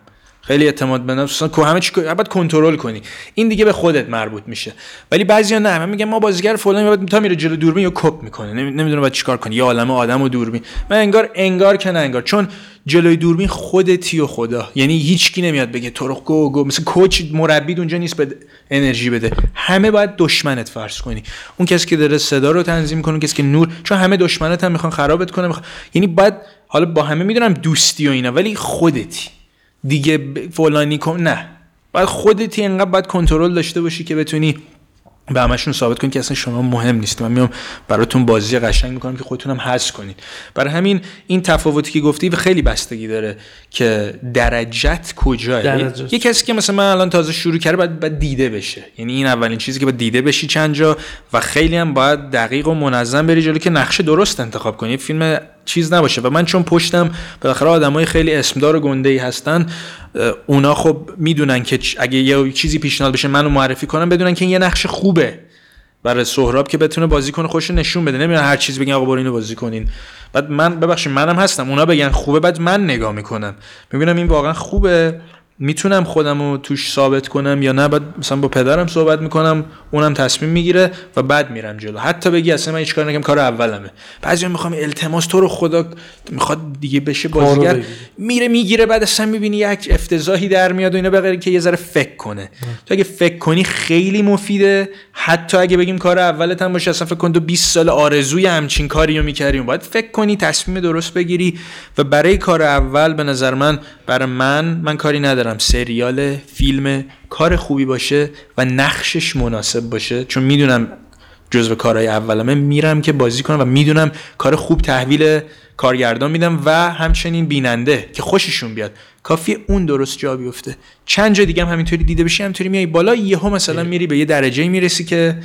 Speaker 3: خیلی اعتماد به نفس. کو- همه چی بعد کنترل کنی. این دیگه به خودت مربوط میشه. ولی بعضیا نه. من میگم ما بازیگر فلان بعد تا میره جلو دوربین یا کپ می‌کنه. نمی‌دونه بعد چیکار کنه. یه عالمه آدم و دوربین. من انگار انگار که انگار. چون جلوی دوربین خودتی و خدا. یعنی هیچکی نمیاد بگه تو رو گو گو. مثل کوچ مربی اونجا نیست به انرژی بده. همه باید دشمنت فرض کنی. اون کسی که داره صدا رو تنظیم کنه کسی که نور چون همه دشمنت هم می‌خوان خرابت کنه می‌خوان... یعنی باید حالا با همه می‌دونم دوستی و اینا ولی خودتی. دیگه فلانی کن نه. باید خودتی انقدر باید کنترل داشته باشی که بتونی به همشون ثابت کنید که اصلا شما مهم نیست من میام براتون بازی قشنگ می‌کنم که خودتونم حذف کنید. برای همین این تفاوتی که گفتی خیلی بستگی داره که درجت کجاه
Speaker 1: درجت.
Speaker 3: یه کسی که مثلا من الان تازه شروع کرده باید, باید دیده بشه. یعنی این اولین چیزی که باید دیده بشی چند جا و خیلی هم باید دقیق و منظم بری جلو که نقشه درست انتخاب کنی. فیلم چیز نباشه. و من چون پشتم بالاخره آدمای خیلی اسمدار و گنده ای هستن اونا خب می‌دونن که اگه یه چیزی پیشنهاد بشه منو معرفی کنم بدونن که این یه نقش خوبه برای سهراب که بتونه بازی کنه خوش نشون بده. نمی‌دونن هر چیز بگن آقا برو اینو بازی کنین. بعد من ببخشید منم هستم. اونا بگن خوبه بعد من نگاه می‌کنم. می‌بینم این واقعا خوبه. می‌تونم خودم رو توش ثابت کنم یا نه؟ بعد مثلا با پدرم صحبت می‌کنم اونم تصمیم می‌گیره و بعد میرم جلو. حتی بگی اصلا من هیچ کار نکردم کار اولمه. بعضی می‌خوام التماس تو رو خدا می‌خواد دیگه بشه بازیگر. میره می‌گیره بعد اصلا می‌بینی یک افتضاحی در میاد و اینا بغیر که یه ذره فکر کنه. تو اگه فکر کنی خیلی مفیده. حتی اگه بگیم کار اولت هم باشه اصلا فکر کن تو 20 سال آرزوی همچین کاری رو می‌کردی. باید فکر کنی تصمیم درست بگیری. و برای کار اول به نظر من برای من من کاری ندارم. سریال فیلم کار خوبی باشه و نقشش مناسب باشه. چون می‌دونم جزو کارهای اولمه میرم که بازی کنم و می‌دونم کار خوب تحویل کارگردان میدم و همچنین بیننده که خوششون بیاد. کافی اون درست جا بیفته. چند جا دیگه هم همینطوری دیده بشی همینطوری میای بالا. یهو مثلا میری به یه درجه می‌رسی که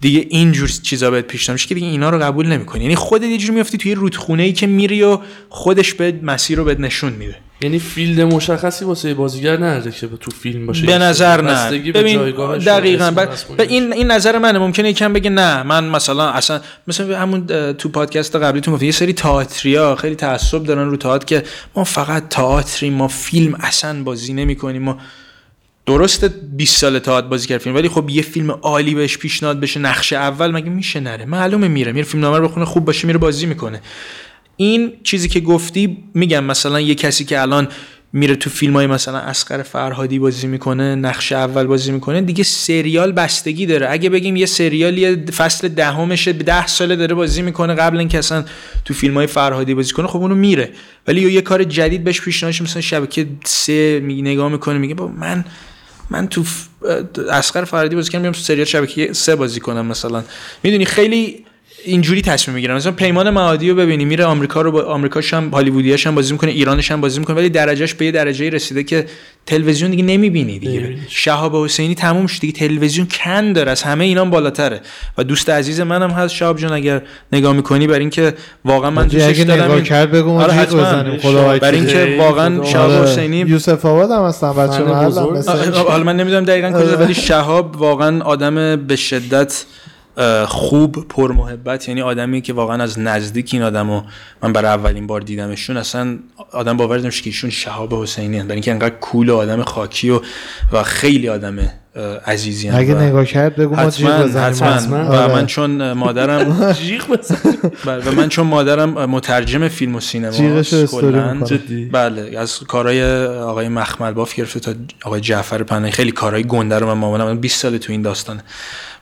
Speaker 3: دیگه اینجور چیزا بهت پیشنهاد میشه که دیگه اینا رو قبول نمی‌کنی. یعنی خودت یه جوری میافتی توی رودخونه ای که میری و خودش به مسیر رو بهت نشون میده.
Speaker 1: یعنی field مشخصی واسه بازیگر نداره که تو فیلم باشه.
Speaker 3: به نظر نه.
Speaker 1: به
Speaker 3: ببین دقیقا.
Speaker 1: اسم
Speaker 3: ب... این این نظر منه. ممکنه یکم بگه نه. من مثلا اصلا مثلا همون تو پادکست قبلیتون گفت یه سری تئاتریا خیلی تعصب دارن رو تئاتر که ما فقط تئاتریم ما فیلم اصلا بازی نمی‌کنیم. ما درسته 20 سال تئاتر بازی کرد فیلم ولی خب یه فیلم عالی بهش پیشنهاد بشه نقش اول مگه میشه نره؟ معلومه میره میره فیلم نامه رو بخونه خوب باشه میره بازی می‌کنه. این چیزی که گفتی میگم مثلا یه کسی که الان میره تو فیلم های مثلا اسقر فرهادی بازی می‌کنه نقش اول بازی می‌کنه دیگه سریال بستگی داره. اگه بگیم یه سریال یه فصل دهمشه به ده ساله داره بازی می‌کنه قبل اینکه اصلا تو فیلم های فرهادی بازی کنه خب اونو میره. ولی یه کار جدید بهش پیشنهاد شه، مثلا شبکه سه میگه نگاه می‌کنه میگه با من من تو اسقر فرهادی بازی کردم تو سریال شبکه سه بازی کنم مثلا. می‌دونی خیلی اینجوری تصمیم می‌گیرن مثلا پیمان معادی رو ببینی میره آمریکا رو با آمریکاش هم هالیوودیاش هم بازی می‌کنه ایرانش هم بازی می‌کنه ولی درجهش به یه درجه رسیده که تلویزیون دیگه نمی‌بینی دیگه. شهاب حسینی تموم شد دیگه تلویزیون کن داره از همه اینا بالاتره و دوست عزیز منم هست شهاب جان اگر نگاه می‌کنی بر اینکه واقعا من دوستش دارم
Speaker 2: نگاه
Speaker 3: این-
Speaker 2: کرد بگو
Speaker 3: آره حتما.
Speaker 2: بزنیم
Speaker 3: برای. اینکه واقعا. شهاب
Speaker 2: آره.
Speaker 3: حسینی
Speaker 2: یوسف آباد هم هستن بچه
Speaker 1: فن
Speaker 2: محل
Speaker 1: بزرگ.
Speaker 2: هم مثل
Speaker 3: آه، حالا من نمی‌دونم دقیقا کجا ولی شهاب واقعا آدم به شدت خوب پر محبت یعنی آدمی که واقعا از نزدیک این آدمو من برای اولین بار دیدمشون اصلا آدم باور نمیشه که ایشون شهاب حسینی هستن برای اینکه انقدر کول و آدم خاکی و و خیلی آدم عزیزی هستن
Speaker 2: اگه نگاه کرد بگو ما جیغ
Speaker 3: حتما. و
Speaker 2: آره.
Speaker 3: من چون مادرم <laughs>
Speaker 1: جیغ بزن
Speaker 3: بله، و من چون مادرم مترجم فیلم و سینما بله از کارهای آقای مخمل باف گرفته تا آقای جعفر پناهی. خیلی کارهای گنده رو من مامانم من 20 سال تو این داستانه.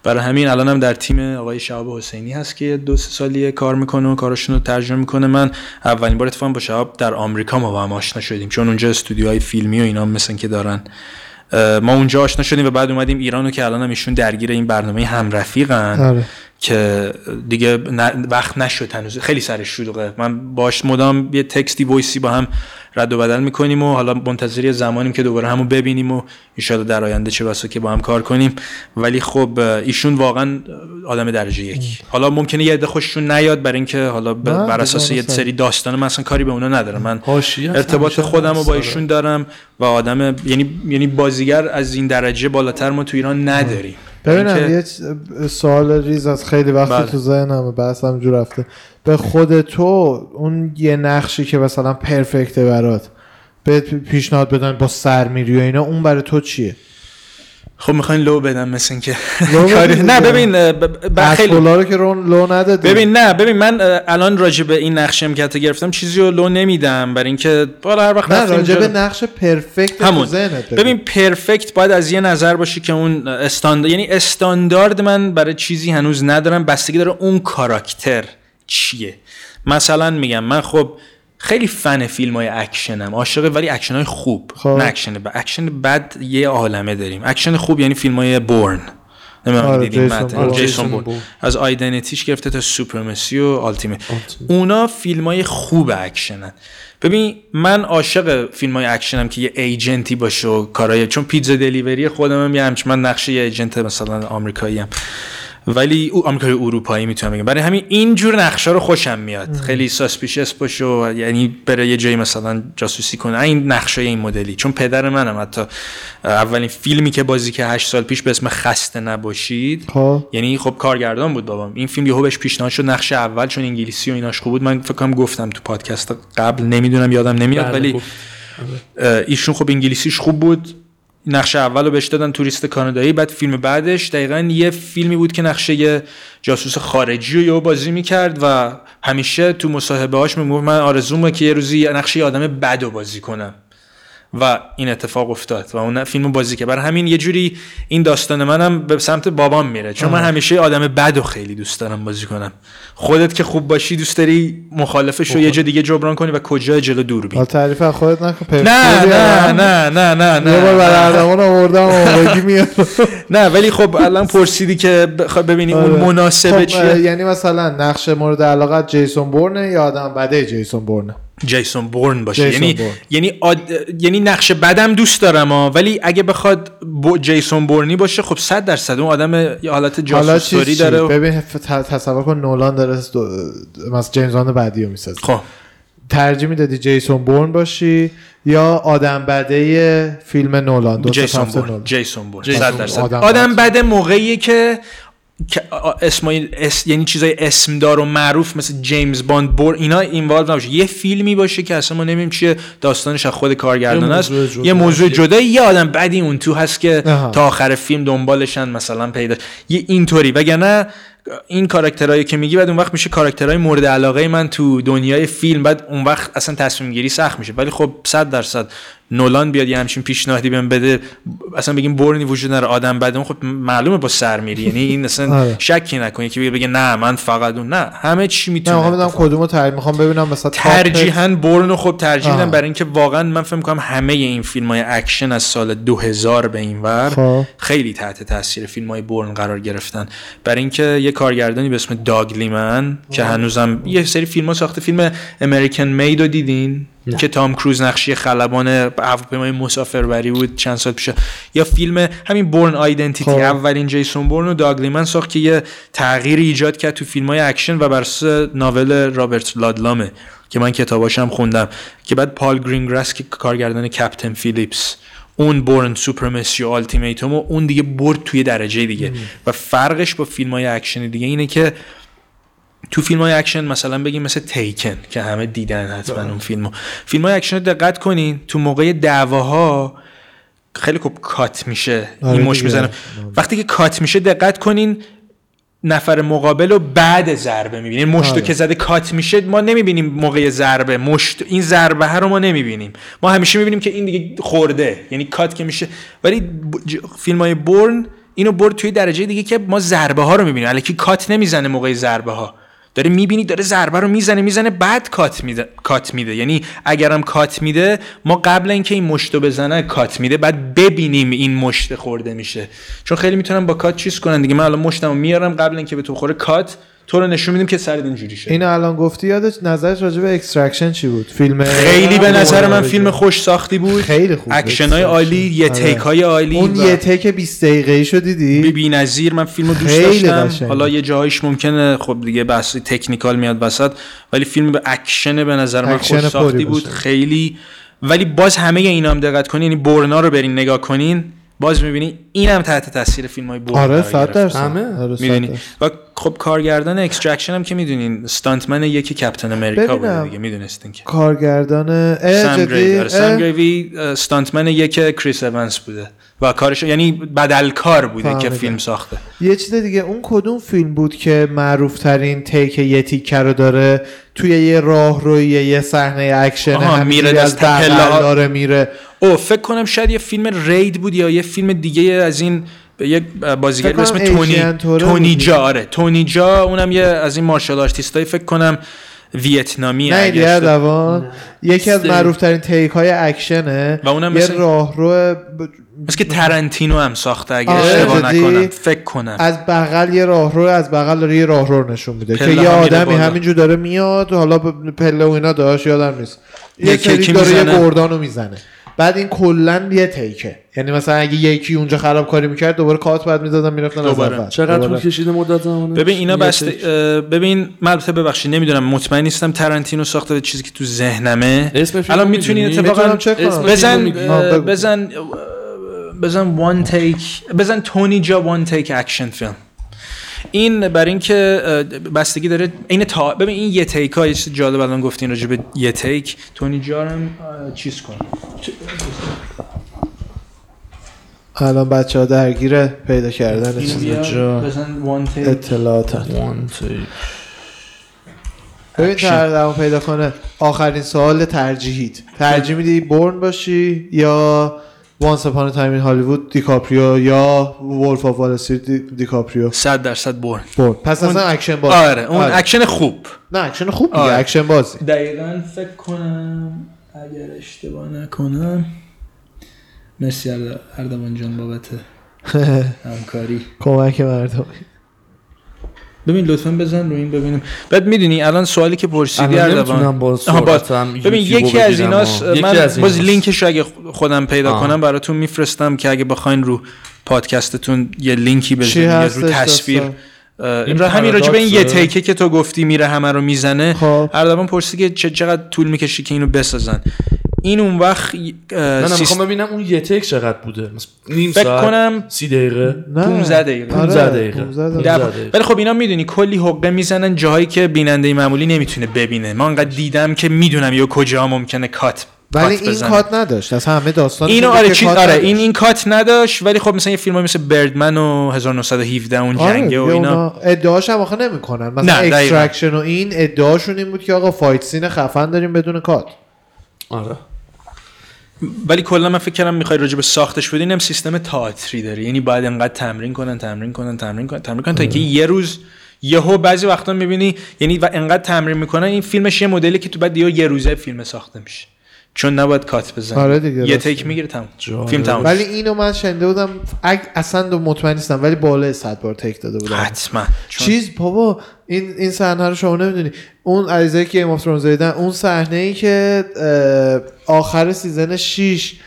Speaker 3: برای همین الانم هم در تیم آقای شهاب حسینی هست که دو سه سالیه کار می‌کنه و کاراشون رو ترجمه می‌کنه. من اولین بار اتفاقا با شهاب در آمریکا ما با هم آشنا شدیم چون اونجا استودیوهای فیلمی و اینا مثل که دارن. ما اونجا آشنا شدیم و بعد اومدیم ایران و که الان هم ایشون درگیر این برنامه هم رفیقن
Speaker 2: آره.
Speaker 3: که دیگه وقت نشد هنوز. خیلی سرش شلوغه. من باش مدام یه تکستی وایسی با هم رد و بدل می‌کنیم و حالا منتظری زمانیم که دوباره همو ببینیم و ان در آینده چه بسا که با هم کار کنیم. ولی خب ایشون واقعا آدم درجه یک. حالا ممکنه یه عده خوششون نیاد برای اینکه حالا بر اساس یه سری داستان من اصلا کاری به اونا ندارم. من ارتباط خودم رو. با. ایشون دارم و آدم یعنی یعنی بازیگر از این درجه بالاتر ما تو ایران نداریم.
Speaker 2: ببینم یه چ- سوال ریز از خیلی وقتی
Speaker 3: بله.
Speaker 2: تو ذهنمه بحث همجور رفته. به خود تو اون یه نقشی که مثلا پرفکته برات به پیشنهاد بدن با سرمیری و اینا اون برای تو چیه؟
Speaker 3: خب می‌خواین لو بدم مثل اینکه نه. ببین خیلی
Speaker 2: اصلا رو که لو ندادی
Speaker 3: ببین نه ببین من الان راجع به این نقش امکت گرفتم چیزی رو لو نمیدم برای اینکه بالا هر وقت
Speaker 2: نه راجع به نقش perfect تو
Speaker 3: همون. ببین perfect باید از یه نظر باشه که اون استاندارد یعنی استاندارد من برای چیزی هنوز ندارم بستگی داره اون کاراکتر چیه مثلا میگم من خب خیلی فن فیلم های اکشنم عاشق ولی اکشن های خوب
Speaker 2: خب.
Speaker 3: نه اکشن بد اکشن بد یه عالمه داریم اکشن خوب یعنی فیلم های بورن نمی‌دونم
Speaker 2: آره، جیسون.
Speaker 3: جیسون بورن.
Speaker 1: بورن.
Speaker 3: از Identity گرفته تا Supremacy و
Speaker 1: Ultimatum.
Speaker 3: اونا فیلم های خوب اکشنن ببین من عاشق فیلم های اکشنم که یه agent ی باشه و کارهای چون Pizza Delivery خودم هم یه همچین من نقشه یه agent مثلا آمریکایی هم ولی او آمریکایی اروپایی می‌تونم بگم. برای همین اینجور نقشه رو خوشم میاد. خیلی suspicious باشه و یعنی بره یه جایی مثلا جاسوسی کنه. این نقشه این مدلی. چون پدر منم حتی اولین فیلمی که بازی که 8 سال پیش به اسم خسته نباشید.
Speaker 2: خب.
Speaker 3: یعنی خب کارگردان بود بابام. این فیلم یهو بهش پیشنهاد شد. نقش اول چون انگلیسی و ایناش خوب بود. من فکر کنم گفتم تو پادکست قبل. نمی‌دونم یادم نمیاد.
Speaker 1: بله،
Speaker 3: ولی ایشون خب انگلیسیش خوب بود. نقشه اول رو بهش دادن توریست کانادایی بعد فیلم بعدش دقیقا یه فیلمی بود که نقشه جاسوس خارجی رو یهو بازی می‌کرد و همیشه تو مصاحبه هاش می‌گفت من آرزومه که یه روزی نقشه آدم بد رو بازی کنم. و این اتفاق افتاد و اون فیلم رو بازی که برای همین یه جوری این داستان منم به سمت بابام میره. چون من همیشه یه آدم بد خیلی دوست دارم بازی کنم. خودت که خوب باشی دوست داری مخالفش رو یه جا دیگه جبران کنی و کجا جلو دور بی.
Speaker 2: تعریف خودت نکن.
Speaker 3: نه نه نه. نه نه
Speaker 2: یه بار
Speaker 3: نه
Speaker 2: آوردم میاد. <laughs>
Speaker 3: نه ولی خب الان پرسیدی که بخوای ببینی اون
Speaker 2: آره.
Speaker 3: مناسبه
Speaker 2: خب،
Speaker 3: چیه؟
Speaker 2: یعنی مثلا نقش مورد علاقت جیسون بورنه یا آدم بده جیسون بورنه؟
Speaker 3: جیسون بورن باشه.
Speaker 2: جیسون
Speaker 3: یعنی
Speaker 2: بورن.
Speaker 3: یعنی آد... یعنی نقش بدم دوست دارم ها ولی اگه بخواد ب... جیسون بورنی باشه خب 100 درصد اون آدم یه حالت جاسوسوری
Speaker 2: چی؟
Speaker 3: داره و...
Speaker 2: ببین تصور کن نولان داره دو... مثلا جیمز باند بعدی رو می‌سازه.
Speaker 3: خب.
Speaker 2: ترجیح می‌دادی جیسون بورن باشی یا آدم بده فیلم نولان؟ دو
Speaker 3: جیسون بورن. جیسون بورن.
Speaker 1: جیسون
Speaker 3: 100 درصد.
Speaker 2: آدم
Speaker 3: آدم,
Speaker 2: بد.
Speaker 3: بده موقعیه که اسمای اس... یعنی چیزای اسمدار و معروف مثل جیمز باند بورن اینا involve نباشه. یه فیلمی باشه که اصلا ما نمی‌دونیم چیه داستانش از خود کارگردان است. یه موضوع جدا. یه آدم بدی اون تو هست که
Speaker 2: آها.
Speaker 3: تا آخر فیلم دنبالشن مثلا پیدا. یه اینطوری. وگرنه این کاراکترهایی که میگی بعد اون وقت میشه کاراکترهای مورد علاقه من تو دنیای فیلم. بعد اون وقت اصلا تصمیم گیری سخت میشه. ولی خب 100 درصد نولان بیاد یه همچین پیشنهادی بهم بده اصلا بگیم بورنی وجود نداره آدم بده خب معلومه با سر میری یعنی این اصلا <laughs>
Speaker 2: آره.
Speaker 3: شکی نکنی که بگه نه من فقط اون نه همه چی
Speaker 2: نه
Speaker 3: می‌تونه
Speaker 2: می‌خوام بدم کدومو ترجیح می‌خوام ببینم مثلا
Speaker 3: ترجیحاً بورن رو خب ترجیح. میدم برای اینکه واقعا من فکر می‌کنم همه این فیلم های اکشن از سال 2000 به این ور
Speaker 2: خب.
Speaker 3: خیلی تحت تاثیر فیلم های بورن قرار گرفتن برای اینکه یه کارگردانی به اسم داگ لیمن که هنوزم یه سری فیلم ها ساخته فیلم American Made رو دیدین که تام کروز نقشی خلبان هواپیمای مسافربری بود چند سال پیش. یا فیلم همین Bourne Identity
Speaker 2: خب.
Speaker 3: اولین جیسون بورن و داگ لیمن ساخت که یه تغییر ایجاد کرد تو فیلم های اکشن و بر اساس novel رابرت لادلامه که من کتاباشم خوندم که بعد پال گرینگراس که کارگردان Captain Phillips اون Bourne Supremacy و Ultimatum و اون دیگه برد توی درجه دیگه. و فرقش با فیلم های اکشن دیگه اینه که تو فیلم های اکشن مثلا بگیم مثل Taken که همه دیدن حتما اون فیلمو. فیلم های اکشن رو دقت کنین تو موقع دعواها خیلی خوب کات میشه
Speaker 2: آره
Speaker 3: این مشت
Speaker 2: دیگه.
Speaker 3: می‌زنه. وقتی که کات میشه دقت کنین نفر مقابل رو بعد ضربه می‌بینیم مشتو
Speaker 2: آره.
Speaker 3: که زده کات میشه ما نمی‌بینیم موقع ضربه. مشت این ضربه ها رو ما نمی‌بینیم. ما همیشه می‌بینیم که این دیگه خورده. یعنی کات که میشه. ولی فیلم های بورن اینو برد توی درجه دیگه که ما ضربه ها رو می‌بینیم. الکی کات نمی‌زنه موقع ضربه ها داره می‌بینی داره ضربه رو می‌زنه می‌زنه بعد کات میده کات میده. یعنی اگرم کات میده ما قبل اینکه این مشتو بزنه کات میده بعد ببینیم این مشت خورده میشه. چون خیلی می‌تونن با کات چیز کنن دیگه. من الان مشتمو میارم قبل اینکه به تو بخوره کات تو رو نشون میدیم که سرت اینجوری شد
Speaker 2: اینو الان گفتی یادت نظرت راجع به Extraction چی بود فیلم
Speaker 3: خیلی به نظر من
Speaker 2: آره.
Speaker 3: فیلم خوش ساختی بود
Speaker 2: خیلی خوب
Speaker 3: اکشن های عالی یه
Speaker 2: آره.
Speaker 3: take های عالی
Speaker 2: اون یه take 20 دقیقه‌ای شو دیدی
Speaker 3: بی نظیر من فیلمو دوست داشتم. حالا یه جاهایش ممکنه خب دیگه بحث technical میاد وسط ولی فیلم به اکشن به نظر من خوش ساختی بود. خیلی ولی باز همه اینا هم دقت کنین یعنی بورنا رو برین نگاه کنین باز می‌بینی اینم تحت تاثیر فیلم های بورنا
Speaker 2: آره
Speaker 3: قرار
Speaker 2: 100
Speaker 3: گرفت.
Speaker 2: درصد
Speaker 1: همه.
Speaker 2: آره، صد
Speaker 3: می‌دونی. و خب کارگردان Extraction هم که می‌دونین stuntman یکی Captain America بوده
Speaker 2: ببینم.
Speaker 3: دیگه می‌دونستین که
Speaker 2: کارگردان جدی؟
Speaker 3: گریوی سم
Speaker 2: اه،
Speaker 3: گریوی stuntman یک کریس ایوانس بوده و کارش یعنی بدلکار بوده که. فیلم ساخته
Speaker 2: یه چیز دیگه اون کدوم فیلم بود که معروف ترین take یه take ه رو داره توی یه راه روی یه صحنه اکشن
Speaker 3: میره
Speaker 2: از
Speaker 3: دست.
Speaker 2: داره میره
Speaker 3: او فکر کنم شاید یه فیلم Raid بود یا یه فیلم دیگه از این یک بازیگر به اسم تونی تونی. جا آره تونی جا اونم یه از این martial artist ای فکر کنم ویتنامی
Speaker 2: نه دیگه دوان یکی از. معروف ترین تیک های اکشنه
Speaker 3: و اونم
Speaker 2: یه
Speaker 3: مثل-
Speaker 2: راهرو ب-
Speaker 3: مثل که ترنتینو هم ساخته اگه
Speaker 2: آره،
Speaker 3: اشتباه
Speaker 2: جدی؟
Speaker 3: نکنم فکر کنم
Speaker 2: از بغل یه راهرو از بغل داره یه راهرو نشون میده که یه آدمی. همینجور داره میاد حالا پله و اینا داشت یادم نیست یه سری داره یه. گردانو می‌زنه بعد این کلا یه تیکه یعنی مثلا اگه یکی اونجا خرابکاری می‌کرد دوباره کات بعد می‌دادن می‌رفتن از. اول
Speaker 1: چقدر. طول کشیده مدت زمانه
Speaker 3: ببین اینا. اه، ببین من البته ببخشید نمی‌دونم مطمئن نیستم ترنتینو ساخته به چیزی که تو ذهنمه الان می‌تونی؟ اتفاقا بزن. بزن بزن one take بزن تونی جا one take اکشن فیلم این برای اینکه بستگی داره این تا ببین این یه take ها یه چیز جالب الان گفتین راجع به یه take تونی جا رو هم، اه، چیز کن.
Speaker 2: الان بچه ها درگیر پیدا کردن چیز
Speaker 1: جا.
Speaker 2: اطلاعات. ببین تردمو پیدا کنه. آخرین سوال ترجیحیت ترجیح میدی Bourne باشی یا Once Upon a Time in Hollywood دیکاپریو یا Wolf of Wall دیکاپریو
Speaker 3: صد درصد Bourne.
Speaker 2: Bourne پس اصلا اکشن باز
Speaker 3: آره اون اکشن خوب.
Speaker 2: نه اکشن خوب دیگه
Speaker 3: آره.
Speaker 2: اکشن بازی.
Speaker 3: دقیقا فکر کنم اگر اشتباه نکنم مرسی ارد- اردوان جان بابت <laughs> همکاری.
Speaker 2: کمک مردم.
Speaker 3: ببین لطفا بزن رو این ببینیم بعد می‌دونی الان سوالی که پرسیدی
Speaker 1: الان با سرعتم
Speaker 3: ببین یکی از ایناست
Speaker 1: و-
Speaker 3: من
Speaker 1: از
Speaker 3: باز. لینکش اگه خودم پیدا
Speaker 1: آه.
Speaker 3: کنم براتون میفرستم که اگه بخواین رو پادکستتون یه لینکی
Speaker 2: هستش
Speaker 3: رو تصویر
Speaker 1: این
Speaker 3: را همین راجع به این یه. تیکه که تو گفتی میره همه رو می‌زنه
Speaker 2: خب
Speaker 3: اردوان پرسید که چقدر طول می‌کشی که اینو بسازن این اون وقت
Speaker 1: نه نه
Speaker 3: سیست-
Speaker 1: می‌خوام ببینم اون یه تک چقدر بوده مثلا نیم
Speaker 3: فکر
Speaker 1: ساعت
Speaker 3: کنم
Speaker 1: سی دقیقه
Speaker 2: نه
Speaker 3: 15 دقیقه.
Speaker 1: 15
Speaker 2: آره،
Speaker 1: دقیقه.
Speaker 2: 15 دقیقه.
Speaker 1: ده-
Speaker 3: دفعه.
Speaker 1: دقیقه.
Speaker 3: ولی خب اینا می‌دونی کلی حقه می‌زنن جاهایی که بیننده معمولی نمی‌تونه ببینه ما انقدر دیدم که می‌دونم یا کجا ممکنه کات
Speaker 2: ولی
Speaker 3: کات
Speaker 2: این
Speaker 3: بزنه.
Speaker 2: کات نداشت از همه داستان
Speaker 3: اینو آره چیز آره این این کات نداشت ولی خب مثلا یه فیلم مثل Birdman و 1917 اون جنگه و اینا
Speaker 2: ادعاش هم آخه نمی‌کنن مثلا. Extraction و این ادعاشون این بود که آقا fight scene خفن داریم بدون کات
Speaker 1: آره
Speaker 3: ولی کلا من فکر کردم می‌خوای راجع به ساختش بدین هم سیستم تئاتری داره یعنی باید انقدر تمرین کنن تمرین کنن تمرین کنن تمرین کنن تا اینکه یه روز یهو بعضی وقتا می‌بینی یعنی و انقدر تمرین می‌کنن این فیلمش یه مدلی که تو بعد یه روزه فیلم ساخته میشه. چون نباید کات بزنی.
Speaker 2: آره دیگه،
Speaker 3: یه take می‌گیره
Speaker 1: جالب.
Speaker 3: فیلم تمام
Speaker 2: ولی اینو من شنیده بودم اگ اصلا دو مطمئن نیستم ولی بالای 100 بار take داده بودم.
Speaker 3: حتما. چون
Speaker 2: چیز بابا این این صحنه رو شما نمی‌دونی. اون عریضه که Game of اون صحنه ای که آخر season 6 اه،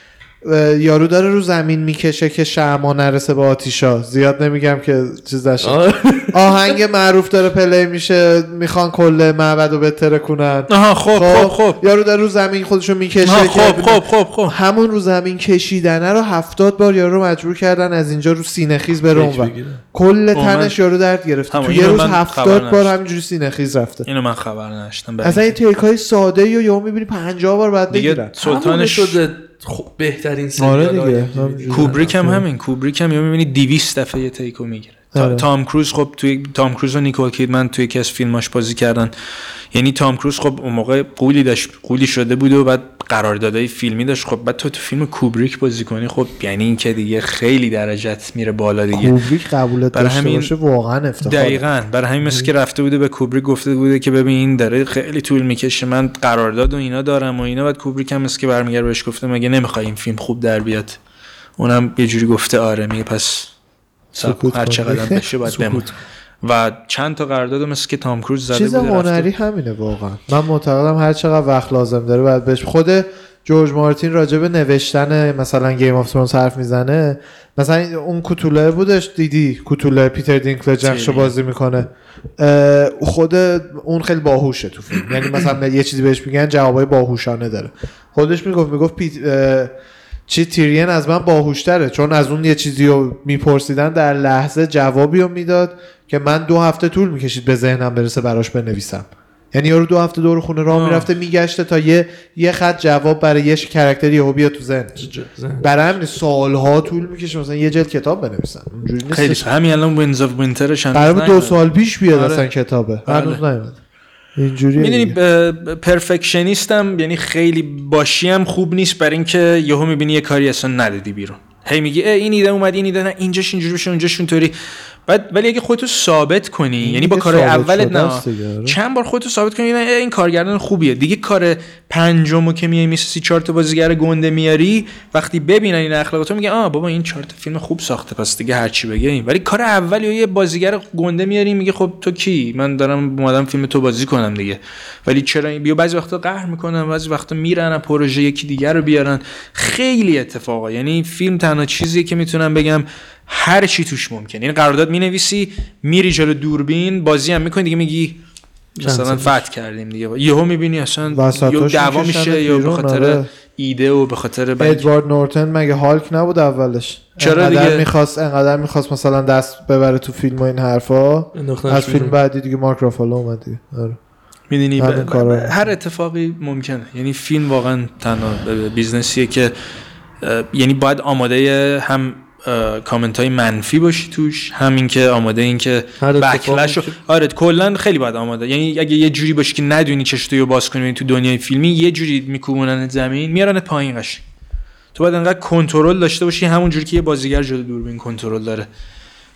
Speaker 2: یارو داره رو زمین می‌کشه که شما نرسه به آتیشا. زیاد نمیگم که چیز
Speaker 1: آره.
Speaker 2: آهنگ معروف داره پلی میشه می‌خوان کل معبد رو بتره کنن
Speaker 3: آها خب خب خب
Speaker 2: یارو داره رو زمین خودشو می‌کشه
Speaker 3: خب خب خب خب
Speaker 2: همون رو زمین کشیدنه رو هفتاد بار یارو رو مجبور کردن از اینجا رو سینه خیز بره
Speaker 1: بگیره.
Speaker 2: کل تنش یارو درد گرفته.
Speaker 3: همون،
Speaker 2: تو یه روز هفتاد بار. همینجوری سینه خیز رفته.
Speaker 3: اینو من خبر نداشتم برای
Speaker 2: اصلا این
Speaker 3: اینکه
Speaker 2: تیک های ساده یا یهو می‌بینی 50 بار بعد
Speaker 3: دیگه
Speaker 2: بگیرن.
Speaker 1: سلطان شده خب بهترین
Speaker 2: آره
Speaker 1: سریال
Speaker 2: دیگه.
Speaker 1: های
Speaker 2: همینجوری.
Speaker 3: کوبریک هم همین کوبریک هم یه می‌بینی 200 دفعه یه تیکو می‌گیره
Speaker 2: آره.
Speaker 3: تام کروز خب توی تام کروز و نیکول کیدمن توی یکی از فیلماش بازی کردن یعنی تام کروز خب اون موقع قولی داشت قولی شده بود و بعد قراردادهای فیلمی داشت. خب بعد تو تو فیلم کوبریک بازی کنی خب یعنی این که دیگه خیلی درجت میره بالا دیگه.
Speaker 2: کوبریک قبولت
Speaker 3: برای همین-
Speaker 2: باشه واقعا افتخار.
Speaker 3: دقیقا. برای همین مثل که رفته بوده به کوبریک گفته بوده که ببین این داره خیلی طول می‌کشه من قرارداد و اینا دارم و اینا بعد کوبریک هم مثل که برمیگره بهش گفته مگه نمی‌خوای این فیلم خوب در بیاد؟ اونم یه جوری گفته آره میگه پس
Speaker 2: سکوت
Speaker 3: هر. چقدر بشه باید بمون. و چند تا قرارداد مثل که تام کروز زده
Speaker 2: چیز هنری همینه واقعا. من معتقدم هر چقدر وقت لازم داره باید بهش خود جورج مارتین راجع به نوشتن مثلا Game of Thrones حرف می‌زنه. مثلا اون کوتوله بودش دیدی؟ کوتوله پیتر دینکلج
Speaker 3: سیری.
Speaker 2: بازی می‌کنه. خود اون خیلی باهوشه تو فیلم. یعنی مثلا <laughs> یه چیزی بهش میگن جوابای باهوشانه داره. خودش می‌گفت می‌گفت پیت چی تیریون از من باهوشتره چون از اون یه چیزی رو میپرسیدن در لحظه جوابی رو می‌داد. که من دو هفته طول می‌کشید به ذهنم برسه براش بنویسم. یعنی یارو دو هفته دور خونه راه. می‌رفته میگشته تا یه یه خط جواب برای یه character ی یهو بیاد تو ذهن برای همین سالها طول می‌کشه. مثلا یه جلد کتاب بنویسن اونجوری
Speaker 3: خیلی
Speaker 2: نیستش
Speaker 3: سا. همین الان Winds of Winter ش
Speaker 2: هم بود دو سال پیش بیاد
Speaker 3: آره.
Speaker 2: اصلا کتابه.
Speaker 3: بله.
Speaker 2: هنوز نیومد. اینجوری
Speaker 3: می‌دونی پرفکشنیستم یعنی خیلی باشیم خوب نیست برای اینکه یهو می‌بینی یه کاری اصلا ندادی بیرون. هی میگی این ایده اومد این ایده نه اینجاش اینجوری بشه اونجاش اونطوری. بعد ولی اگه خودتو ثابت کنی یعنی با کار اولت نه.
Speaker 2: آره.
Speaker 3: چند بار خودتو ثابت کنی نه، اه، این کارگردان خوبیه. دیگه کار پنجمو که میای میسسی چهار تا بازیگر گنده میاری وقتی ببینن این اخلاقاتو میگه آ بابا این چهار تا فیلم خوب ساخته پس دیگه هرچی بگه این. ولی کار اول یا یه بازیگر گنده میاری میگه خب تو کی؟ من دارم اومدم فیلم تو بازی کنم دیگه. ولی چرا این؟ بیا بعضی وقتا قهر می‌کنن بعضی وقتا میرن پروژه یکی دیگر رو بیارن. خیلی اتفاقا. یعنی فیلم تنها چیزیه که می‌تونم بگم هر چی توش ممکنه این قرارداد می‌نویسی میری جلو دوربین بازی هم می‌کنی دیگه میگی مثلا فتح کردیم دیگه یهو می‌بینی اصلا یا دعوا میشه یا به خاطر
Speaker 2: آره.
Speaker 3: ایده و به خاطر
Speaker 2: ادوارد نورتن مگه هالک نبود اولش
Speaker 3: چرا
Speaker 2: انقدر
Speaker 3: دیگه؟
Speaker 2: می‌خواست انقدر می‌خواست مثلا دست ببره تو فیلم و این حرفا از فیلم
Speaker 1: بیرون.
Speaker 2: بعدی دیگه مارک رافالو اومد دیگه آره.
Speaker 3: می‌دونی
Speaker 2: کارا.
Speaker 3: هر اتفاقی ممکنه یعنی فیلم واقعا تنها ب- business یه که یعنی باید آماده هم کامنت های منفی باشی توش. همین که آماده این که backlash رو آره کلا خیلی باید آماده. یعنی اگه یه جوری باشی که ندونی چشتو باز کنی تو دنیای فیلمی یه جوری میکوبونن زمین میارنت پایین قشنگ. تو باید انقدر کنترل داشته باشی همون جوری که یه بازیگر جلو دوربین کنترل داره.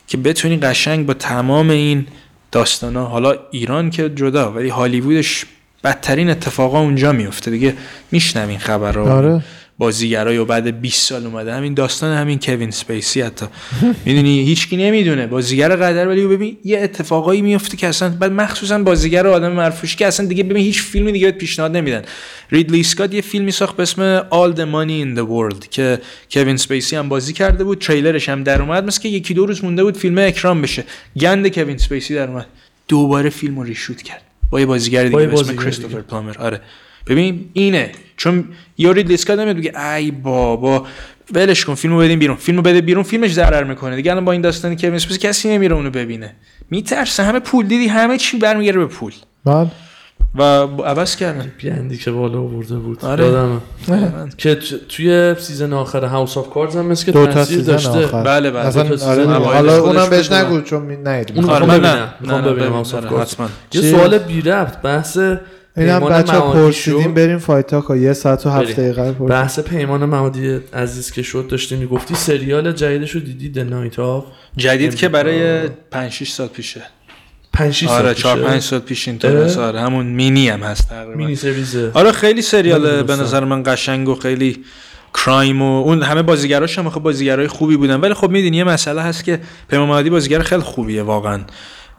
Speaker 3: که بتونی قشنگ با تمام این داستانا حالا ایران که جدا ولی هالیوودش بدترین اتفاقا اونجا میفته. دیگه میشنوین خبرها.
Speaker 2: آره.
Speaker 3: بازیگرای و بعد 20 سال اومده. همین داستان همین کوین سپیسی حتی. می‌دونی هیچکی نمی‌دونه. بازیگر قدر ولی ببین یه اتفاقایی میفته که اصلا بعد مخصوصا بازیگر آدم معروفش که اصلا دیگه ببین هیچ فیلمی دیگه بهت پیشنهاد نمیدن. ریدلی اسکات یه فیلمی ساخت به اسم All the Money in the World که کوین سپیسی هم بازی کرده بود. تریلرش هم در اومد. مثل که یکی دو روز مونده بود فیلم اکران بشه. گند کوین سپیسی در اومد. دوباره فیلم رو reshoot کرد. با یه بازیگر
Speaker 1: با
Speaker 3: دیگه به اسم کریستوفر. پلامر آره. ببین اینه. چون ریدلی اسکات نمیاد بگه ای بابا ولش کن فیلمو بدین بیرون. فیلمو بده بیرون فیلمش ضرر می‌کنه. دیگه الان با این داستانی که اسپیسی کسی نمیره اونو ببینه. میترسه. همه پول دیدی؟ همه چی برمیگرده به پول.
Speaker 2: من
Speaker 3: و عوض کردن.
Speaker 1: گندی که بالا آورده بود.
Speaker 3: آره.
Speaker 1: یادمه. که ت- توی season آخر House of Cards هم مثل که
Speaker 2: دو تا season
Speaker 1: داشته.
Speaker 2: آخر.
Speaker 3: بله، بله.
Speaker 2: اصلا آره حالا اونم بهش. نگو چون می- ندیدیم
Speaker 1: اون
Speaker 3: آره،
Speaker 1: می‌خوام
Speaker 3: نه،
Speaker 1: ببینم.
Speaker 3: نه،
Speaker 1: می‌خوام
Speaker 3: نه،
Speaker 1: ببینم
Speaker 3: ببین،
Speaker 1: House of
Speaker 3: آره،
Speaker 1: Cards
Speaker 3: حتما.
Speaker 1: یه؟ سوال بی ربط بحث
Speaker 2: اینم بچه پرسیدیم. بریم فایتاکا یه ساعت و هفت. دقیقه پرسیدیم.
Speaker 1: بحث پیمان معادی عزیز که شد داشتی می‌گفتی سریال جدیدش رو دیدی The Night of
Speaker 3: جدید که. برای 5 6 سال پیشه
Speaker 1: 5 6
Speaker 3: آره
Speaker 1: سال
Speaker 3: 4
Speaker 1: پیشه.
Speaker 3: 5 سال پیش این؟ آره همون مینی هم هست تقریبا
Speaker 1: mini series ه
Speaker 3: آره خیلی سریال به. نظر من قشنگ و خیلی crime و اون همه بازیگراش هم خب بازیگرای خوبی بودن ولی خب می‌دونی یه مسئله هست که پیمان معادی بازیگر خیلی خوبیه واقعا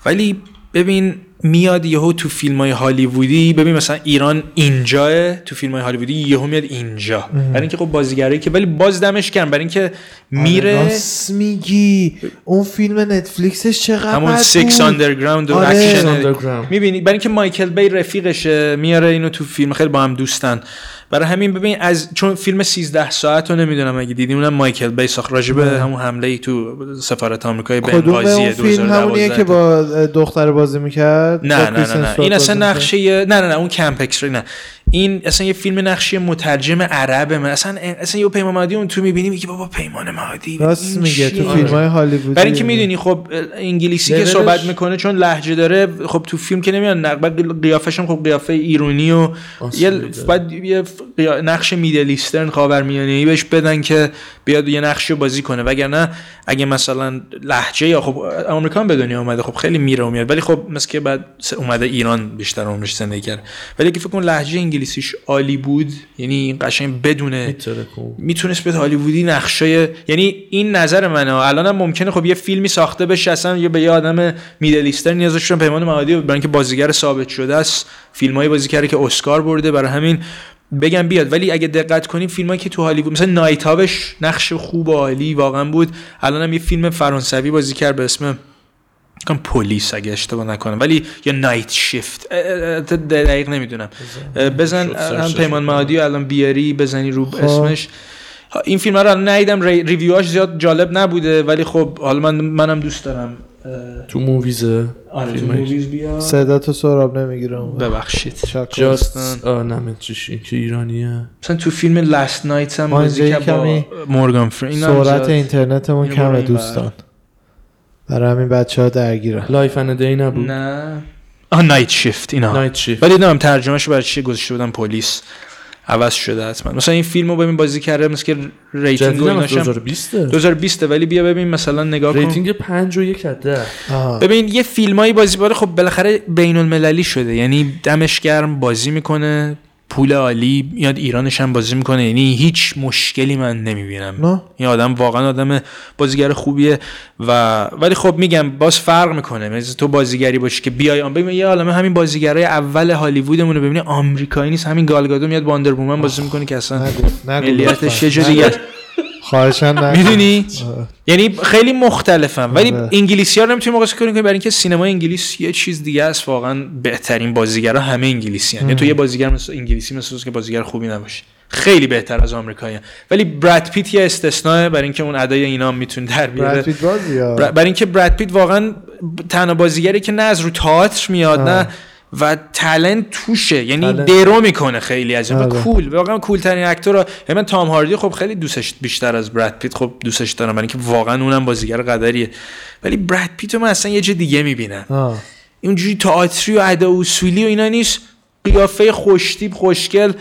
Speaker 3: ولی ببین میاد یهو تو فیلم های هالیوودی ببین مثلا ایران اینجاه تو فیلم های هالیوودی یهو میاد اینجا. برای اینکه خب بازیگرایی که ولی باز دمش کردن برای اینکه
Speaker 2: آره،
Speaker 3: میره
Speaker 2: راست میگی. اون فیلم نتفلیکسش چقدر
Speaker 3: همون Six
Speaker 2: بود.
Speaker 3: Underground و
Speaker 2: آره.
Speaker 3: اکشن
Speaker 1: Underground.
Speaker 3: می‌بینی؟ برای اینکه مایکل بی رفیقشه میاره اینو تو فیلم. خیلی با هم دوستن. برای همین ببین از چون فیلم 13 ساعت رو نمی‌دونم اگه دیدی اونم مایکل بی ساخت راجبه همون حمله ای تو سفارت آمریکای
Speaker 2: کدوم
Speaker 3: بنغازی
Speaker 2: اون فیلم همونیه
Speaker 3: 2012
Speaker 2: که با دختر بازی می‌کرد؟
Speaker 3: نه نه نه, نه. این اصلا نقشه نه نه نه اون Camp X-Ray نه. این اصلا یه فیلم نقشه مترجم عربه من. اصلا اصلا یه پیمان معادی اون تو می‌بینی میگه بابا پیمان معادی
Speaker 2: راست میگه؟ تو فیلم های هالیوودی
Speaker 3: برای اینکه می‌دونی خب انگلیسی که صحبت می‌کنه چون لهجه داره خب تو فیلم که نمیاد نق- بعد قیافش هم خب قیافه ایرونی و یه. بعد یه نقش میدل ایسترن خاورمیانه‌ای بهش بدن که بیاد یه نقش رو بازی کنه. وگرنه اگه مثلا لهجه یا خب آمریکا به دنیا اومده خب خیلی میره و میاد. ولی خب مثل که بعد اومده ایران بیشتر عمرش زندگی کرد. ولی اگه فکر کن لهجه انگلیسیش عالی بود یعنی قشنگ بدونه می‌تونست به هالیوودی نقشای یعنی این نظر منه. الان هم ممکنه خب یه فیلمی ساخته بشه اصلا یه به یه آدم میدل ایسترن نیاز داشتن پیمان معادی برای اینکه بازیگر ثابت شده است فیلمای بازی کرده که اسکار برده برای همین بگم بیاد. ولی اگه دقت کنیم فیلمایی که تو هالیوود مثلا نایت هاوش نقش خوب و عالی واقعا بود. الان هم یه فیلم فرانسوی بازی کرد به اسم کم پلیس اگه اشتباه نکنم. ولی یا نایت شیفت دقیق نمی‌دونم. بزن. الان پیمان. معادی الان بیاری بزنی رو
Speaker 2: خب.
Speaker 3: اسمش. این فیلم رو الان ندیدم ری- ریویوهاش زیاد جالب نبوده ولی خب حالا من منم دوست دارم
Speaker 1: تو موویزه
Speaker 3: آره تو. موویز بیا.
Speaker 2: تو سراب نمی‌گیرم
Speaker 3: ببخشید.
Speaker 1: جاست آه نمی‌تونی که ایرانیه؟
Speaker 3: مثلا تو فیلم لاست نایت هم کرد با
Speaker 2: کمی
Speaker 3: مورگان فرین
Speaker 2: سرعت اینترنتمون کمه دوستان. برای همین بچه ها درگیرن
Speaker 1: لایف ان دی نبود.
Speaker 3: نه. آه Night Shift اینا.
Speaker 1: Night Shift
Speaker 3: ولی نمی‌دونم ترجمهش برای چی گذاشته بودن پلیس؟ عوض شده حتما. مثلا این فیلم رو ببین بازی کرده مثل که rating
Speaker 1: جدید
Speaker 3: و
Speaker 1: هم از
Speaker 3: ایناش هم
Speaker 1: 2020
Speaker 3: 2020 ولی بیا ببین مثلا نگاه کن.
Speaker 1: rating 5 و یک از ده.
Speaker 2: آها.
Speaker 3: ببین یه فیلمایی بازی باره خب بالاخره بین المللی شده. یعنی دمش گرم بازی می‌کنه. پول عالی میاد ایرانش هم بازی می‌کنه. یعنی هیچ مشکلی من نمی‌بینم.
Speaker 2: نه.
Speaker 3: این آدم واقعا آدم بازیگر خوبیه و ولی خب میگم باز فرق می‌کنه. مثل تو بازیگری باشی که بیای آن ببین یه عالمه همین بازیگرای اول هالیوودمون رو ببینی آمریکایی نیست. همین گالگادو میاد با اندر وومن بازی می‌کنه که اصلا
Speaker 2: نگو نگو
Speaker 3: ملیتش. یه جا
Speaker 2: نگو.
Speaker 3: می‌دونی. یعنی خیلی مختلفن ولی
Speaker 2: آره.
Speaker 3: انگلیسی ها رو نمی‌تونی مقایسه کنی برای اینکه سینما انگلیس یه چیز دیگه است واقعا بهترین بازیگرا همه انگلیسی. یعنی تو یه بازیگر مثل انگلیسی مثل که بازیگر خوبی نباشه خیلی بهتر از آمریکایی ولی براد پیت یه استثناء برای اینکه اون ادای اینا هم می‌تونه در بیاره
Speaker 2: براد پیت بازی
Speaker 3: برای اینکه براد پیت واقعا تنها بازیگری که نه از رو تئاتر میاد. نه و تلنت توشه. یعنی
Speaker 1: تالنت.
Speaker 3: درو می‌کنه خیلی از این و. کول واقعا کول ترین اکتور یعنی من تام هاردی خب خیلی دوستش بیشتر از براد پیت خب دوستش دارم. برای اینکه واقعا اونم بازیگر قدریه. ولی براد پیت رو من اصلا یه جا دیگه می‌بینم.
Speaker 2: آه.
Speaker 3: اونجوری تئاتری و ادا اصولی و اینا نیست. قیافه خوشتیپ خوشگل.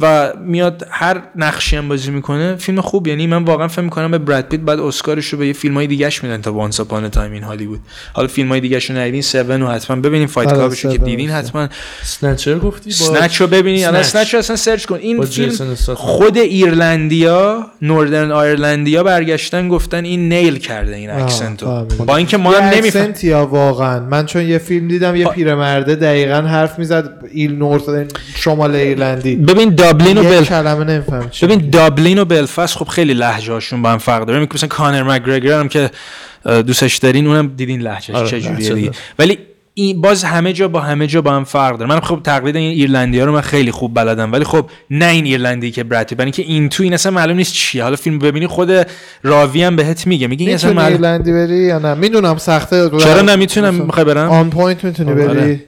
Speaker 3: و میاد هر نقشی هم بازی می‌کنه فیلم خوب یعنی من واقعا فکر می‌کنم به براد پیت بعد اسکارش رو به یه فیلم های دیگهش میدن تا Once Upon a Time in Hollywood حالا فیلم های دیگهش رو ندیدین 7 رو حتما ببینین Fight
Speaker 2: آره،
Speaker 3: Club ش رو که
Speaker 2: Seven
Speaker 3: دیدین. حتما
Speaker 1: Snatch گفتی با
Speaker 3: Snatch رو ببینین الان Snatch. رو اصلا سرچ کن این فیلم. خود ایرلندیا Northern Ireland یا برگشتن گفتن این nail کرده این accent
Speaker 2: و.
Speaker 3: با اینکه ما هم نمیفهم
Speaker 2: accent یا واقعا من چون یه فیلم دیدم یه. پیرمرده دقیقا حرف می‌زد ایل نورت شمال ایرلندی
Speaker 3: ببین دابلین و بل
Speaker 2: کلمه نمیفهم چی
Speaker 3: ببین دابلین و بلفاست خب خیلی لهجه هاشون با هم فرق داره. مثلا کانر مگرگر هم که دوستش دارین اونم دیدین لهجهش
Speaker 1: آره،
Speaker 3: چه جوریه
Speaker 1: لهجه
Speaker 3: دیگه. ولی این باز همه جا با همه جا با هم فرق داره. من خب تقلید این ایرلندی ها رو من خیلی خوب بلدم ولی خب نه این ایرلندی که برات برای اینکه این تو این اصلا معلوم نیست چیه. حالا فیلم ببینی خود راوی هم بهت میگه. میگه این اصلا معلوم
Speaker 2: ایرلندی بری یا نه؟ می‌دونم سخته.
Speaker 3: چرا نمی‌تونم می‌خوای برم؟
Speaker 2: on point می‌تونی. بری.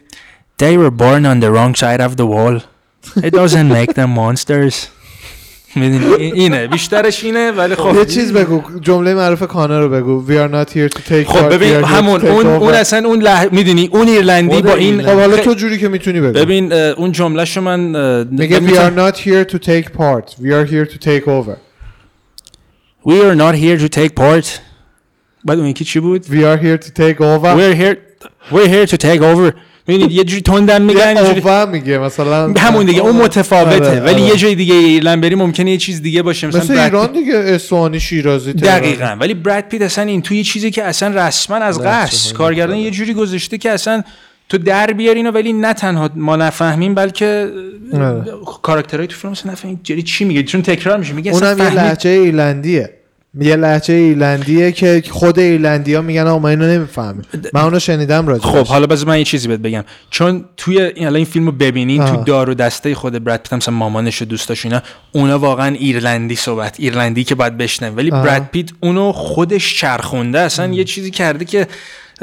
Speaker 3: They were born on the wrong side of the wall. It doesn't make them monsters. می‌دونی؟ این- اینه بیشترش اینه ولی خب
Speaker 2: یه چیز بگو جمله معروف کانر رو بگو We are not here to take part,
Speaker 3: خب
Speaker 2: we
Speaker 3: ببین
Speaker 2: are here to
Speaker 3: همون
Speaker 2: take
Speaker 3: اون
Speaker 2: over.
Speaker 3: اون اصلا اون لح... می‌دونی اون ایرلندی
Speaker 1: خود
Speaker 3: با این
Speaker 1: ایرلندی.
Speaker 2: خب حالا
Speaker 3: خ-
Speaker 2: تو جوری که می‌تونی بگو
Speaker 3: ببین اه، اون جمله شو من اه،
Speaker 2: میگه
Speaker 3: من
Speaker 2: We
Speaker 3: می‌تونم-
Speaker 2: are not here to take part We are here to take over
Speaker 3: We are not here to take part بعد اون یکی چی بود
Speaker 2: We are here to take over
Speaker 3: We're here We're here to take over می‌دونید یه جوری تندم میگن
Speaker 2: یه over میگه مثلا
Speaker 3: همون دیگه اون متفاوته
Speaker 2: آره،
Speaker 3: ولی
Speaker 2: آره.
Speaker 3: یه جای دیگه ایرلند بری ممکنه یه چیز دیگه باشه مثلا
Speaker 2: مثل ایران دیگه اصفهانی شیرازی تهران.
Speaker 3: دقیقا ولی براد پیت اصلا این توی چیزی که اصلا رسما از
Speaker 1: لهجه
Speaker 3: قصد کارگردان. یه جوری گذاشته که اصلا تو در بیارین ولی نه تنها ما نفهمیم بلکه
Speaker 2: آره.
Speaker 3: کاراکترهای تو فیلم اصلا نفهمیم جری چی میگه چون تکرار میشه میگه
Speaker 2: اونم یه لحجه ایرلندیه یه لحجه ایرلندیه که خود ایرلندی ها میگن آقا اینو نمی‌فهمیم من اونو شنیدم راجع
Speaker 3: خب حالا بذار من یه چیزی بهت بگم چون توی این حالا این فیلم رو ببینین تو. دار و دسته خود براد پیت مثلا مامانش و دوستاش اینا اونا واقعا ایرلندی صحبت ایرلندی که باید بشنویم ولی
Speaker 2: آه.
Speaker 3: براد پیت اونو خودش چرخونده اصلا یه چیزی کرده که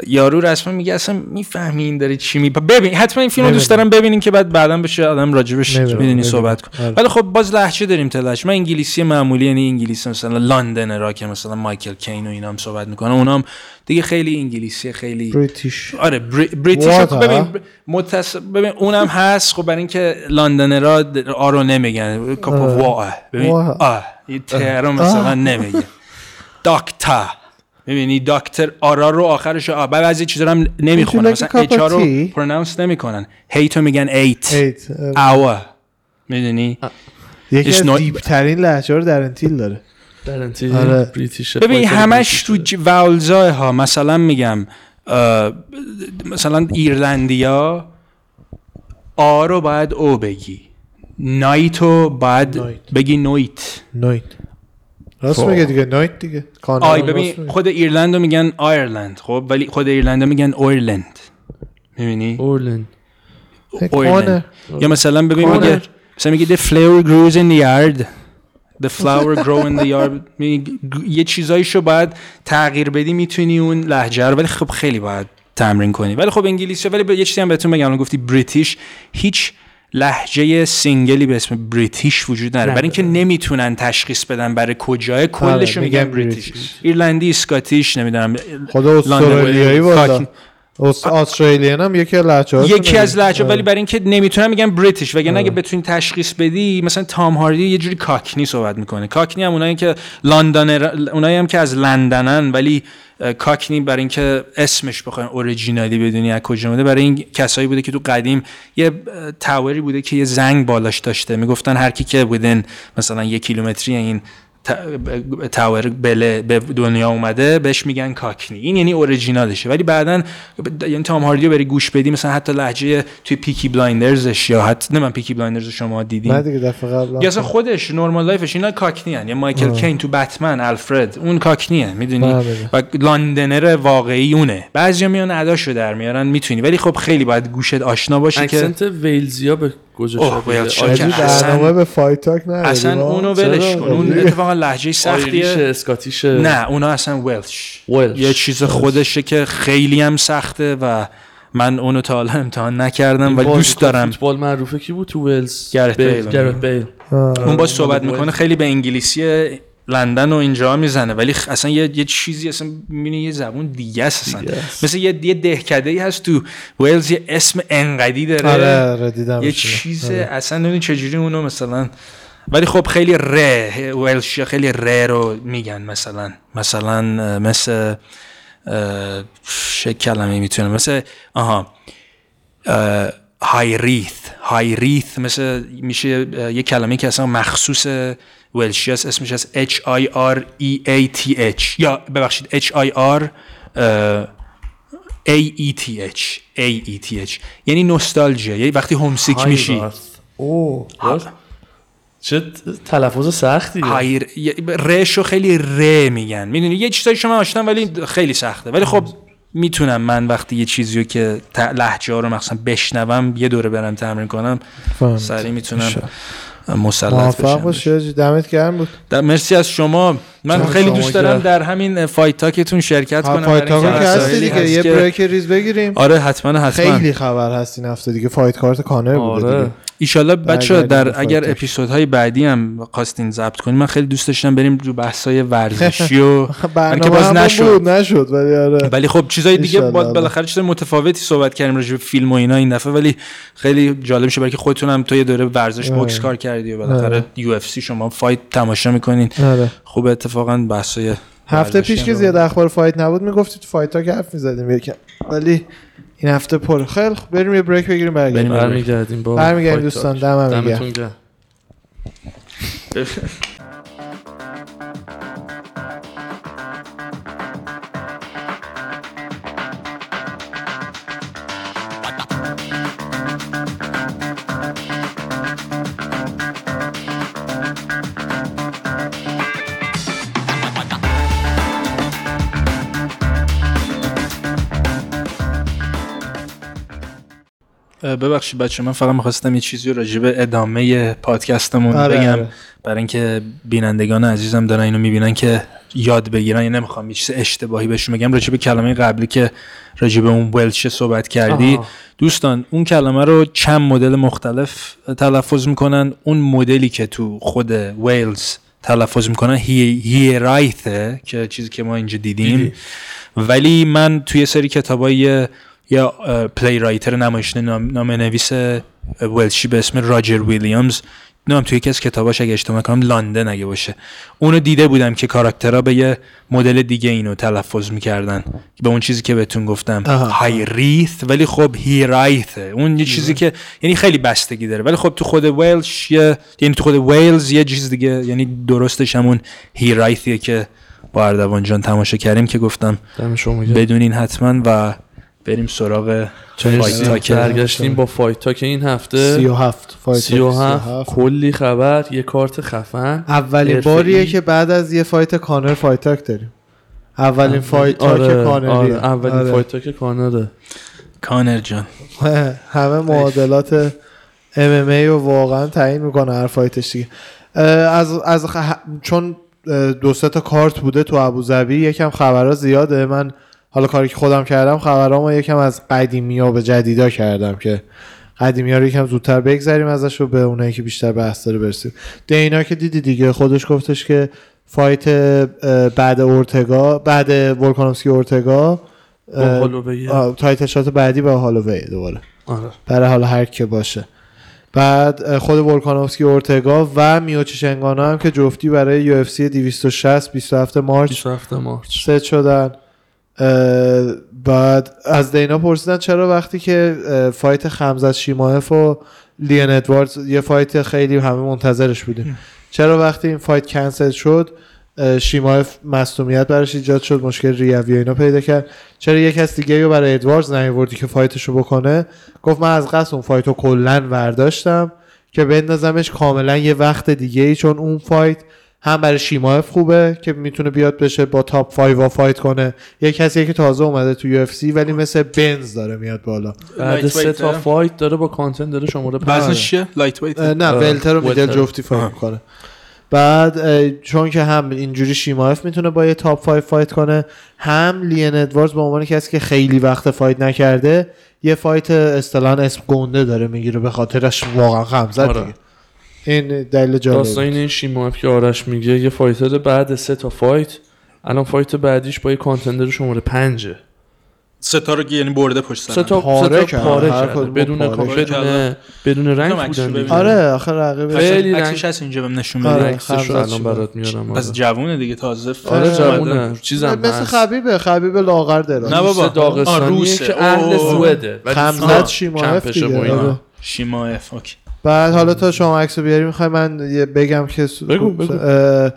Speaker 3: یارو رسما میگه اصلا می‌فهمی این داره چی می ببین حتما این فیلم رو دوست. دارم ببینین که بعد بعدا بشه آدم راجبش. می‌دونی. صحبت کن
Speaker 2: آره.
Speaker 3: ولی خب باز لهجه داریم تلاش من انگلیسی معمولی یعنی انگلیسی مثلا لندن را که مثلا مایکل کین و اینا هم صحبت می‌کنه اونام دیگه خیلی انگلیسی خیلی
Speaker 2: بریتیش
Speaker 3: آره بری... بریتیش رو خب ببین؟ متص... ببین اونم هست خب برای اینکه لندن را آ رو نمیگن کاپ. واه ببین. آه این ته رو مثلا نمیگه داکتر ببینی داکتر آرا رو آخرش آ بعد بعضی چیزا رو هم نمی‌خونن مثلا اچ رو? پرونانس نمی‌کنن. هیتو میگن ایت. اوا می‌دونی؟
Speaker 2: یکی از دیپ ترین لحجه رو در انتیل داره.
Speaker 1: در انتیل
Speaker 2: آره.
Speaker 1: بریتیش
Speaker 3: ببین همش تو ج... واولزای ها مثلا میگم مثلا ایرلندیا آ رو باید او بگی. نایتو باید
Speaker 2: نایت.
Speaker 3: بگی نویت.
Speaker 2: نایت راست
Speaker 3: خب.
Speaker 2: میگه دیگه night دیگه. I
Speaker 3: ببین. خود ایرلند رو میگن Ireland خب؟ ولی خود ایرلند میگن اویرلند می‌بینی؟
Speaker 1: اورلند.
Speaker 3: یا مثلا ببین. میگه مثلا میگه the flower grows in the yard. The flower grow in the yard. <laughs> یه چیزایشو باید تغییر بدی می‌تونی اون لهجه رو. ولی خب خیلی باید تمرین کنی. ولی خب انگلیسی ولی یه چیزی هم بهتون بگم. گفتی British هیچ لهجه single ی به اسم British وجود نداره. برای اینکه نمی‌تونن تشخیص بدن برای کجای کلش
Speaker 2: آره،
Speaker 3: میگن
Speaker 2: British.
Speaker 3: ایرلندی اسکاتیش نمی‌دونم
Speaker 2: خود استرالیایی استرالیان هم یکی از هاشونه
Speaker 3: یکی از. لهجه
Speaker 2: آره.
Speaker 3: ولی برای اینکه نمی‌تونن میگن بریتیش وگرنه
Speaker 2: آره.
Speaker 3: اگه بتونی تشخیص بدی مثلا تام هاردی یه جوری کاکنی صحبت می‌کنه کاکنی هم اونایی که لندن اونایی هم که از لندنن ولی کاکنی برای اینکه اسمش بخواین اوریجینالی بدونی از کجا اومده برای این کسایی بوده که تو قدیم یه تاوری بوده که یه زنگ بالاش داشته می‌گفتن هر کی که بودن مثلا یک کیلومتری این تاور بله به دنیا اومده بهش میگن Cockney. این یعنی اوریجینالشه ولی بعدا یعنی تام هاردیو بری گوش بدی مثلا حتی لهجه توی Peaky Blinders ش یا حتی نه من Peaky Blinders رو شما دیدین.
Speaker 2: نه دیگه دفعه قبل
Speaker 3: یا اصلا خودش normal life ش اینا Cockney هن. یا مایکل کین تو بتمن الفرد اون Cockney ه می‌دونی؟
Speaker 2: بله.
Speaker 3: و Londoner واقعی اونه. بعضیا میان اداشو در میارن می‌تونی. ولی خب خیلی باید گوشت آشنا باشه که
Speaker 1: accent ویلزیا به
Speaker 2: عجیب
Speaker 3: اصلا-
Speaker 2: برنامه به فایت تاک نداری
Speaker 3: اصلا. اونو؟ ولش کن اون
Speaker 2: عجیب.
Speaker 3: اتفاقا لهجه
Speaker 1: آیریش
Speaker 3: سختیه
Speaker 1: اسکاتیش
Speaker 3: نه اونا اصلا ولش. یه چیز خودشه که خیلی هم سخته و من اونو تا حالا امتحان نکردم ولی دوست دارم
Speaker 1: فوتبال معروفه کی بود تو ولز
Speaker 3: گرت بیل.
Speaker 1: گرت بیل.
Speaker 3: اون باش صحبت می‌کنه. خیلی به انگلیسی لندن و اینجا می‌زنه ولی اصلا یه, یه چیزی اصلا می‌بینی یه زبون دیگه است اصلا.
Speaker 1: دیگه است.
Speaker 3: مثل یه, یه دهکده ای هست تو ولز یه اسم انقدی داره.
Speaker 2: آره آره دیدم
Speaker 3: یه چیز اصلا نمی‌دونی چجوری اونو مثلا ولی خب خیلی ره ولشی خیلی ره رو میگن مثلا. مثلا مثل چه کلمه می‌تونه. مثل آها اه، هایریث هایریث مثل میشه یه کلمه که اصلا مخصوص ولشی است اسمش از H I R E A T H. یا ببخشید H I R A E T H. A E T H. یعنی نوستالژی یعنی وقتی هومسیک میشی.
Speaker 1: راست؟ چه تلفظ سختی
Speaker 3: هایر رشو خیلی ر میگن. می‌دونی یه چیزایی شما آشنام ولی خیلی سخته. ولی خب می‌تونم من وقتی یه چیزی رو که لهجه ها رو مثلا بشنوم یه دوره برم تمرین کنم سریع می‌تونم مسلط
Speaker 2: موفق
Speaker 3: بشم
Speaker 2: باشی حاجی. دمت گرم بود.
Speaker 3: در- مرسی از شما. من خیلی دوست دارم در همین Fight Talk تون شرکت کنم. Fight Talk
Speaker 2: و که هستی دیگه
Speaker 3: هست
Speaker 2: یه break ریز بگیریم.
Speaker 3: آره حتما حتما.
Speaker 2: خیلی خبر هست این هفته دیگه fight card کانر بوده
Speaker 1: آره.
Speaker 2: دیگه.
Speaker 3: ایشالله بچه در اگر. اپیزودهای بعدی هم خواستین ضبط کنیم من خیلی دوست داشتم بریم رو بحثای ورزشی و <laughs> من که باز نشد.
Speaker 2: نشد ولی آره.
Speaker 3: ولی خب چیزای دیگه بالاخره چیز متفاوتی صحبت کردیم راجع به فیلم و اینا این دفعه ولی خیلی جالب میشه برای که خودتون هم تو یه دوره ورزش
Speaker 2: آره.
Speaker 3: بوکس کار کردی و بالاخره
Speaker 2: آره.
Speaker 3: UFC شما fight تماشا می‌کنین.
Speaker 2: آره.
Speaker 3: خوب اتفاقا بحثای
Speaker 2: هفته پیش که زیاد اخبار فایت نبود می‌گفتی تو فایت ها که حرف می‌زدیم یکم. ولی این هفته پر. خیلی خب بریم یه بریک بگیریم برگردیم.
Speaker 3: بریم.
Speaker 1: برمیگردیم با
Speaker 2: برمیگردیم دوستان.
Speaker 1: دمتون گرم. <laughs>
Speaker 3: ببخشید بچه من فقط می‌خواستم یه چیزی راجع به ادامه پادکستمون
Speaker 2: آره،
Speaker 3: بگم
Speaker 2: آره.
Speaker 3: برای اینکه بینندگان عزیزم دارن اینو می‌بینن که یاد بگیرن یا نمی‌خوام یه چیز اشتباهی بهشون بگم راجع به کلمه قبلی که راجع به اون ولش صحبت کردی
Speaker 1: آها.
Speaker 3: دوستان اون کلمه رو چند مدل مختلف تلفظ می‌کنن اون مدلی که تو خود ویلز تلفظ می‌کنن هی هیرایثه که چیزی که ما اینجا دیدیم
Speaker 1: دیدی.
Speaker 3: ولی من توی سری کتابای یا playwriter نمایش نام, نویس ولشی به اسم راجر ویلیامز. نام توی یکی از کتاباش اگه اشتباه کنم لندن اگه باشه. اونو دیده بودم که کاراکترها به یه مدل دیگه اینو تلفظ می‌کردن. به اون چیزی که بهتون گفتم.
Speaker 2: آها.
Speaker 3: hiraeth ولی خب hiraeth ه اون یه چیزی که یعنی خیلی بستگی داره. ولی خب تو خود ویلش یه یعنی تو خود ویلز یه چیز دیگه یعنی درستش همون hiraeth یه که با اردوان جان تماشا کردیم که گفتم. بدونین حتما و بریم سراغ fight
Speaker 1: برگشتیم با Fight Talk این هفته
Speaker 2: سی و هفت fight
Speaker 1: سی و هفت
Speaker 2: 37.
Speaker 1: کلی خبر یه کارت خفن.
Speaker 2: اولین. باریه که بعد از یه fight کانر Fight Talk داریم. اولین Fight Talk
Speaker 1: آره
Speaker 2: کانری
Speaker 1: آره اولین فایت تاک کانره
Speaker 3: کانر جان. <laughs>
Speaker 2: همه معادلات MMA رو واقعا تعیین می‌کنه هر fight ش دیگه. از از خ- چون دو سه تا کارت بوده تو ابوظبی یکم خبرها زیاده. من حالا کاری که خودم کردم خبرامو یکم از قدیمی ها به جدیدا کردم که قدیمی ها رو یکم زودتر بگذریم ازش و به اونایی که بیشتر بحث داره برسیم. دینا که دیدی دیگه خودش گفتش که fight بعد اورتگا بعد ولکانوفسکی اورتگا title shot بعدی به هالووی دوباره.
Speaker 1: آره.
Speaker 2: برای حالا هر که باشه. بعد خود ولکانوفسکی اورتگا و میوچیچ انگانو هم که جفتی برای UFC 260 27 March
Speaker 1: 27 March.
Speaker 2: set شدن. بعد از دینا پرسیدن چرا وقتی که fight خمزت شیماهف و لیان ادواردز یه fight خیلی همه منتظرش بودیم. چرا وقتی این fight کنسل شد اه، شیماهف مصونیت براش ایجاد شد مشکل ریوی و اینا پیدا کرد. چرا یک کس دیگه رو برای ادواردز نیاوردی که fight شو بکنه؟ گفت من از قصد اون fight رو کلا ورداشتم که بندازمش کاملا یه وقت دیگه ای چون اون fight هم برای شیماف خوبه که می‌تونه بیاد بشه با top 5 وا fight کنه یه کسی که تازه اومده تو UFC ولی مثل بنز داره میاد بالا
Speaker 1: بعد
Speaker 3: light
Speaker 1: سه تا. fight داره با contender داره شماره پنج
Speaker 3: وزنش چیه
Speaker 2: lightweight نه
Speaker 1: آره.
Speaker 2: welter و
Speaker 1: middle.
Speaker 2: جفتی
Speaker 3: fight.
Speaker 2: می‌کنه بعد چون که هم اینجوری شیماف می‌تونه با یه top 5 fight کنه هم لین ادواردز به عنوان کسی که خیلی وقت فایت نکرده یه فایت اصطلاحا اسم گنده داره می‌گیره به خاطرش واقعا خم زد
Speaker 1: آره.
Speaker 2: دیگه این دلیل جالب
Speaker 1: داستان این شیماف که آرش میگه یه فایتر بعد سه تا فایت الان فایت بعدیش با یه کانتندر شماره پنجه
Speaker 3: ستا رو یعنی برده پشت سر
Speaker 1: سه تا
Speaker 2: پاره
Speaker 1: تا
Speaker 2: کرد.
Speaker 1: کرده بدون
Speaker 2: پاره.
Speaker 1: بدون بدون رنگ بودن.
Speaker 2: آره آخه رقیب
Speaker 1: خیلی رنگ
Speaker 3: عکسش هست اینجا بهم نشون
Speaker 2: آره.
Speaker 3: بده
Speaker 1: عکسش رو
Speaker 2: خمزت
Speaker 1: الان
Speaker 2: شده.
Speaker 1: برات میارم آره.
Speaker 3: جوونه دیگه تازه
Speaker 1: آره. جوونه چیزم
Speaker 2: مثل
Speaker 1: هست
Speaker 2: خبیبه خبیب لاغر دراز
Speaker 3: نه بابا. روسه.
Speaker 1: که اهل. سوئده
Speaker 2: خمزت شیماف دیگه،. آره.
Speaker 3: شیماف okay
Speaker 2: بعد حالا تا شما عکسو بیاری می‌خوای من یه بگم که
Speaker 1: بگو، بگو.
Speaker 2: اه،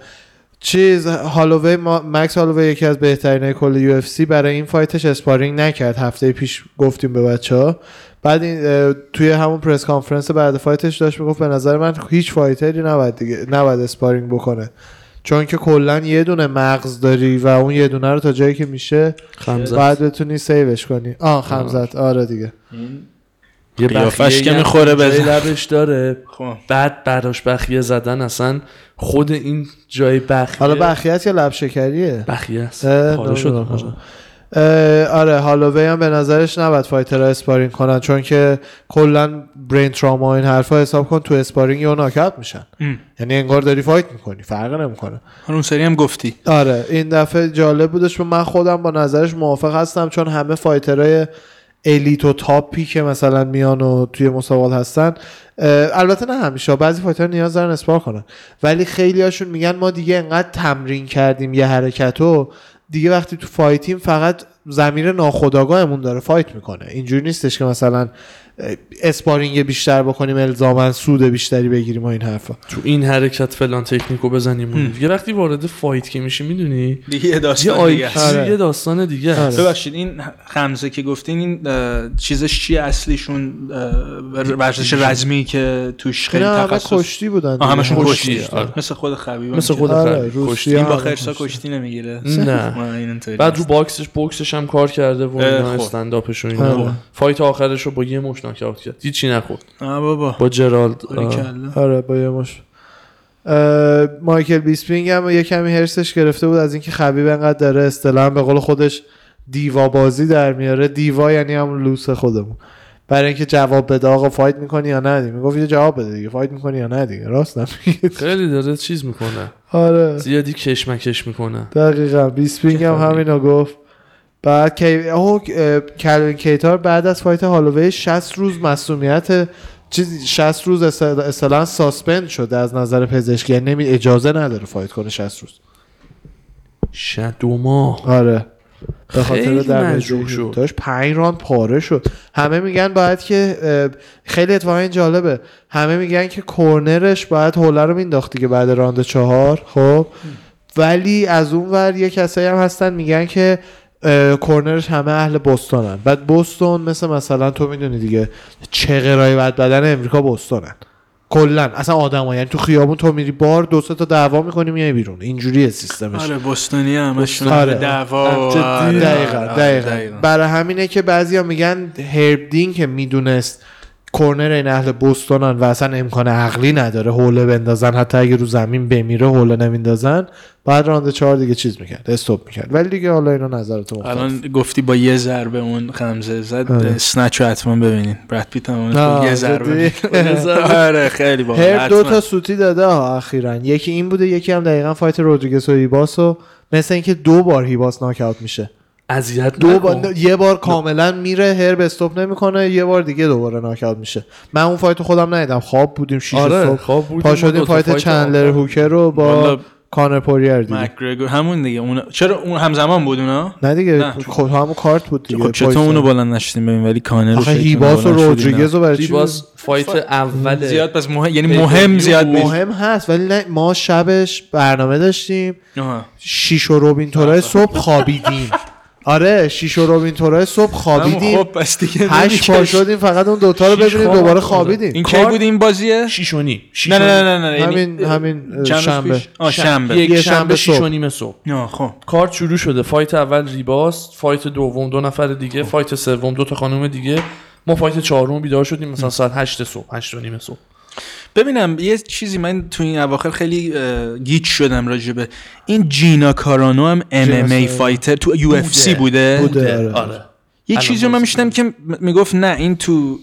Speaker 2: چیز هالووی ما... مکس هالووی یکی از بهترین کل UFC برای این fight ش sparring نکرد. هفته پیش گفتیم به بچه ها بعد این توی همون press conference بعد fight ش داشت می‌گفت به نظر من هیچ fighter ی نباید دیگه نباید sparring بکنه. چون که کلا یه دونه مغز داری و اون یه دونه رو تا جایی که میشه
Speaker 1: خمزت.
Speaker 2: بعد بتونی save ش کنی. آه خمزت. آره دیگه.
Speaker 1: یه
Speaker 3: قیافش
Speaker 1: بخیه
Speaker 3: که می‌خوره بزن.
Speaker 1: لبش داره.
Speaker 3: خب.
Speaker 1: بعد براش بخیه زدن اصلا. خود این جای بخیه
Speaker 2: حالا بخیت یا لب شکریه
Speaker 1: بخیه است. پاره شد. آره.
Speaker 2: آره هالووی هم به نظرش نباید fighter ها sparring کنن چون که کلا brain trauma و این حرفا حساب کن تو sparring یا ناکات میشن.
Speaker 3: ام.
Speaker 2: یعنی انگار داری fight می‌کنی فرق نمی‌کنه.
Speaker 3: اون سری هم گفتی.
Speaker 2: آره این دفعه جالب بودش من خودم با نظرش موافق هستم چون همه fighter های elite و top ی که مثلا میان و توی مسابقات هستن البته نه همیشه بعضی fighter نیاز دارن spar کنن. ولی خیلی هاشون میگن ما دیگه انقدر تمرین کردیم یه حرکت رو دیگه وقتی تو fight یم فقط ضمیر ناخودآگاهمون داره fight می‌کنه. اینجوری نیستش که مثلا sparring بیشتر بکنیم الزاما سود بیشتری بگیریم و این حرفا
Speaker 1: تو این حرکت فلان تکنیکو بزنیم. دیگه وقتی وارد fight که میشی می‌دونی
Speaker 3: دیگه یه
Speaker 1: یه
Speaker 3: داستان دیگه.
Speaker 2: آره.
Speaker 1: یه داستان دیگه
Speaker 2: آره.
Speaker 3: ببخشید این خمزه که گفتین این چیزش چیه اصلیشون ورزش رزمی که توش خیلی تخصص
Speaker 2: کشتی بودن
Speaker 3: آه، همشون.
Speaker 1: کشتی، آره.
Speaker 3: مثل خود خبیب
Speaker 1: مثل خود
Speaker 2: آره،
Speaker 1: کشتی
Speaker 3: این با خرسا
Speaker 2: کشتی.
Speaker 3: نمی‌گیره
Speaker 1: نه <laughs> بعد رو.
Speaker 3: box
Speaker 1: ش بوکسش هم کار کرده و
Speaker 3: خب.
Speaker 1: استنداپش و اینا
Speaker 2: آره.
Speaker 1: fight آخرش رو با یه مش ناکاوت کرد؟ هیچی نخورد.
Speaker 3: بابا.
Speaker 1: با جرالد.
Speaker 2: آره با یه مشت. اه، مایکل بیسپینگ هم یه کمی حرصش گرفته بود از اینکه خبیب انقدر داره اصطلاحا به قول خودش diva بازی در میاره. diva یعنی همون لوس خودمون. برای اینکه جواب بده آقا fight می‌کنی یا نه دیگه؟ می‌گفت یه جواب بده دیگه fight می‌کنی یا نه دیگه؟ راست نمیگه
Speaker 1: خیلی داره چیز می‌کنه.
Speaker 2: آره.
Speaker 1: زیادی کشمکش می‌کنه.
Speaker 2: دقیقا. بیسپینگ هم همینو گفت. بعد کی کلوین کیتار بعد از fight هالووی 60 روز مسئولیت چیز 60 روز اصطلاحا suspend شده از نظر پزشکی یعنی نمی اجازه نداره fight کنه 60 روز.
Speaker 1: شد دو ماه.
Speaker 2: آره. به خاطر
Speaker 1: مجروح شد.
Speaker 2: 5 راند پاره شد. همه میگن باید که خیلی اتفاقا این جالبه. همه میگن که corner ش باید حوله رو مینداخت دیگه بعد راند چهار خب؟ ولی از اون ور یه کسایی هم هستن میگن که corner ش همه اهل بوستونن. بعد بوستون مثل مثلا تو می‌دونی دیگه چه قرای بد بدن امریکا بوستونن. کلا. اصلا آدم یعنی تو خیابون تو میری بار دو سه تا دعوا می‌کنی میای بیرون. اینجوریه سیستمش.
Speaker 3: آره بوستونی همشون
Speaker 2: آره.
Speaker 3: دعوا. آره،
Speaker 2: دقیقا
Speaker 3: آره،
Speaker 2: دقیقا.
Speaker 3: دقیقا.
Speaker 2: برای همینه که بعضیا میگن هرب دین که می‌دونست کورنر این اهل بوستونن و اصلا امکان عقلی نداره حوله بندازن. حتی اگه رو زمین بمیره حوله نمیندازن. بعد راند چهار دیگه چیز می‌کرد استوب می‌کرد. ولی دیگه حالا اینا نظرت مختلف
Speaker 3: الان گفتی با یه ضربه اون خمزه زد
Speaker 2: آره.
Speaker 3: Snatch رو حتما ببینین. براد پیت هم <laughs> یه ضربه؟ آره خیلی با
Speaker 2: هرب دو تا سوتی داده ها اخیرا. یکی این بوده یکی هم دقیقا fight رودریگز و هیباس و مثل اینکه دو بار هیباس ناکاوت میشه.
Speaker 1: اذیت
Speaker 2: دو. بار یه بار کاملا میره هرب stop نمی‌کنه یه بار دیگه دوباره ناکاوت میشه. من اون fight رو خودم ندیدم. خواب بودیم شیش
Speaker 1: آره
Speaker 2: صبح.
Speaker 1: خواب بود
Speaker 2: پا شدیم fight چندلر هوکر رو با کانر پوریر دیدیم.
Speaker 3: مکگرگور همون دیگه. اون چرا اون همزمان بود اونا؟
Speaker 2: نه دیگه
Speaker 3: نه.
Speaker 2: خب همون کارت بود دیگه
Speaker 3: خب چطور. اونو بلند نشدیم ببین ولی کانر
Speaker 2: آخه هیباس و رودریگز رو برای چی
Speaker 1: فایت اول
Speaker 3: زیاد پس مهم یعنی مهم زیاد نیست.
Speaker 2: مهم هست ولی نه ما شبش برنامه داشتیم. شیش و روبین تورای صبح خوابیدیم. <laughs> آره شیش و روبین تورای صبح خوابیدیم.
Speaker 3: خب پس دیگه
Speaker 2: هشت پا. شدیم فقط اون دوتا رو ببینیم
Speaker 1: خواب
Speaker 2: دوباره
Speaker 1: آره.
Speaker 2: خوابیدیم.
Speaker 3: این کی بود این بازیه
Speaker 1: شیش و نیم. شیش
Speaker 3: نه نه. نه نه یعنی
Speaker 2: همین همین شنبه.
Speaker 3: شنبه.
Speaker 1: یک
Speaker 2: یه
Speaker 1: شنبه
Speaker 2: شنبه
Speaker 1: شیش
Speaker 2: صبح.
Speaker 1: و نیم صبح.
Speaker 3: خب.
Speaker 1: کارت شروع شده. fight اول ریباس fight دوم دو نفر دیگه fight سوم دو تا خانم دیگه. ما fight چهارم بیدار شدیم مثلا ساعت 8 صبح 8 و نیم صبح.
Speaker 3: ببینم یه چیزی من تو این اواخر خیلی گیج شدم راجع به این جینا کارانو هم ام ام ای فایتر تو UFC بوده
Speaker 2: بوده. آره.
Speaker 3: یه چیزی من میشنم که می‌گفت نه این تو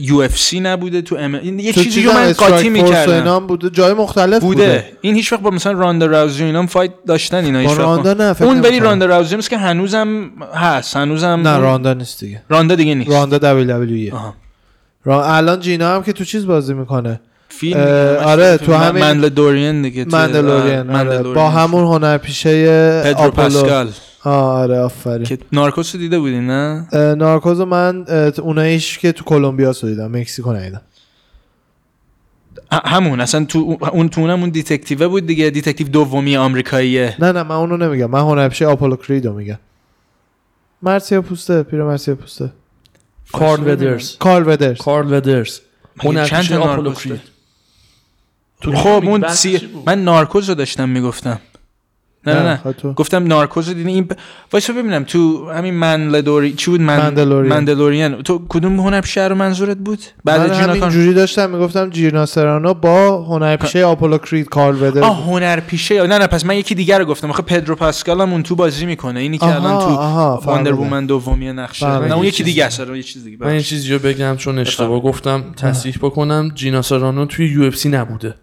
Speaker 3: یو اف سی نبوده تو ام این یه چیزی رو من قاطی می‌کردم.
Speaker 2: بوده. جای مختلف بوده,
Speaker 3: بوده. این هیچ وقت با مثلا راندا راوزی اینا fight داشتن اینا هیچ وقت
Speaker 2: راندا نه فکر
Speaker 3: اون ولی. راندا راوزی مثل که هنوزم هست هنوزم
Speaker 2: نه راندا نیست دیگه.
Speaker 3: راندا دیگه نیست.
Speaker 2: راندا W
Speaker 3: آها.
Speaker 2: را... الان جینا هم که تو چیز بازی می‌کنه.
Speaker 3: فیلم
Speaker 2: آره،. تو همین-
Speaker 3: Mandalorian دیگه تو-
Speaker 2: Mandalorian
Speaker 3: آره،
Speaker 2: آره.
Speaker 3: Mandalorian.
Speaker 2: با همون هنرپیشه
Speaker 3: پدرو پاسکال.
Speaker 2: آره آفرین.
Speaker 3: که Narcos رو دیده بودی نه؟
Speaker 2: Narcos رو من اه، اوناییش که تو کلمبیا دیدم مکزیکو ندیدم.
Speaker 3: همون اصلا تو اون تو اونم اون detective ه بود دیگه detective دومی آمریکاییه.
Speaker 2: نه نه من اونو نمیگم من هنرپیشه آپولو کریدو میگم. مرسیا پوسته پیر مرسیا پوسته.
Speaker 1: کارل ودرز.
Speaker 2: کارل ودرز.
Speaker 1: کارل ودرز. هنرپیشه
Speaker 3: تا
Speaker 1: آپولو
Speaker 3: نارکوس
Speaker 1: کرید؟
Speaker 3: داره؟
Speaker 1: تو
Speaker 3: خب
Speaker 1: نمی‌گی
Speaker 3: اون سی... من نارکوز رو داشتم می‌گفتم. نه نه نه
Speaker 2: خب تو
Speaker 3: گفتم نارکوز رو دیدی؟ این ب... وایسا ببینم تو همین منلدوری چی بود؟ من...
Speaker 2: مندلورین.
Speaker 3: مندلورین. تو کدوم هنرپیشه رو منظورت بود؟ بعد
Speaker 2: من
Speaker 3: جینا
Speaker 2: همین جوری داشتم می‌گفتم سرانو با هنرپیشه آپولو کرید کارل ودرز
Speaker 3: آه هنرپیشه. نه نه پس من یکی دیگر رو گفتم. آخه پدرو پاسکال هم اون تو بازی می‌کنه. اینی که الان تو
Speaker 2: Wonder.
Speaker 3: Woman دومی نقشه. نه اون یکی دیگه است. یه چیز دیگه.
Speaker 1: من یه چیزی رو بگم چون اشتباه گفتم تصحیح بکنم. جینا کارانو توی UFC نبوده.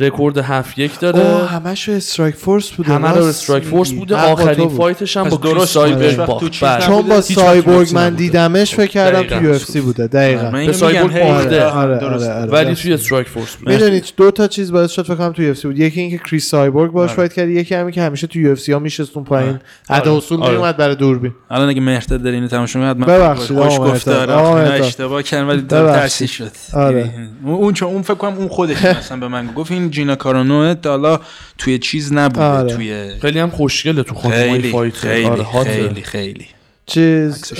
Speaker 1: رکورد 7 یک
Speaker 2: اوه
Speaker 1: داره
Speaker 2: همش Strikeforce بوده
Speaker 1: همه رو
Speaker 2: Strikeforce.
Speaker 1: بوده آخرین
Speaker 2: بود.
Speaker 1: fight ش
Speaker 3: هم
Speaker 1: با
Speaker 3: درست
Speaker 1: سایبرگ
Speaker 3: تو
Speaker 1: باخت.
Speaker 2: چون با
Speaker 1: UFC
Speaker 2: من. دیدمش فکر کردم
Speaker 1: دقیقاً.
Speaker 2: تو UFC بوده دقیقا
Speaker 3: من اینو
Speaker 1: به باخته.
Speaker 2: آره،. آره، آره.
Speaker 1: ولی
Speaker 2: راست
Speaker 1: توی Strikeforce بود
Speaker 2: می‌دونید دو تا چیز باعث شد فکر کنم تو UFC بود یکی اینکه کریس سایبورگ باش
Speaker 3: آره.
Speaker 2: fight کرد یکی همین که همیشه تو UFC ها میشست اون پایین
Speaker 3: آره.
Speaker 2: ادا اصول
Speaker 1: آره.
Speaker 2: میومد برای دوربین
Speaker 3: الان اگه مهرداد داره اینو تماشا می‌کنه حتما
Speaker 2: ببخشید،
Speaker 3: خوش. آره. اشتباه کردن ولی. ترسی شد
Speaker 2: آره.
Speaker 3: یعنی اون چون اون فکر کنم اون خودش مثلا به من گفت این جینا کارانو تا حالا توی چیز نبوده
Speaker 2: آره.
Speaker 3: توی
Speaker 1: خیلی هم خوشگله تو خانمای
Speaker 3: خیلی
Speaker 1: فایت
Speaker 3: خیلی
Speaker 1: آره هاته.
Speaker 3: خیلی خیلی
Speaker 2: چیز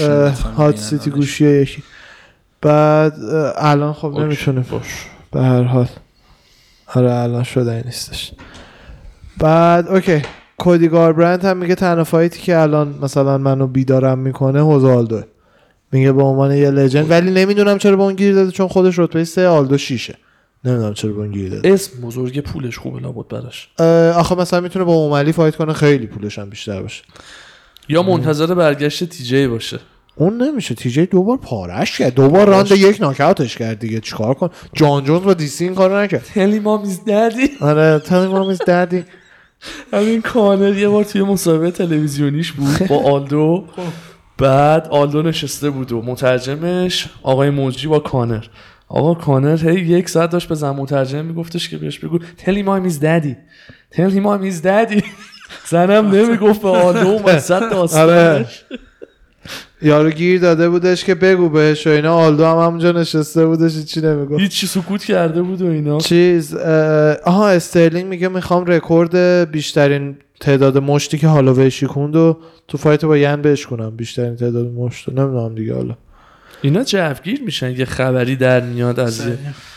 Speaker 2: هات سیتی. گوشی یکی. بعد الان خب
Speaker 1: اوکی.
Speaker 2: نمی‌تونه باش. به هر حال. آره الان شده نیستش. بعد okay. کودی گاربرند هم میگه تنها fight ی که الان مثلا منو بیدارم می‌کنه خوزه آلدو میگه به عنوان یه legend ولی نمی‌دونم چرا به اون گیر داده چون خودش رتبه سه آلدو شیشه. نمی‌دونم چرا اون گیر داده
Speaker 1: اسم بزرگ پولش خوبه لابد براش.
Speaker 2: آخه مثلا می‌تونه با اوملی fight کنه خیلی پولش هم بیشتر باشه.
Speaker 1: یا منتظر برگشت TJ باشه.
Speaker 2: اون نمیشه. TJ دوبار پارش کرد. دوبار راند یک ناکاوتش کرد دیگه. چیکار کن؟ جان جونز با DC این کارو نکرد.
Speaker 1: tell him I'm his daddy
Speaker 2: آره tell him I'm his daddy
Speaker 1: همین کانر یه بار توی مسابقه تلویزیونیش بود با آلدو. بعد آلدو نشسته بود و مترجمش آقای موجی با کانر. آقا کانر هی یک ساعت داشت به زن مترجم میگفتش که بهش بگو tell him I'm his daddy tell him I'm his daddy زنم نمی‌گفت به آلدو اومد صد. داستانش.
Speaker 2: یارو گیر داده بودش که بگو بهش و اینا. آلدو هم همونجا نشسته بودش چی نمی‌گفت.
Speaker 1: هیچی سکوت کرده بود و اینا.
Speaker 2: چیز آها استرلینگ میگه می‌خوام رکورد بیشترین تعداد مشتی که هالووی شیکوند و تو fight با ین beat ش کنم بیشترین تعداد مشت نمی‌دونم دیگه حالا.
Speaker 1: اینا جوگیر میشن یه خبری در میاد از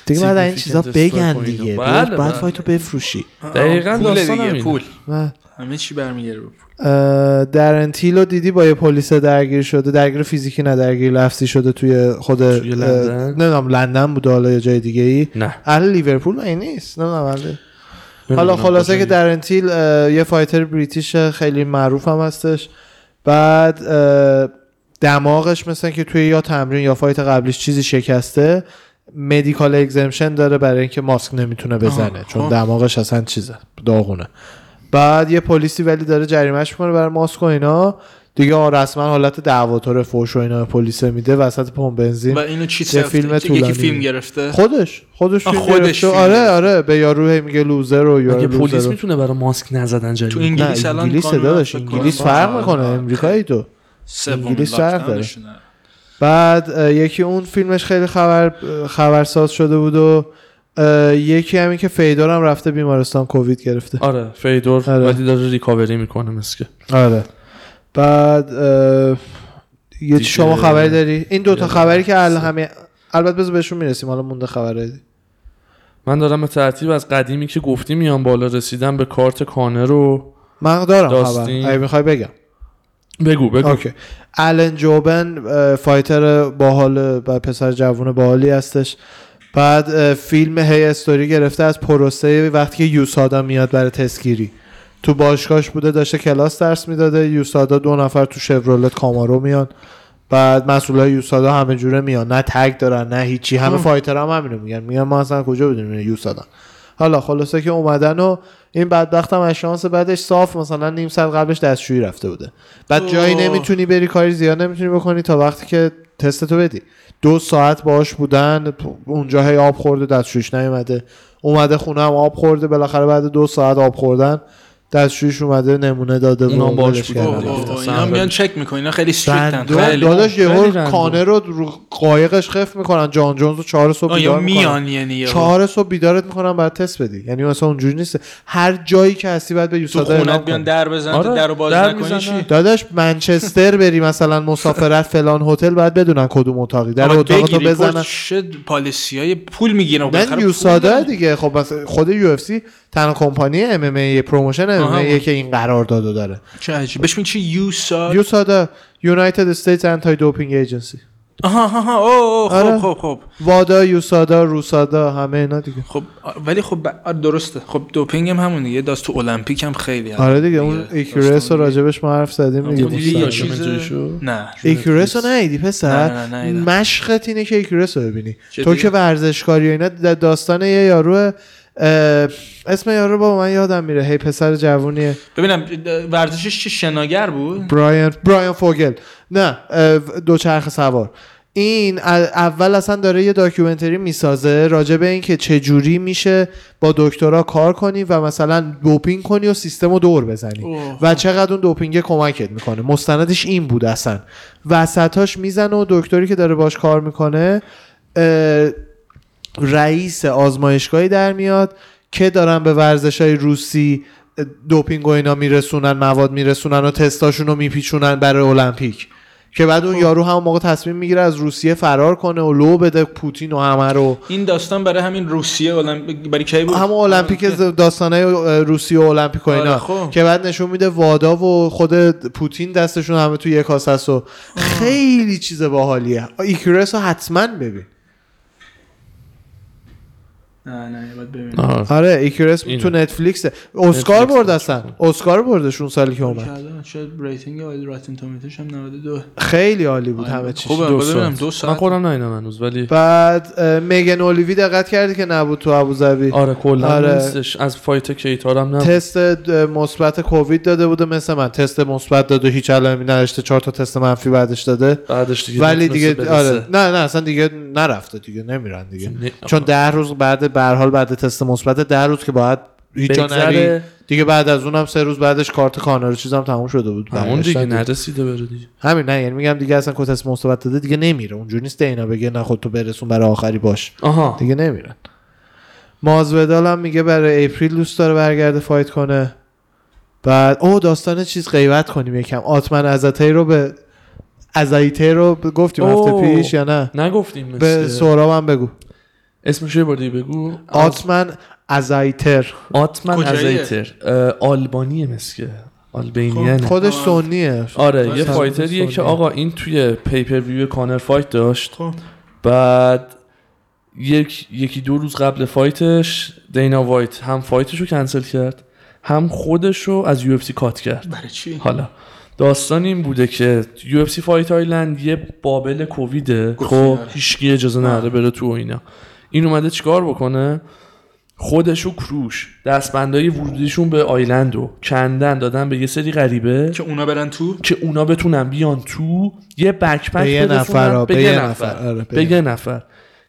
Speaker 2: دیگه بعد این چیزا بگن. دیگه.
Speaker 1: بله،
Speaker 2: بعد
Speaker 1: بله.
Speaker 2: fight و بفروشی.
Speaker 1: دقیقاً
Speaker 3: پول
Speaker 1: داستان
Speaker 3: دیگه
Speaker 1: همینه.
Speaker 3: پول.
Speaker 2: و
Speaker 3: همه چی برمیگره به
Speaker 2: دارن تیل رو دیدی با یه پلیس درگیر شده درگیر فیزیکی نه درگیر لفظی شده توی خود
Speaker 1: توی
Speaker 2: اه،
Speaker 1: لندن؟
Speaker 2: نمی‌دونم لندن بود حالا یا جای دیگه ای
Speaker 1: نه.
Speaker 2: اهل لیورپول این نیست؟ نمی‌دونم حالا خلاصه که دارن تیل اه، یه fighter British خیلی معروف هم هستش. بعد دماغش مثلا که توی یا تمرین یا fight قبلیش چیزی شکسته medical exemption داره برای اینکه ماسک نمی‌تونه بزنه
Speaker 3: آه،
Speaker 2: چون
Speaker 3: خب.
Speaker 2: دماغش اصلا چیزه داغونه بعد یه پلیسی ولی داره جریمهش می‌کنه برای ماسک و اینا دیگه رسما حالت دعواتور فوش و اینا پلیس میده وسط پمپ بنزین
Speaker 3: و اینو چی
Speaker 2: فیلم
Speaker 3: یکی. فیلم گرفته
Speaker 2: خودش خودش فیلم
Speaker 3: خودش
Speaker 2: گرفته.
Speaker 3: فیلم
Speaker 2: آره. آره به یارو میگه loser و یارو
Speaker 1: پلیس می‌تونه برای ماسک نزدن جریمه
Speaker 3: تو انگلیس الان
Speaker 2: انگلیس داداش. انگلیس فرق می‌کنه. امریکایی تو انگلیس داره.
Speaker 3: lockdown
Speaker 2: شونه. بعد یکی اون فیلمش خیلی خبر خبرساز شده بود و یکی همین که فیدور هم رفته بیمارستان کووید گرفته
Speaker 1: آره فیدور
Speaker 2: آره.
Speaker 1: ولی داره recovery می‌کنه مسکه
Speaker 2: آره بعد یه
Speaker 1: دیگه-
Speaker 2: شما خبری داری این دوتا خبری که الان. همه البته بذار بهشون می‌رسیم حالا مونده خبره
Speaker 1: من دارم به ترتیب از قدیمی که گفتی میام بالا رسیدم به کارت کانر رو
Speaker 2: من دارم خبر. اگه می‌خوای بگم
Speaker 1: بگو بگو.
Speaker 2: اوکی. آلن جوبن fighter باحال و پسر جوون باحالی هستش. بعد فیلم هی استوری گرفته از پروسه وقتی که USADA میاد برای تسکیری تو باشگاهش بوده داشته کلاس درس می‌داده. USADA دو نفر تو شورولت کامارو میان. بعد مسئولای یوسادا همه جوره میان. نه تگ دارن نه هیچی. همه فایتر هم همینو میگن. میگن ما اصلا کجا بودیم؟ یوسادا. حالا خلاصه که اومدن و این بدبخت هم از شانس بعدش صاف مثلا نیم ساعت قبلش دستشویی رفته بوده. بعد جایی. نمی‌تونی بری کاری زیاد نمی‌تونی بکنی تا وقتی که تستتو بدی. دو ساعت باش بودن اونجا هی آب خورده دستشویش نیومده. اومده خونه هم آب خورده بالاخره بعد دو ساعت آب خوردن. دستشویش اومده نمونه داده و
Speaker 1: اونم باش
Speaker 3: اینا میان. چک می‌کنن اینا خیلی strict
Speaker 2: ن
Speaker 3: خیلی
Speaker 2: داداش یهو. کانر رو رو قایقش خف می‌کنن جان جونز رو چهار صبح
Speaker 3: آه، یا
Speaker 2: بیدار می‌کنن.
Speaker 3: میان یعنی یهو.
Speaker 2: چهار صبح بیدارت می‌کنن بعد تست بدی. یعنی مثلا اونجوری نیست. هر جایی که هستی باید به USADA اعلام
Speaker 3: بیان. در بزن
Speaker 1: آره،
Speaker 3: در رو باز
Speaker 1: در
Speaker 3: نکنی. چی؟
Speaker 2: داداش منچستر بری مثلا مسافرت فلان هتل باید بدونن کدوم اتاقی. در اتاق تو بزنن.
Speaker 3: چه policy های پول می‌گیرن.
Speaker 2: من USADA دیگه. خب خود UFC تنها کمپانی MMA promotion
Speaker 3: آها.
Speaker 2: ای که این قراردادو داره.
Speaker 3: چه عجیب بهش میگن چی؟ یوسا
Speaker 2: یوسادا یونایتد استیتس انتای دوپینگ ایجنسی.
Speaker 3: آها آها آها. اوه اوه،
Speaker 2: آره.
Speaker 3: خب خب. خب
Speaker 2: WADA USADA RUSADA همه اینا دیگه.
Speaker 3: خب ولی خب آره، درسته. خب دوپینگ هم همون دیگه. داست تو المپیک هم خیلی.
Speaker 2: آره دیگه اون Icarus رو. راجبش ما حرف زدیم دیگه.
Speaker 1: شد؟
Speaker 3: نه.
Speaker 2: Icarus رو ندیدی پسر. مشقت اینه که Icarus رو ببینی؟ تو که ورزشکاری و اینا داستان یه یارو اسم یارو با من یادم میره. یه پسر جوونیه.
Speaker 3: ببینم ورزشش چه شناگر بود؟
Speaker 2: Bryan Bryan Fogel. نه اه، دوچرخه سوار. این اول اصلا داره یه documentary می‌سازه راجع به این که چجوری میشه با دکترا کار کنی و مثلا دوپینگ کنی و سیستم رو دور بزنی.
Speaker 3: اوه.
Speaker 2: و چقدر اون دوپینگ کمکت می‌کنه. مستندش این بود اصلا. وسطاش می‌زنه و دکتری که داره باش کار می‌کنه رئیس آزمایشگاهی در میاد که دارن به ورزش های روسی دوپینگ و اینا میرسونن مواد میرسونن و تستاشون رو میپیچونن برای المپیک. که بعد اون یارو هم موقع تصمیم می‌گیره از روسیه فرار کنه و لو بده پوتین و همه رو.
Speaker 3: این داستان برای همین روسیه برای کی بود؟
Speaker 2: همون المپیک داستانه روسیه و المپیک و
Speaker 3: آره،
Speaker 2: اینا
Speaker 3: خب.
Speaker 2: که بعد نشون میده WADA و خود پوتین دستشون همه تو یک کاسه و خیلی چیز باحالیه. Icarus رو حتما ببین.
Speaker 3: نه نه باید ببینم
Speaker 1: آه.
Speaker 2: آره ایکرس. تو نتفلیکسه اسکار
Speaker 1: نتفلیکس
Speaker 2: برد اصلا اسکار بردش اون سالی که اومد.
Speaker 3: شاید ریتینگ آیل راتن تومیتوش هم 92
Speaker 2: خیلی عالی بود همه چیز
Speaker 3: خوبه
Speaker 1: دو ساعت.
Speaker 3: دو
Speaker 1: من
Speaker 3: ساعت
Speaker 1: خودم ندیدم هنوز ولی
Speaker 2: بعد میگن اولیوی دقت کردی که نبود تو ابوظبی
Speaker 1: آره کلا
Speaker 2: آره.
Speaker 1: نیستش از فایت کیتارم نه
Speaker 2: تست مثبت کووید داده بوده مثل من تست مثبت داده و هیچ علائمی نداشته چهار تا تست منفی بعدش داده
Speaker 1: بعدش دیگه
Speaker 2: ولی دیگه. آره نه نه اصلا دیگه نرفته دیگه نمیرن دیگه
Speaker 1: نه.
Speaker 2: چون ده روز بعد به هر حال بعد تست مثبت ده روز که باید هیچ جا
Speaker 1: بگذره.
Speaker 2: نری دیگه بعد از اونم سه روز بعدش card Conor چیزام تموم شده بود.
Speaker 1: همون دیگه. نرسیده بره دیگه.
Speaker 2: همین نه یعنی میگم دیگه اصلا تست مثبت داده دیگه نمیره. اونجوری نیست اینا بگه نه خود تو برسون برای آخری باش.
Speaker 1: آها.
Speaker 2: دیگه نمیرن. Masvidal هم میگه برای April دوست داره برگرده fight کنه. بعد او داستان چیز غیبت کنیم یکم. Ottman Azaitar رو به Azaitar رو گفتیم هفته
Speaker 1: اوه.
Speaker 2: پیش یا نه؟
Speaker 1: نگفتیم
Speaker 2: به سهراب هم بگو.
Speaker 1: اسمش یه بار دیگه بگو. Ottman
Speaker 3: Azaitar.
Speaker 1: Ottman؟ Azaitar. آلبانیه مسکه. آلبینیانه
Speaker 2: خودش
Speaker 3: آه.
Speaker 2: سنیه.
Speaker 1: آره یه
Speaker 2: fighter
Speaker 1: یه که. آقا این توی pay-per-view Conor fight داشت.
Speaker 3: خب.
Speaker 1: بعد یک یکی دو روز قبل fight ش Dana White هم fight ش رو کنسل کرد هم خودش رو از UFC cut کرد.
Speaker 3: برای چی؟
Speaker 1: حالا داستان این بوده که UFC Fight Island یه bubble کوویده. خب
Speaker 3: آره.
Speaker 1: هیچکی اجازه نداره بره تو و اینا. این اومده چیکار بکنه؟ خودش و crew ش. دستبندای ورودیشون به island رو کندن دادن به یه سری غریبه.
Speaker 3: که اونا برن تو؟
Speaker 1: که اونا بتونن بیان تو؟ یه backpack
Speaker 2: به یه نفر
Speaker 1: به یه نفر.
Speaker 2: آره، به یه
Speaker 1: نفر.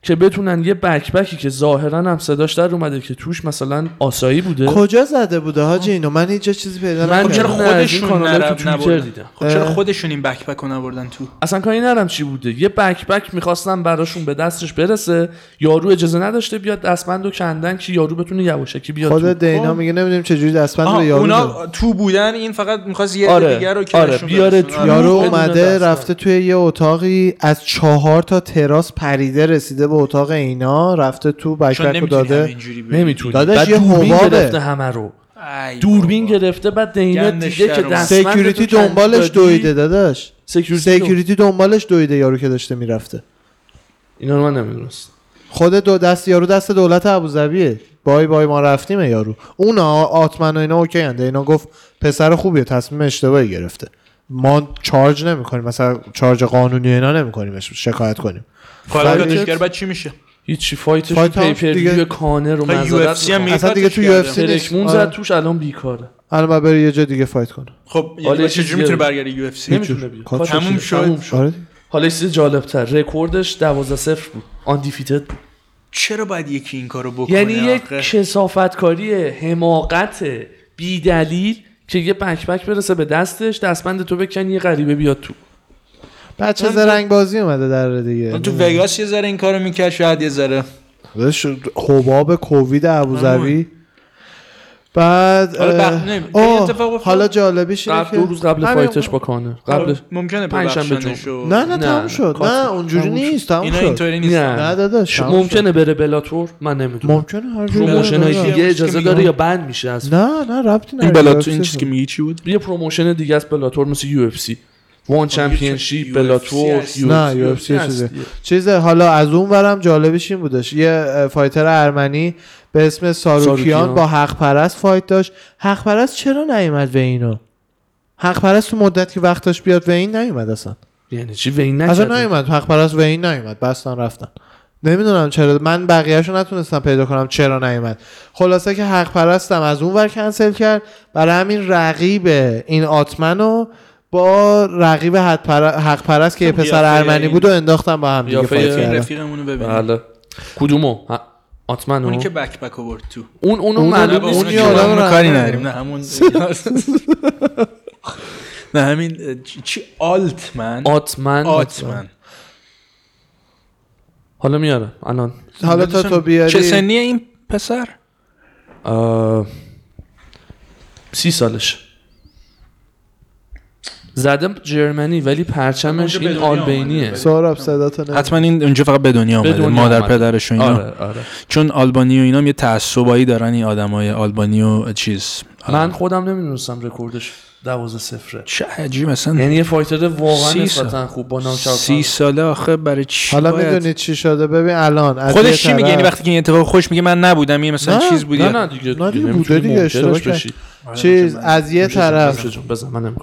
Speaker 1: که بتونن یه backpack ی که ظاهرا هم صداش در اومده که توش مثلا آسایی بوده
Speaker 2: کجا زده بوده حاجی اینو من هیچ جا چیزی پیدا
Speaker 1: من
Speaker 3: خب چرا
Speaker 2: نکردم
Speaker 1: از این
Speaker 3: خودشون نرم
Speaker 1: دیدم.
Speaker 3: خب چرا. خودشون این بکپک رو نبردن تو
Speaker 1: اصلا کاری نرم چی بوده یه بکپک می‌خواستن براشون به دستش برسه یارو اجازه نداشته بیاد دستبند و کندن که یارو بتونه یواشکی بیاد
Speaker 2: خود. دینا
Speaker 3: خب.
Speaker 2: میگه نمی‌دونیم چجوری دستبند به یارو.
Speaker 3: اونا تو بودن این فقط می‌خواست یه
Speaker 1: آره،.
Speaker 3: دیگه رو
Speaker 1: آره، بیاره. تو.
Speaker 2: یارو
Speaker 1: بدون
Speaker 2: اومده. رفته توی یه اتاقی از چهار تا تراس پریده رسیده به اتاق اینا رفته تو رو
Speaker 3: نمی‌تونی
Speaker 2: داده.
Speaker 1: نمی‌تونی
Speaker 2: داداش، یه حبابه.
Speaker 1: همه رو دوربین. گرفته بعد دینا دیده که
Speaker 3: اومد.
Speaker 1: دستبند
Speaker 2: سکیوریتی دنبالش. دویده داداش
Speaker 1: سکیوریتی
Speaker 2: دنبالش دویده یارو که داشته می‌رفته
Speaker 1: اینا رو من نمی‌دونست
Speaker 2: خود دو دست یارو دست دولت ابوظبیه بای بای ما رفتیم یارو اونا آتمن و اینا اوکی انده اینا گفت پسر خوبیه تصمیم اشتباهی گرفته ما چارج نمی‌کنیم مثلا چارج قانونی اینا نمی‌کنیم شکایت کنیم
Speaker 3: حالا
Speaker 2: فایت-
Speaker 3: داداشگر بعد چی میشه
Speaker 1: هیچی فایتش
Speaker 2: فایت
Speaker 1: پیپر
Speaker 2: دیگه-
Speaker 1: ویو کانر رو
Speaker 3: خب،
Speaker 1: می‌خوام.
Speaker 2: اصلا دیگه تو
Speaker 3: کرده.
Speaker 2: UFC نیست.
Speaker 1: ترکمون
Speaker 2: آره.
Speaker 1: زد توش الان بیکاره
Speaker 2: الان باید بری یه جا دیگه fight کنه
Speaker 3: خب
Speaker 1: حالا
Speaker 3: حالا چجوری می‌تونه. برگردی UFC
Speaker 1: نمی‌تونه بیاد
Speaker 2: cut
Speaker 1: ش
Speaker 3: تموم. شد.
Speaker 1: تموم شد
Speaker 2: آره
Speaker 1: حالا چیز جالبتر رکوردش 12 0 بود undefeated بود
Speaker 3: چرا باید یکی این کارو بکنه
Speaker 1: یعنی یک
Speaker 3: آخه؟
Speaker 1: کسافتکاری حماقت بی دلیل که یه backpack برسه به دستش دستبند تو بکن یه غریبه بیاد تو.
Speaker 2: بچه زرنگ بازی اومده در دیگه.
Speaker 3: تو وگاس یه ذره این کارو می‌کرد شاید یه ذره.
Speaker 2: حباب کووید ابوظبی. بعد
Speaker 3: اتفاق افتاد؟
Speaker 2: حالا جالبیش اینه که
Speaker 1: دو روز قبل
Speaker 2: fight
Speaker 1: ش با Conor قبل
Speaker 3: ممکنه
Speaker 1: پنجشنبه
Speaker 3: ببخشنش و-
Speaker 2: نه نه تموم شد نه اونجوری
Speaker 1: تموم شد.
Speaker 2: نیست تموم
Speaker 3: اینا
Speaker 2: شد
Speaker 3: اینطوری نیست
Speaker 1: نه.
Speaker 2: نه داداش.
Speaker 1: ممکنه بره Bellator من نمی‌دونم
Speaker 2: ممکنه هر promotion.
Speaker 1: های. دیگه اجازه داره. یا ban میشه از
Speaker 2: نه نه ربطی
Speaker 3: این
Speaker 2: نداره
Speaker 3: این
Speaker 2: UFC
Speaker 3: چیزی که میگی چی بود
Speaker 1: یه promotion دیگه است Bellator مثل UFC ONE Championship
Speaker 3: UFC Bellator.
Speaker 2: نه UFC چیزه. چیز حالا از اون برم جالبش این بودش. یه fighter ارمنی به اسم Tsarukyan
Speaker 1: Tsarukyan.
Speaker 2: با حق پرست fight داشت. حق پرست چرا نیومد به اینو حق پرست تو مدت که وقت داشت بیاد و این نیومد اصلا.
Speaker 1: یعنی چی weigh-in
Speaker 2: اصلا
Speaker 1: نکرد
Speaker 2: نیومد. حق پرست و این نیومد. بستن رفتن. نمی‌دونم چرا. من بقیهشو نتونستم پیدا کنم چرا نیومد. خلاصه که حق پرستم از اون ور کنسل کرد. برای همین رقیب این Ottman و با رقیب حق پر- حق پرست که یه
Speaker 3: خب،
Speaker 2: پسر ارمنی بود و انداختم با هم دیگه فایت کردن.
Speaker 3: رفیقمونو ببین
Speaker 1: بله. کدومو؟ آتمنو.
Speaker 3: اونی که بک بک آورد تو.
Speaker 1: اون اونو معلوم نیست
Speaker 2: اون رنگ
Speaker 3: کاری. نداریم. نه همون <laughs> نه همین چی- آلتمن.
Speaker 1: آتمن.
Speaker 3: آتمن.
Speaker 1: حالا میارم الان.
Speaker 2: حالا تا تو بیاری.
Speaker 3: چه سنیه این پسر؟
Speaker 1: سی سالش زده جرمنی ولی پرچمش این
Speaker 3: آمده.
Speaker 2: سهراب صداتو نمی-
Speaker 3: حتما این اونجا فقط به دنیا آمده مادر
Speaker 1: آمده.
Speaker 3: پدرش و اینا.
Speaker 1: آره آره.
Speaker 3: چون آلبانی و اینا هم یه تعصبایی دارن این آدمای آلبانی و چیز.
Speaker 1: من خودم نمی‌دونستم رکوردش. 12 صفره
Speaker 3: چه عجیب مثلا
Speaker 1: یعنی یه فایتر واقعا نسبتا. خوب با ناکاوت
Speaker 3: سی ساله آخه برای چی
Speaker 2: حالا
Speaker 3: باید؟
Speaker 2: می‌دونید چی شده ببین الان
Speaker 3: خودش
Speaker 2: یه
Speaker 3: چی میگه
Speaker 2: طرف-
Speaker 3: یعنی وقتی که این اتفاق خوش میگه من نبودم یه مثلا
Speaker 2: نه،
Speaker 3: چیز بودی
Speaker 1: نه نه دیگه
Speaker 2: نه دیگه بوده دیگه، اشتباه.
Speaker 1: بشی.
Speaker 2: چیز از یه طرف
Speaker 1: بزن من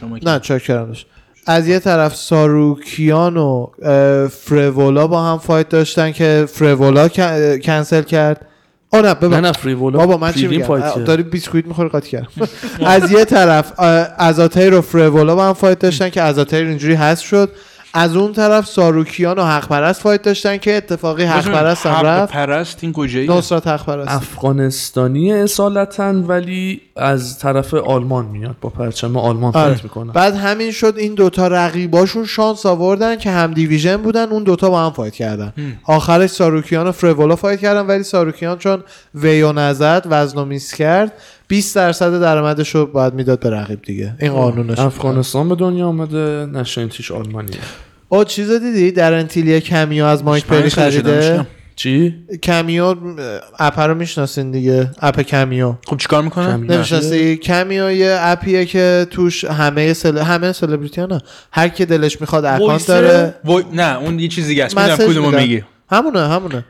Speaker 3: شما
Speaker 2: نه چاکرم داشت از یه طرف ساروکیان و اه، فریولا با هم fight داشتن که فریولا کن- کنسل کرد آه نه
Speaker 1: نه
Speaker 2: ببین
Speaker 1: نه فریولا
Speaker 2: بابا من چی میگم. داری بیسکویت می‌خوری قاطی کردم. <laughs> از یه طرف اه، ازاتیر و فریولا با هم فایت داشتن که ازاتیر اینجوری هست شد. از اون طرف ساروکیان و حق پرست fight داشتن که اتفاقی حق پرست هم
Speaker 3: حق
Speaker 2: رفت.
Speaker 3: پرست این کجایی؟
Speaker 2: نصرت حق پرست
Speaker 1: افغانستانی اصالتا ولی از طرف آلمان میاد با پرچم آلمان
Speaker 2: آره.
Speaker 1: fight می‌کنه.
Speaker 2: بعد همین شد این دوتا رقیباشون شانس آوردن که هم division بودن اون دوتا با هم fight کردن. آخرش ساروکیان و فریولا fight کردن ولی ساروکیان چون weight نزد وزنو miss کرد 20 درصد درآمدش رو باید می‌داد به رقیب دیگه. این قانونش.
Speaker 1: افغانستان به دنیا آمده نشنتیش آلمانیه.
Speaker 2: او چیز دیدی؟ درن تیل یه Cameo از مایک پری خریده.
Speaker 1: چی؟
Speaker 2: Cameo app رو می‌شناسین دیگه. app Cameo.
Speaker 3: خب چیکار می‌کنه؟
Speaker 1: Cameo.
Speaker 2: نمی‌شناسی؟ Cameo یه app یه که توش همه سل... همه سلبریتی ها نه. هر کی دلش می‌خواد اکانت؟ داره.
Speaker 3: وای نه اون یه چیز دیگه است. می‌دونم کدومو. میگی.
Speaker 2: همونه همونه.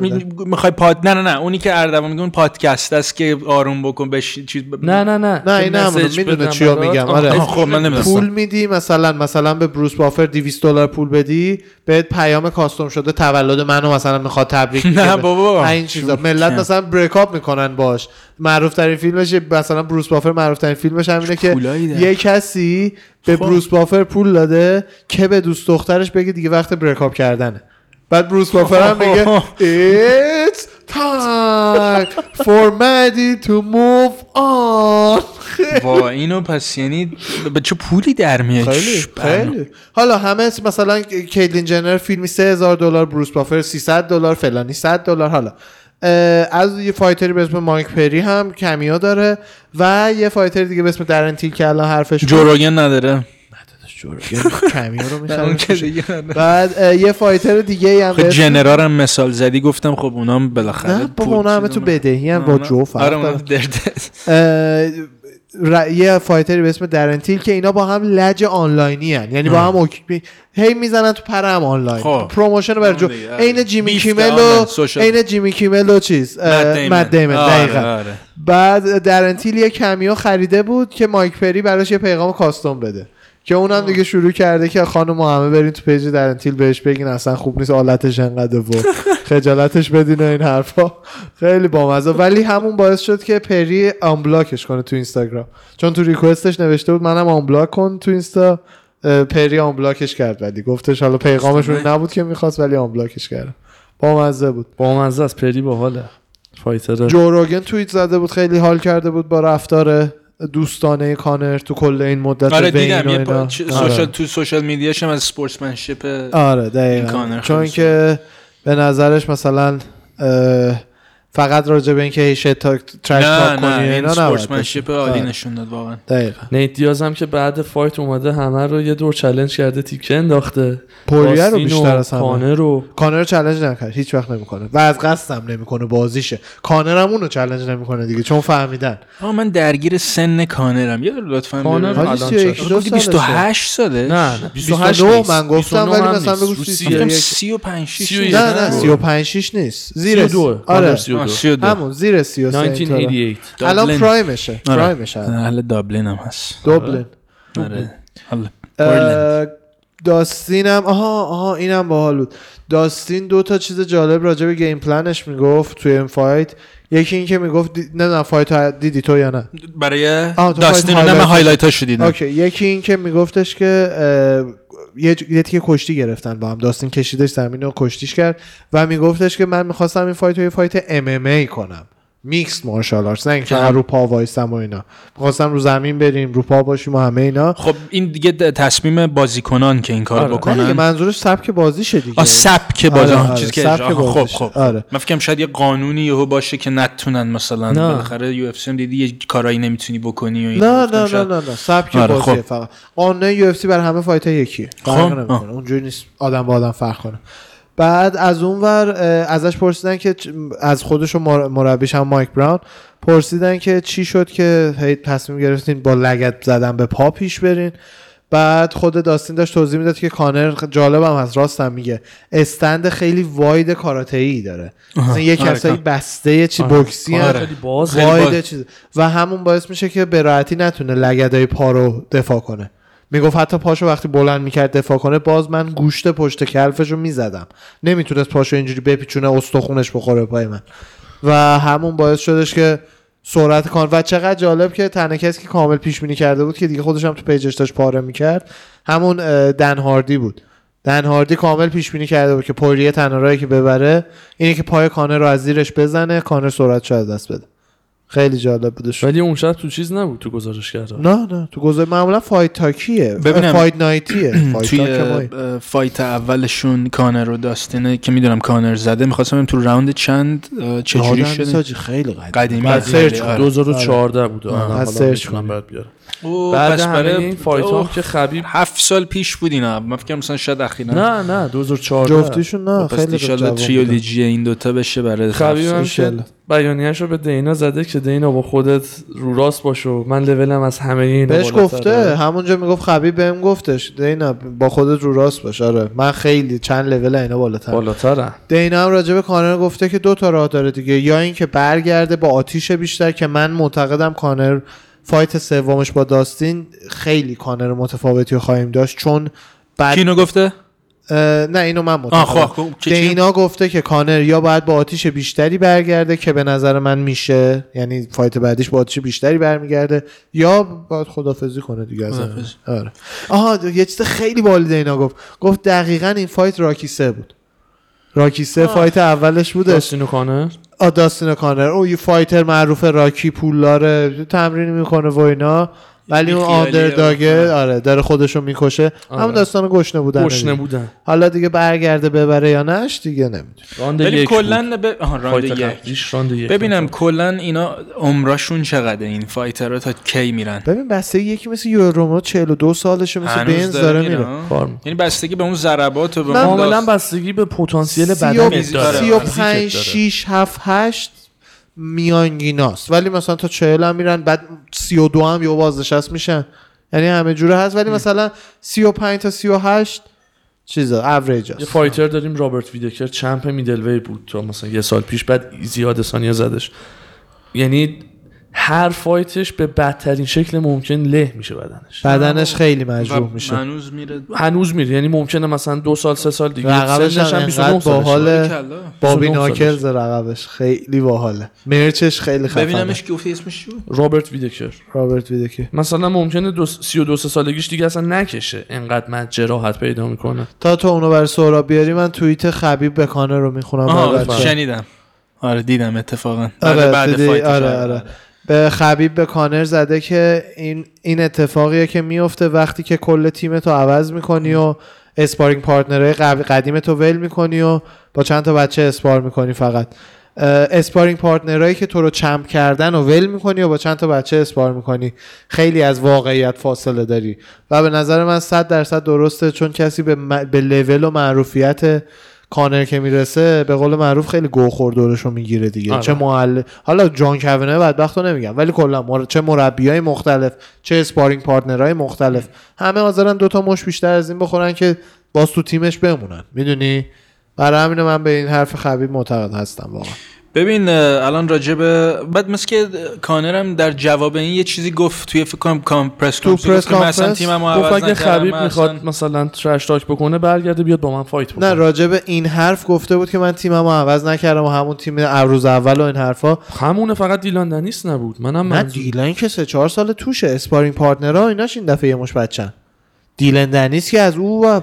Speaker 2: میدن.
Speaker 3: می‌خوای پاد نه نه نه اونی که اردوان میگه اون پادکست است که آروم بکن بش چیز ب...
Speaker 1: نه نه نه
Speaker 2: نه این می‌دونه چیا
Speaker 1: برات.
Speaker 2: میگم آره
Speaker 3: خب من نمی‌دونستم
Speaker 2: پول میدی مثلا مثلا به بروس بافر 200 دلار پول بدی بهت پیام کاستوم شده تولد منو مثلا می‌خواد تبریک <laughs>
Speaker 3: نه
Speaker 2: بگه.
Speaker 3: بابا.
Speaker 2: این چیزا ملت. مثلا بریک اپ می‌کنن باش معروف ترین فیلمش مثلا بروس بافر معروف ترین فیلمش همینه که. یه کسی به
Speaker 3: خب.
Speaker 2: بروس بافر پول داده که به دوست دخترش بگه دیگه وقت بریک اپ کردنه بعد بروس بافر هم میگه It's time for Maddie to move on. <laughs>
Speaker 3: وا اینو پس یعنی به چه پولی در میاد؟
Speaker 2: خیلی. خیلی. حالا همه مثلا کیتلین جنر فیلمی 3000 دلار بروس بافر 300 دلار فلانی 100 دلار. حالا از یه fighter ی به اسم مایک پری هم Cameo داره و یه fighter دیگه به اسم درن تیل که الان حرفش. جو
Speaker 3: روگن نداره. <laughs>
Speaker 2: Cameo رو
Speaker 3: اون که
Speaker 2: می‌خره.
Speaker 3: دیگه نداره.
Speaker 2: بعد یه fighter دیگه هم
Speaker 3: خب جنرال هم مثال زدی گفتم خب اونام بالاخره
Speaker 2: نه بابا اونا همه تو بدهی هم با جو فرق
Speaker 3: آره
Speaker 2: ر- یه fighter ی به اسم درن تیل که اینا با هم لج آنلاینی هن. یعنی با هم اوکی... هی می‌زنن تو پر هم آنلاین
Speaker 3: خب.
Speaker 2: promotion برای جو. عین جیمی کیمل و. عین جیمی کیمل و چیز
Speaker 3: دیمن.
Speaker 2: مت دیمن
Speaker 3: آره،
Speaker 2: دقیقاً.
Speaker 3: آره.
Speaker 2: بعد درن تیل یه Cameo خریده بود که مایک پری براش یه پیغام custom بده که اونم دیگه شروع کرده که خانم همه برین تو page درن تیل بهش بگین اصلا خوب نیست آلتش انقدر و <laughs> خجالتش بدین و این حرفا. خیلی بامزه. ولی همون باعث شد که پری unblock ش کنه تو اینستاگرام. چون تو request ش نوشته بود منم unblock کن تو اینستا. پری unblock ش کرد ولی. گفتش حالا پیغامش اون نبود که می‌خواست ولی unblock ش کرد. بامزه بود.
Speaker 1: با مزه از پری باحاله. fighter
Speaker 2: جو روگن توییت زده بود خیلی حال کرده بود با رفتار دوستانه کانر تو کل این مدت
Speaker 3: آره دیدم یه. پا...
Speaker 2: آره.
Speaker 3: social تو social media ش هم از sportsmanship
Speaker 2: آره
Speaker 3: این
Speaker 2: دقیقا
Speaker 3: کانر
Speaker 2: چون که به نظرش مثلا اه، فقط راجع به اینکه هی shit talk talk
Speaker 3: نه
Speaker 2: کنی
Speaker 3: نه این
Speaker 2: اینا باشه.
Speaker 3: عالی
Speaker 2: آره،
Speaker 3: نشون داد واقعا
Speaker 2: دقیقا
Speaker 1: نیت دیاز هم که بعد fight اومده همه رو یه دور challenge کرده تیکه انداخته
Speaker 2: پوریه رو بیشتر از همه
Speaker 1: کانر رو
Speaker 2: کانر چالش نکرد هیچ وقت نمی‌کنه و از قصد هم نمی‌کنه بازیشه کانر هم اونو چالش نمی‌کنه دیگه چون فهمیدن
Speaker 3: آه من درگیر سن کانرم یه دور لطفا
Speaker 1: کانر الان
Speaker 2: 31
Speaker 1: چقدر؟
Speaker 2: دو
Speaker 3: گفتی
Speaker 2: سالشه.
Speaker 3: 28 ساله
Speaker 1: نه نه
Speaker 2: 28
Speaker 1: نیست.
Speaker 2: من گفتم
Speaker 1: 29
Speaker 2: ولی مثلا. بگو
Speaker 1: رو
Speaker 2: 31.
Speaker 3: گفتم
Speaker 1: 31.
Speaker 3: 35 6
Speaker 1: سی و یک.
Speaker 2: نه نه
Speaker 1: نه.
Speaker 2: 35 6 نیست زیر
Speaker 1: 32
Speaker 2: آره
Speaker 1: کانر 32.
Speaker 3: 32
Speaker 2: همون زیر 33 اینطوره.
Speaker 1: 1988
Speaker 2: الان
Speaker 3: دابلین.
Speaker 2: prime شه
Speaker 3: آره.
Speaker 2: prime شه.
Speaker 3: اهل دابلین هم هست.
Speaker 2: دوبلین
Speaker 3: آره.
Speaker 2: اه، داستینم آها آها اینم باحال بود. داستین دو تا چیز جالب راجع به game plan ش می‌گفت توی این fight. یکی این که می‌گفت دی... نه fight ها دیدی تو یا نه؟
Speaker 3: برای داستین
Speaker 2: fight
Speaker 3: نه من
Speaker 2: highlight
Speaker 3: highlight هاشو دیدم.
Speaker 2: okay. یکی این که میگفتش که یه یه تیکه کشتی گرفتن با هم. داستین کشیدش زمین و کشتیش کرد و میگفتش که من می‌خواستم این fight رو یه fight MMA کنم. mixed martial arts نه اینکه. رو پا وایسم و اینا می‌خواستم رو زمین بریم رو پا باشیم و همه اینا
Speaker 3: خب این دیگه تصمیم بازیکنان که این کار
Speaker 1: آره.
Speaker 3: بکنن
Speaker 2: منظورش سبک بازیشه دیگه
Speaker 3: آ سبک بازی
Speaker 2: آره، آره،
Speaker 3: چیزی که
Speaker 2: سبک
Speaker 3: خب
Speaker 2: بازیش.
Speaker 3: خب
Speaker 2: آره.
Speaker 3: من فکرم شاید یه قانونی یهو باشه که نتونن مثلا
Speaker 1: نه.
Speaker 3: بالاخره UFC دیدی یه کارایی نمی‌تونی بکنی و اینا.
Speaker 2: نه نه نه نه نه سبک
Speaker 3: آره،
Speaker 2: بازیه
Speaker 3: خب.
Speaker 2: فقط قانون UFC بر همه fight یکیه
Speaker 3: خب، آه.
Speaker 2: اونجوری نیست آدم با آدم فرق کنه بعد از اون ور ازش پرسیدن که از خودش و مر- مربیش هم مایک براون پرسیدن که چی شد که هی تصمیم گرفتین با لگت زدن به پا پیش برین. بعد خود داستین داشت توضیح می‌داد که کانر جالبم از راستم میگه. استند خیلی واید کاراته ای داره مثلا یه
Speaker 3: آره،
Speaker 2: کسایی بسته چی
Speaker 1: آره.
Speaker 2: بوکسی.
Speaker 1: خیلی باز.
Speaker 2: واید
Speaker 3: باز.
Speaker 2: چیز. و همون باعث میشه که به راحتی نتونه لگدای پا رو دفاع کنه. می‌گفت حتی پاشو وقتی بلند می‌کرد دفاع کنه باز من گوشت پشت calf ش رو می‌زدم. نمی‌تونست پاشو اینجوری بپیچونه استخونش بخوره پای من. و همون باعث شدش که سرعت کان. و چقدر جالب که تنها کسی که کامل پیش بینی کرده بود که دیگه خودش هم تو page ش داشت پاره می‌کرد همون دن هاردی بود. دن هاردی کامل پیش بینی کرده بود که پوریه تنها که ببره اینه که پای کانر رو از زیرش بزنه کانر سرعتشو از دست بده. خیلی جالب بودش
Speaker 1: ولی اون شب تو چیز نبود تو گزارش کرده
Speaker 2: نه نه تو گزارش معمولا fight
Speaker 3: talk
Speaker 2: یه. ببینم. fight
Speaker 3: night <clears throat>
Speaker 2: یه. fight
Speaker 3: توی fight اولشون کانر و داستینه که می‌دونم کانر زده. می‌خواستم ببینم تو round چند چجوری شده؟
Speaker 2: خیلی قدیم
Speaker 3: قدیمی.
Speaker 2: بعد
Speaker 3: هست.
Speaker 2: search
Speaker 3: آره.
Speaker 2: کن.
Speaker 1: 2014 بود آره.
Speaker 2: از
Speaker 1: حالا search
Speaker 2: کنی.
Speaker 1: برات بیارم. بعد
Speaker 3: برای
Speaker 1: این fight هم که خبیب
Speaker 3: هفت سال پیش بود اینا. من فکرم مثلا شاید اخیرا.
Speaker 1: نه نه 2014
Speaker 2: جفتیشون نه
Speaker 3: پس
Speaker 2: خیلی بودن.
Speaker 3: تریولوژی این دوتا بشه برای
Speaker 1: خبیب هم. بیانیه‌شو به دینا زده که دینا با خودت رو راست باشو من لولم از همه اینا
Speaker 2: بهش. گفته همونجا می‌گفت خبیب بهم گفتش دینا با خودت رو راست باش. آره من خیلی چند لول اینا بالاتر.
Speaker 1: بالاتره.
Speaker 2: دینا هم راجع به کانر گفته که دو تا راه داره دیگه. یا اینکه برگرده با آتیش بیشتر که من معتقدم کانر فایت سومش با داستین خیلی کانر متفاوتی رو خواهیم داشت چون بعد
Speaker 3: کینو گفته؟
Speaker 2: نه اینو من
Speaker 3: چی؟
Speaker 2: دینا گفته که کانر یا باید با آتیش بیشتری برگرده که به نظر من میشه یعنی fight بعدیش با آتیش بیشتری برمیگرده یا باید خدافظی کنه دیگه از. آره. آها یه چیز خیلی باحالی دینا گفت. گفت دقیقا این fight راکی سه بود. راکی سه fight اولش بودش.
Speaker 1: داستین و کانر؟
Speaker 2: آ داستین کانر. او یه fighter معروف راکی پولداره تمرین می‌کنه و اینا. ولی اون
Speaker 3: underdog
Speaker 2: ه آره. داره خودشو می‌کشه.
Speaker 1: آره.
Speaker 2: همون داستان گشنه بودن
Speaker 1: گشنه بودن.
Speaker 2: حالا دیگه برگرده ببره یا نش دیگه
Speaker 1: نمی‌دونه
Speaker 3: ولی کلا ب... ببینم کلا اینا عمرشون چقدره این فایترها تا کی میرن؟
Speaker 2: ببین بسته یکی مثل یوروما 42 سالشه مثل بنز داره میره.
Speaker 3: یعنی بستگی به اون ضربات و به اون
Speaker 1: کاملا بستگی به پتانسیل
Speaker 3: بدن
Speaker 1: داره. 35
Speaker 2: 6 7 8 میانگیناست. ولی مثلا تا 40 هم میرن بعد 32 هم یه بازنشست میشن. یعنی همه جوره هست. ولی مثلا 35 تا 38 چیزا اوریج
Speaker 1: یه fighter داریم رابرت ویتکر champ middleweight بود تا مثلا یه سال پیش بعد ادسانیا زدش. یعنی هر fight ش به بدترین شکل ممکن له میشه بدنش.
Speaker 2: بدنش خیلی مجروح میشه.
Speaker 3: هنوز میره.
Speaker 1: هنوز میره یعنی ممکنه مثلا دو سال سه سال دیگه.
Speaker 2: لقبش
Speaker 1: سنش
Speaker 2: هم
Speaker 1: هم 29
Speaker 2: انقدر
Speaker 1: سالشه.
Speaker 2: باحاله.
Speaker 3: کلا.
Speaker 2: بابی
Speaker 1: 29
Speaker 2: ناکلز لقبش خیلی باحاله. merch ش خیلی خفنه.
Speaker 3: ببینمش که گفتی اسمش چی بود؟
Speaker 1: رابرت ویتکر.
Speaker 2: رابرت ویتکر
Speaker 1: مثلا ممکنه دو سی و دو سه سالگیش دیگه اصلا نکشه. انقدر من جراحت پیدا می‌کنه.
Speaker 2: تا تو اونو برای سهراب بیاری من توییت خبیب به کانر رو می‌خونم.
Speaker 3: شنیدم. آره دیدم اتفاقا.
Speaker 2: آره
Speaker 3: بعد؟ fight
Speaker 2: آره. آره. به خبیب به کانر زده که این این اتفاقیه که میفته وقتی که کل تیم تو عوض می‌کنی و sparring partner های قدیم تو ول می‌کنی و با چند تا بچه spar می‌کنی فقط. sparring partner هایی که تو رو champ کردن و ول می‌کنی و با چند تا بچه spar می‌کنی. خیلی از واقعیت فاصله داری. و به نظر من 100 درصد درسته چون کسی به, م- به لول و معروفیت کانر که می‌رسه به قول معروف خیلی گو خوردورش رو می‌گیره دیگه.
Speaker 1: آره.
Speaker 2: چه معلم حالا جان کوینه بدبخت رو نمیگم ولی کلا مر... چه مربی های مختلف چه اسپارینگ پارتنرهای مختلف همه حاضرن دوتا مش بیشتر از این بخورن که باز تو تیمش بمونن. می‌دونی؟ برای همین من به این حرف خبیب معتقد هستم واقعا.
Speaker 3: ببین الان راجع به بعد مثل که کانرم در جواب این یه چیزی گفت توی فکر کنم کام پرس
Speaker 2: تو پرس
Speaker 3: گفت
Speaker 2: کانفرنس
Speaker 3: تیممو
Speaker 1: گفت
Speaker 3: عوض
Speaker 1: اگه خبیب می‌خواد مثلا ترش تاک بکنه برگرده بیاد با من فایت بکنه.
Speaker 2: نه راجع به این حرف گفته بود که من تیممو عوض نکردم و همون تیم روز اول و این حرفا.
Speaker 1: همونه فقط دیلان دنیس نبود. منم
Speaker 2: نه دیلن که سه چهار سال توشه. اسپارینگ پارتنرها ایناش این دفعه یه مش بچن. دیلن دنیس که از او و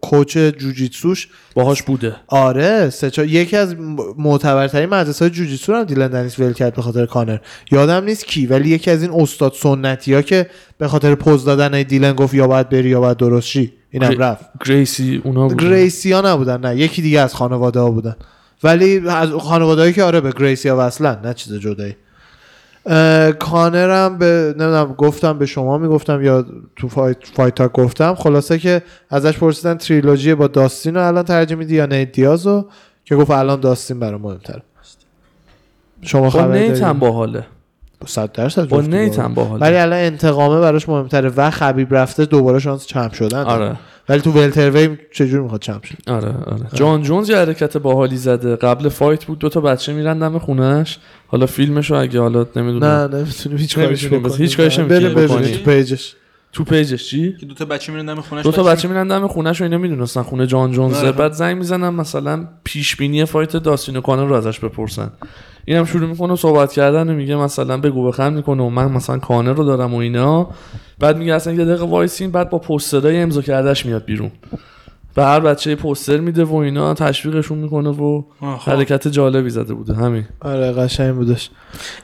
Speaker 2: کوچ جوجیتسوش
Speaker 1: باهاش بوده.
Speaker 2: آره سه یکی از معتبرترین مدرسه های جوجیتسو هم دیلن دنیس ول کرد به خاطر کانر. یادم نیست کی ولی یکی از این استاد سنتی ها که به خاطر پوز دادن دیلن گفت یا باید بری یا باید درست شی اینم رفت.
Speaker 1: گریسی اونا بود
Speaker 2: گریسی ها نبودن نه. یکی دیگه از خانواده ها بودن. ولی از خانواده که آره به گریسی ها وصلن نه چیز جدایی. کانرم به نمی‌دونم گفتم به شما می‌گفتم یا تو fight, fight گفتم. خلاصه که ازش پرسیدن تریلوژی با داستین رو الان ترجیح میدی یا نیت دیازو که گفت الان داستین برام مهمتره. شما
Speaker 1: با
Speaker 2: خبر
Speaker 1: نیت هم
Speaker 2: دارید؟
Speaker 1: باحاله
Speaker 2: صد درصد
Speaker 1: با
Speaker 2: جفتی
Speaker 1: نیت
Speaker 2: باحال.
Speaker 1: هم باحاله.
Speaker 2: ولی الان انتقامه براش مهمتره و خبیب رفته دوباره شانس champ شدن.
Speaker 1: آره.
Speaker 2: ولی تو welterweight چجور می‌خواد champ شه؟
Speaker 1: آره آره. جان جونز یه حرکت باحالی زده. قبل fight بود دو تا بچه میرن دم خونهش حالا فیلمشو اگه حالا نمی‌دونم.
Speaker 2: نه نمی‌تونیم هیچ کاری
Speaker 1: نمی‌تونیم بس- هیچ کاریش نمی‌تونیم.
Speaker 2: تو page ش.
Speaker 1: تو page ش چی؟
Speaker 3: که دو تا بچه میرن دم خونش
Speaker 1: دو تا بچه میرن دم خونهش و اینا می‌دونستن خونه جان جونز
Speaker 3: آره.
Speaker 1: بعد زنگ می‌زنن مثلا پیش بینی fight داستین و کانر رو ازش بپرسن. اینم شروع می‌کنه صحبت کردن و میگه مثلا بگو بخند می‌کنه و من مثلا کانر رو دارم و اینا. بعد میگه اصلا یه دقیقه وایسین بعد با پوسترای امضا کردش میاد بیرون. به هر بچه پوستر میده و اینا تشویقشون می‌کنه و حرکت جالبی زده بوده. همین.
Speaker 2: آره قشنگ بودش.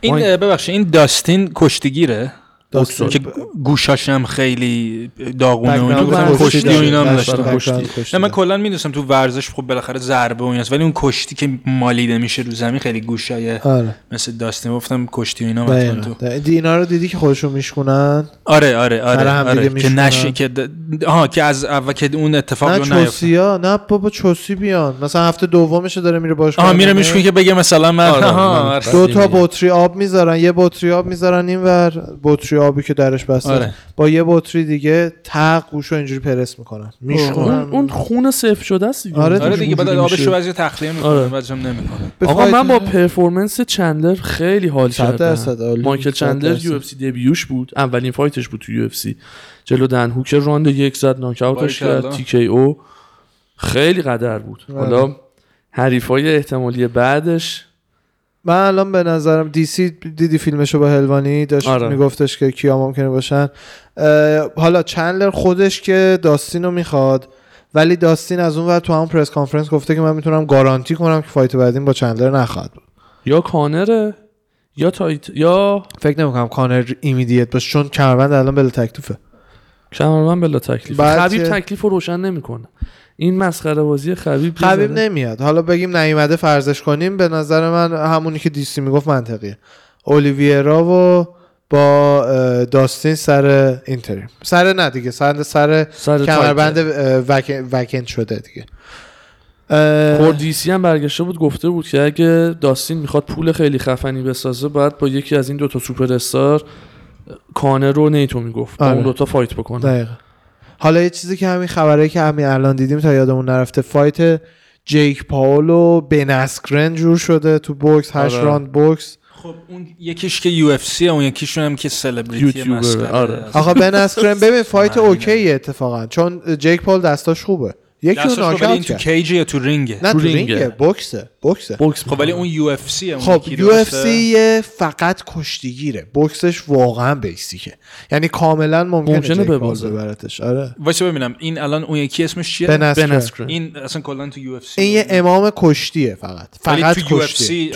Speaker 3: این ببخشید این داستین کشتیگیره؟
Speaker 2: داستین.
Speaker 3: که گوشاش هم خیلی داغونه و
Speaker 2: کشتی
Speaker 3: و اینا هم
Speaker 2: بک‌گراند
Speaker 3: کشتی نه من. کلا می‌دونستم تو ورزش خب بالاخره ضربه و ایناست ولی اون کشتی که مالیده میشه رو زمین خیلی گوشای
Speaker 2: آره
Speaker 3: مثل داستین گفتم کشتی و اینا مثلا
Speaker 2: دقیقاً.
Speaker 3: تو
Speaker 2: اینا رو دیدی که خودشون میشکنن
Speaker 3: آره آره آره,
Speaker 2: هم
Speaker 3: آره. که. نشه که د... آها که از اول که اون اتفاق
Speaker 2: نه چوسیا نه بابا چوسی بیان مثلا هفته دومشه داره میره باشگاه
Speaker 3: آها میره. میشکنه که بگه مثلا من
Speaker 1: آره،
Speaker 3: آره.
Speaker 2: دو تا. بطری آب می‌ذارن یه بطری آب می‌ذارن اینور بطری آبی که درش بسته
Speaker 3: آره.
Speaker 2: با یه بطری دیگه تق گوشو اینجوری پرس می‌کنن میشکنن
Speaker 1: اون اون خون صفر شده است دیگه.
Speaker 2: آره
Speaker 3: آره دیگه بعد
Speaker 1: وجودی
Speaker 3: آبش
Speaker 1: میشه.
Speaker 3: رو بعضی تخلیه می‌کنه
Speaker 1: آره.
Speaker 3: هم نمی‌کنه
Speaker 1: آقا من با performance چندلر خیلی حال کردم. مایکل چندلر. UFC debut ش بود اولین fight ش بود تو UFC جلو دن هوکر راند یک زد ناکاوتش کرد
Speaker 3: باریکلا.
Speaker 1: TKO خیلی قدر بود
Speaker 2: آره.
Speaker 1: حالا حریفای احتمالی بعدش
Speaker 2: من الان به نظرم دیسی دیدی فیلمشو با هلوانی؟ داشت
Speaker 1: آره.
Speaker 2: میگفتش که کیا ممکنه باشن. حالا چندلر خودش که داستین رو می‌خواد ولی داستین از اون ور تو همون press conference گفته که من می‌تونم گارانتی کنم که fight بعدین با چندلر نخواهد بود.
Speaker 1: یا کانره؟ یا title یا
Speaker 2: فکر نمی‌کنم کانر immediate باشه چون کمربند الان بلا تکلیفه.
Speaker 1: کمرمن بلا تکلیف.
Speaker 2: بعد
Speaker 1: خبیب تکلیف رو روشن نمی‌کنه. این مسخره بازی خبیب
Speaker 2: خبیب نمیاد. حالا بگیم نیومده فرضش کنیم. به نظر من همونی که دیسی می‌گفت منطقیه. اولیویرا و با داستین سر اینتریم سر نه دیگه سر سر
Speaker 1: سر
Speaker 2: کمربند وک- وکند شده دیگه. اه،
Speaker 1: کوردیسی هم برگشته بود گفته بود که اگه داستین می‌خواد پول خیلی خفنی بسازه باید با یکی از این دوتا سوپر استار کانر رو نیتو می‌گفت. با
Speaker 2: آره.
Speaker 1: اون دوتا fight بکنه.
Speaker 2: دقیقا. حالا یه چیزی که همین خبره که همین الان دیدیم تا یادمون نرفته fight جیک پاول و بن اسکرن جور شده تو بوکس هشت
Speaker 1: آره.
Speaker 2: راند بوکس.
Speaker 3: خب اون یکیش که UFC اون یکیشون هم که سلبریتی
Speaker 1: یوتیوبر،
Speaker 3: مسخره
Speaker 1: آره.
Speaker 2: آقا بن اسکرن ببین
Speaker 3: fight <laughs>
Speaker 2: okay اتفاقا. چون جیک پال دستاش خوبه. یکی رو ناکاوت
Speaker 3: تو
Speaker 2: کرد.
Speaker 3: cage یا تو رینگه؟
Speaker 2: نه تو
Speaker 1: رینگه.
Speaker 2: بوکسه بوکسه.
Speaker 1: بوکس.
Speaker 3: خب ولی. اون یو اف سی
Speaker 2: خب یو اف سی فقط کشتیگیره. بوکسش واقعا بیسیکه. یعنی کاملا ممکنه,
Speaker 1: ممکنه ببازه.
Speaker 2: ببرتش آره.
Speaker 3: واسه ببینم این الان اون یکی اسمش چیه. این اصلا کلا تو یو اف سی
Speaker 2: این یه امام کشتیه فقط. فقط
Speaker 3: تو یو اف سی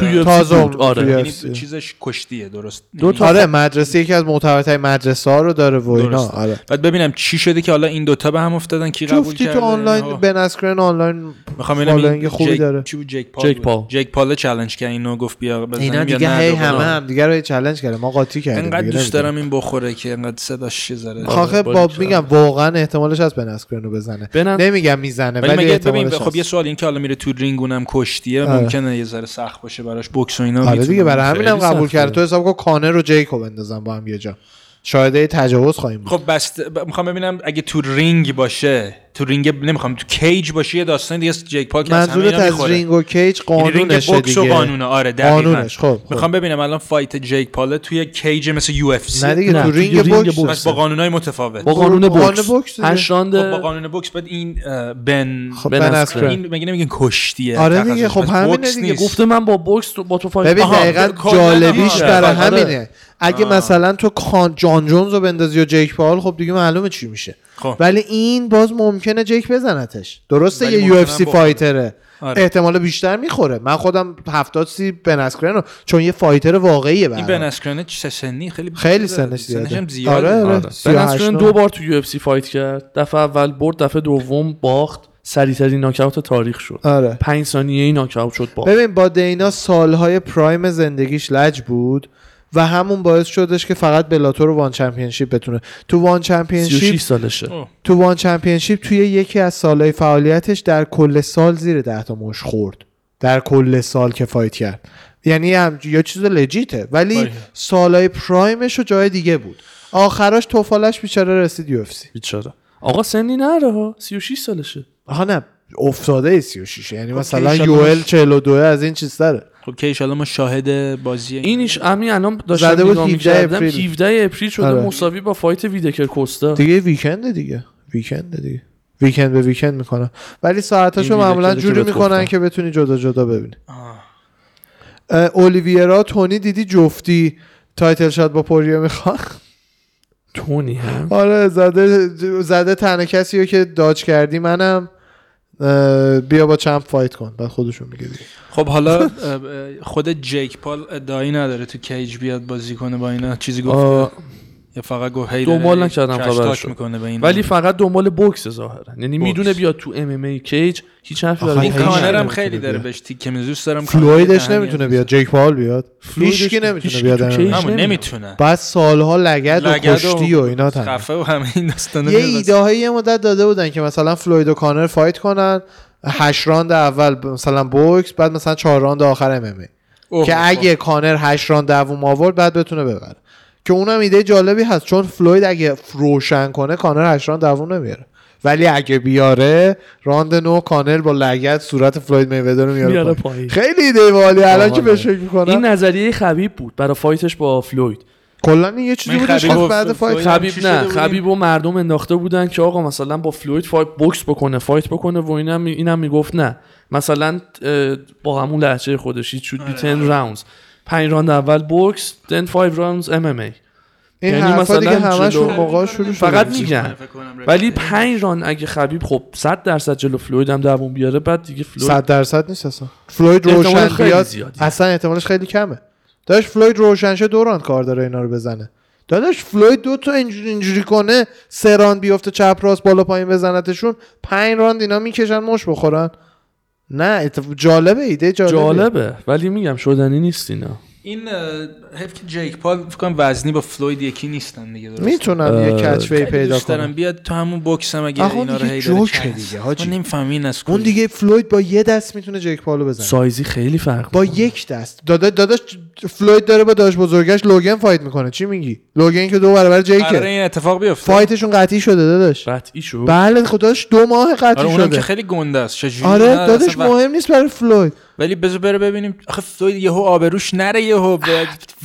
Speaker 1: آره.
Speaker 3: یعنی. چیزش کشتیه درست؟
Speaker 1: دو تا
Speaker 2: آره مدرسه یکی از معتبرترین مدرسه ها رو داره و اینا. آره.
Speaker 3: بعد ببینم چی شده که حالا این دوتا به هم افتادن کی قبول کرده؟
Speaker 2: تو آنلاین؟ بن اسکرن آنلاین
Speaker 3: می‌خوام
Speaker 2: خوبی
Speaker 3: جیک
Speaker 2: داره
Speaker 3: چی بود جیک پال
Speaker 1: جیک. پال.
Speaker 3: جیک پال چالش کرد اینو گفت بیا بزنیم
Speaker 2: اینا دیگه هی. همه هم دیگه رو چالش کرده ما قاطی کردیم
Speaker 3: انقدر دوست. دارم این بخوره که انقدر صداش چه ذره
Speaker 2: آخه
Speaker 1: باری
Speaker 2: با
Speaker 1: کرد.
Speaker 2: میگم واقعا احتمالش از بن اسکرن رو بزنه نمیگم می‌زنه
Speaker 3: ولی
Speaker 2: ولی
Speaker 3: مگه ببین
Speaker 2: احتمالش
Speaker 3: خب یه. سوال این که حالا میره تو رینگ اونم کشتیه
Speaker 2: آره.
Speaker 3: ممکنه یه ذره سخت باشه براش بوکس و اینا
Speaker 2: آره. دیگه برای همینم قبول. کرده تو حساب کن کانر رو جیکو بندازن با هم یه جا شاهده تجاوز خواهیم بود.
Speaker 3: خب بست ب... می‌خوام ببینم اگه تو رینگ باشه تو رینگ نمی‌خوام تو کیج باشه یه داستان دیگه است جیک پال که از
Speaker 2: منظورت رینگ و کیج
Speaker 3: یعنی رینگ و قانونه آره دقیقاً.
Speaker 2: قانونش خب, خب.
Speaker 3: می‌خوام ببینم الان fight جیک پال توی cage مثل UFC.
Speaker 2: نه دیگه
Speaker 1: نه،
Speaker 2: تو رینگ
Speaker 1: رینگ
Speaker 2: بوکس.
Speaker 3: بس با قانونای متفاوت.
Speaker 1: با
Speaker 3: خب
Speaker 1: قانون بوکس. هشت راند
Speaker 3: با قانون بوکس بعد این بن.
Speaker 2: خب
Speaker 1: بن
Speaker 2: بن
Speaker 3: این مگه نمیگن کشتیه؟
Speaker 2: آره دیگه،. خب
Speaker 3: بس
Speaker 2: همینه
Speaker 3: بوکس
Speaker 2: دیگه.
Speaker 1: گفته من با بوکس با تو fight
Speaker 2: ببین دقیقا جالبیش
Speaker 3: آره،
Speaker 2: برای
Speaker 1: آره.
Speaker 2: همینه. اگه
Speaker 3: آه.
Speaker 2: مثلا تو کان جان جونز رو بندازی و جیک پال خب دیگه معلومه چی میشه
Speaker 3: خب.
Speaker 2: ولی این باز ممکنه جیک بزنتش درسته یه UFC.
Speaker 3: fighter
Speaker 2: ه
Speaker 3: آره.
Speaker 2: احتمال بیشتر می‌خوره من خودم هفتاد سی بن اسکرن رو چون یه fighter واقعیه
Speaker 3: این
Speaker 2: برام.
Speaker 3: بن اسکرن چه سنی خیلی
Speaker 2: خیلی. سنش زیاده.
Speaker 3: هم زیاده
Speaker 2: آره، آره.
Speaker 1: آره. دو بار تو UFC fight کرد دفعه اول برد دفعه دوم باخت سریعترین ناکاوت تاریخ شد
Speaker 2: آره
Speaker 1: پنج ثانیه ای ناکاوت شد باخت
Speaker 2: ببین با دینا سالهای prime زندگیش لج بود و همون باعث شدش که فقط بلاتور و ONE Championship بتونه. تو ONE
Speaker 1: 36
Speaker 2: Championship
Speaker 1: سالشه.
Speaker 2: تو ONE Championship توی یکی از سالهای فعالیتش در کل سال زیر ده تا مشت خورد. در کل سال که fight کرد. یعنی هم یا چیز legit ه.
Speaker 3: ولی.
Speaker 2: سالهای prime ش رو جای دیگه بود. آخراش توفالش بیچاره رسید UFC.
Speaker 1: بیچاره. آقا سنی نره ها. 36 سالشه.
Speaker 2: آها نه. افتاده 36 یعنی
Speaker 3: خب
Speaker 2: مثلا یوئل
Speaker 3: ایشالله
Speaker 2: 42 از این چیز داره
Speaker 3: خب که ایشالا ما شاهد بازی
Speaker 1: اینش همین الان داشتم
Speaker 2: زده بود
Speaker 1: نگاه
Speaker 2: 17
Speaker 1: می‌کردم.
Speaker 2: April.
Speaker 1: 17 April شده
Speaker 2: آره.
Speaker 1: مساوی با fight ویتکر کوستا.
Speaker 2: دیگه weekend دیگه. weekend دیگه. weekend به weekend می‌کنن. ولی ساعتاشو معمولا جوری می‌کنن. که بتونی جدا جدا ببینی. اولیویرا تونی دیدی جفتی title shot با پوریه می‌خوان
Speaker 1: تونی هم
Speaker 2: آره زده زده تنها کسی رو که داج کردی منم. بیا با champ fight کن بعد خودشون میگه دیگه.
Speaker 3: خب حالا <laughs> خود جیک پال ادعایی نداره تو cage بیاد بازی کنه با اینا. چیزی گفت؟
Speaker 1: آه،
Speaker 3: یا فقط گفت هی
Speaker 1: دنبال
Speaker 3: داره
Speaker 1: نکردم
Speaker 3: talk می‌کنه به اینا
Speaker 1: ولی فقط دنبال بوکس ظاهرا یعنی. می‌دونه بیاد تو ام ام ای کیج هیچ حرفی
Speaker 2: آخه
Speaker 1: برای
Speaker 3: این کانر. هم خیلی داره. بهش تیکه میزه دوست دارم
Speaker 2: فلویدش نمی‌تونه بیاد جیک پال بیاد
Speaker 1: فلویدش
Speaker 2: هیچکی
Speaker 1: هیچ
Speaker 2: نمی‌تونه بیاد
Speaker 3: همون. نمی‌تونه
Speaker 2: بعد سالها لگد و کشتی و اینا تنها
Speaker 3: خفه و همه این داستانا
Speaker 2: یه. ایده های یه مدت داده بودن که مثلا فلوید و کانر فایت کنن هشت راند اول مثلا بوکس بعد مثلا چهار راند آخر ام
Speaker 3: اوه،
Speaker 2: که
Speaker 3: اوه.
Speaker 2: اگه کانر هشت راند دوم آورد بعد بتونه ببره که اونم ایده جالبی هست. چون فلوید اگه روشن کنه کانر هشت راند دوم نمیاره. ولی اگه بیاره راند نو کانر با لگد صورت فلوید میودر رو میاره
Speaker 1: میاره
Speaker 2: پایین.
Speaker 1: پایین.
Speaker 2: خیلی ایده عالی. الان
Speaker 1: آره.
Speaker 2: که بهش فکر می‌کنم.
Speaker 1: این نظریه خبیب بود برای fight ش با فلوید.
Speaker 2: کلا این یه چیزی بودش
Speaker 3: و
Speaker 2: بعد
Speaker 3: fight
Speaker 1: خبیب نه؟ خبیب و مردم انداخته بودن که آقا مثلا با فلوید fight بوکس بکنه fight بکنه و اینم اینم می‌گفت نه. مثلا با همون لهجه خودش should be 10 rounds پنج راند اول بوکس then 5 rounds MMA
Speaker 2: این
Speaker 1: یعنی
Speaker 2: حرفا
Speaker 1: مثلا
Speaker 2: دیگه همشون موقع شروع
Speaker 1: فقط. میگن ولی. پنج راند اگه خبیب خب 100 درصد جلو فلوید هم دووم بیاره بعد دیگه فلوید
Speaker 2: صد درصد نیست اصلا فلوید روشن بیاد
Speaker 1: زیادیه.
Speaker 2: اصلا احتمالش خیلی کمه داشت فلوید روشن شه دو راند کار داره اینا رو بزنه داداش فلوید دو تا اینجوری اینجوری کنه سه راند بیفته چپ راست بالا پایین بزنتشون پنج راند اینا می‌کشن مشت بخورن نه. جالبه ایده جالبه
Speaker 1: جالبه ولی میگم شدنی نیست اینا
Speaker 3: این حیف که جیک پال فکر کنم وزنی با فلوید یکی نیستن دیگه درسته؟
Speaker 2: می‌تونن یه
Speaker 3: catchweight
Speaker 2: پیدا کنن.
Speaker 3: بیاد تو همون بوکس هم اگه اینا رو هی.
Speaker 2: دیگه، حاجی.
Speaker 3: من نمی‌فهمی این از
Speaker 2: اون. دیگه فلوید با یه دست می‌تونه جیک پالو بزنه.
Speaker 1: سایزی خیلی فرق
Speaker 2: با یک دست. دادا داداش فلوید داره با داش بزرگش لوگن fight می‌کنه. چی میگی؟ لوگن که دو برابر
Speaker 3: قراره
Speaker 2: جیکه
Speaker 3: این اتفاق بیفته.
Speaker 2: fight شون قطعی شده داداش.
Speaker 1: قطعی شد؟
Speaker 2: بله خداش دو ماه
Speaker 3: آره
Speaker 2: قطعی
Speaker 3: اونم که
Speaker 2: شده
Speaker 3: خیلی گنده است. چجوری؟
Speaker 2: آره داداش مهم نیست برای فلوید.
Speaker 3: ولی بذار بره ببینیم. آخه فلوید یهو آبروش نره یهو.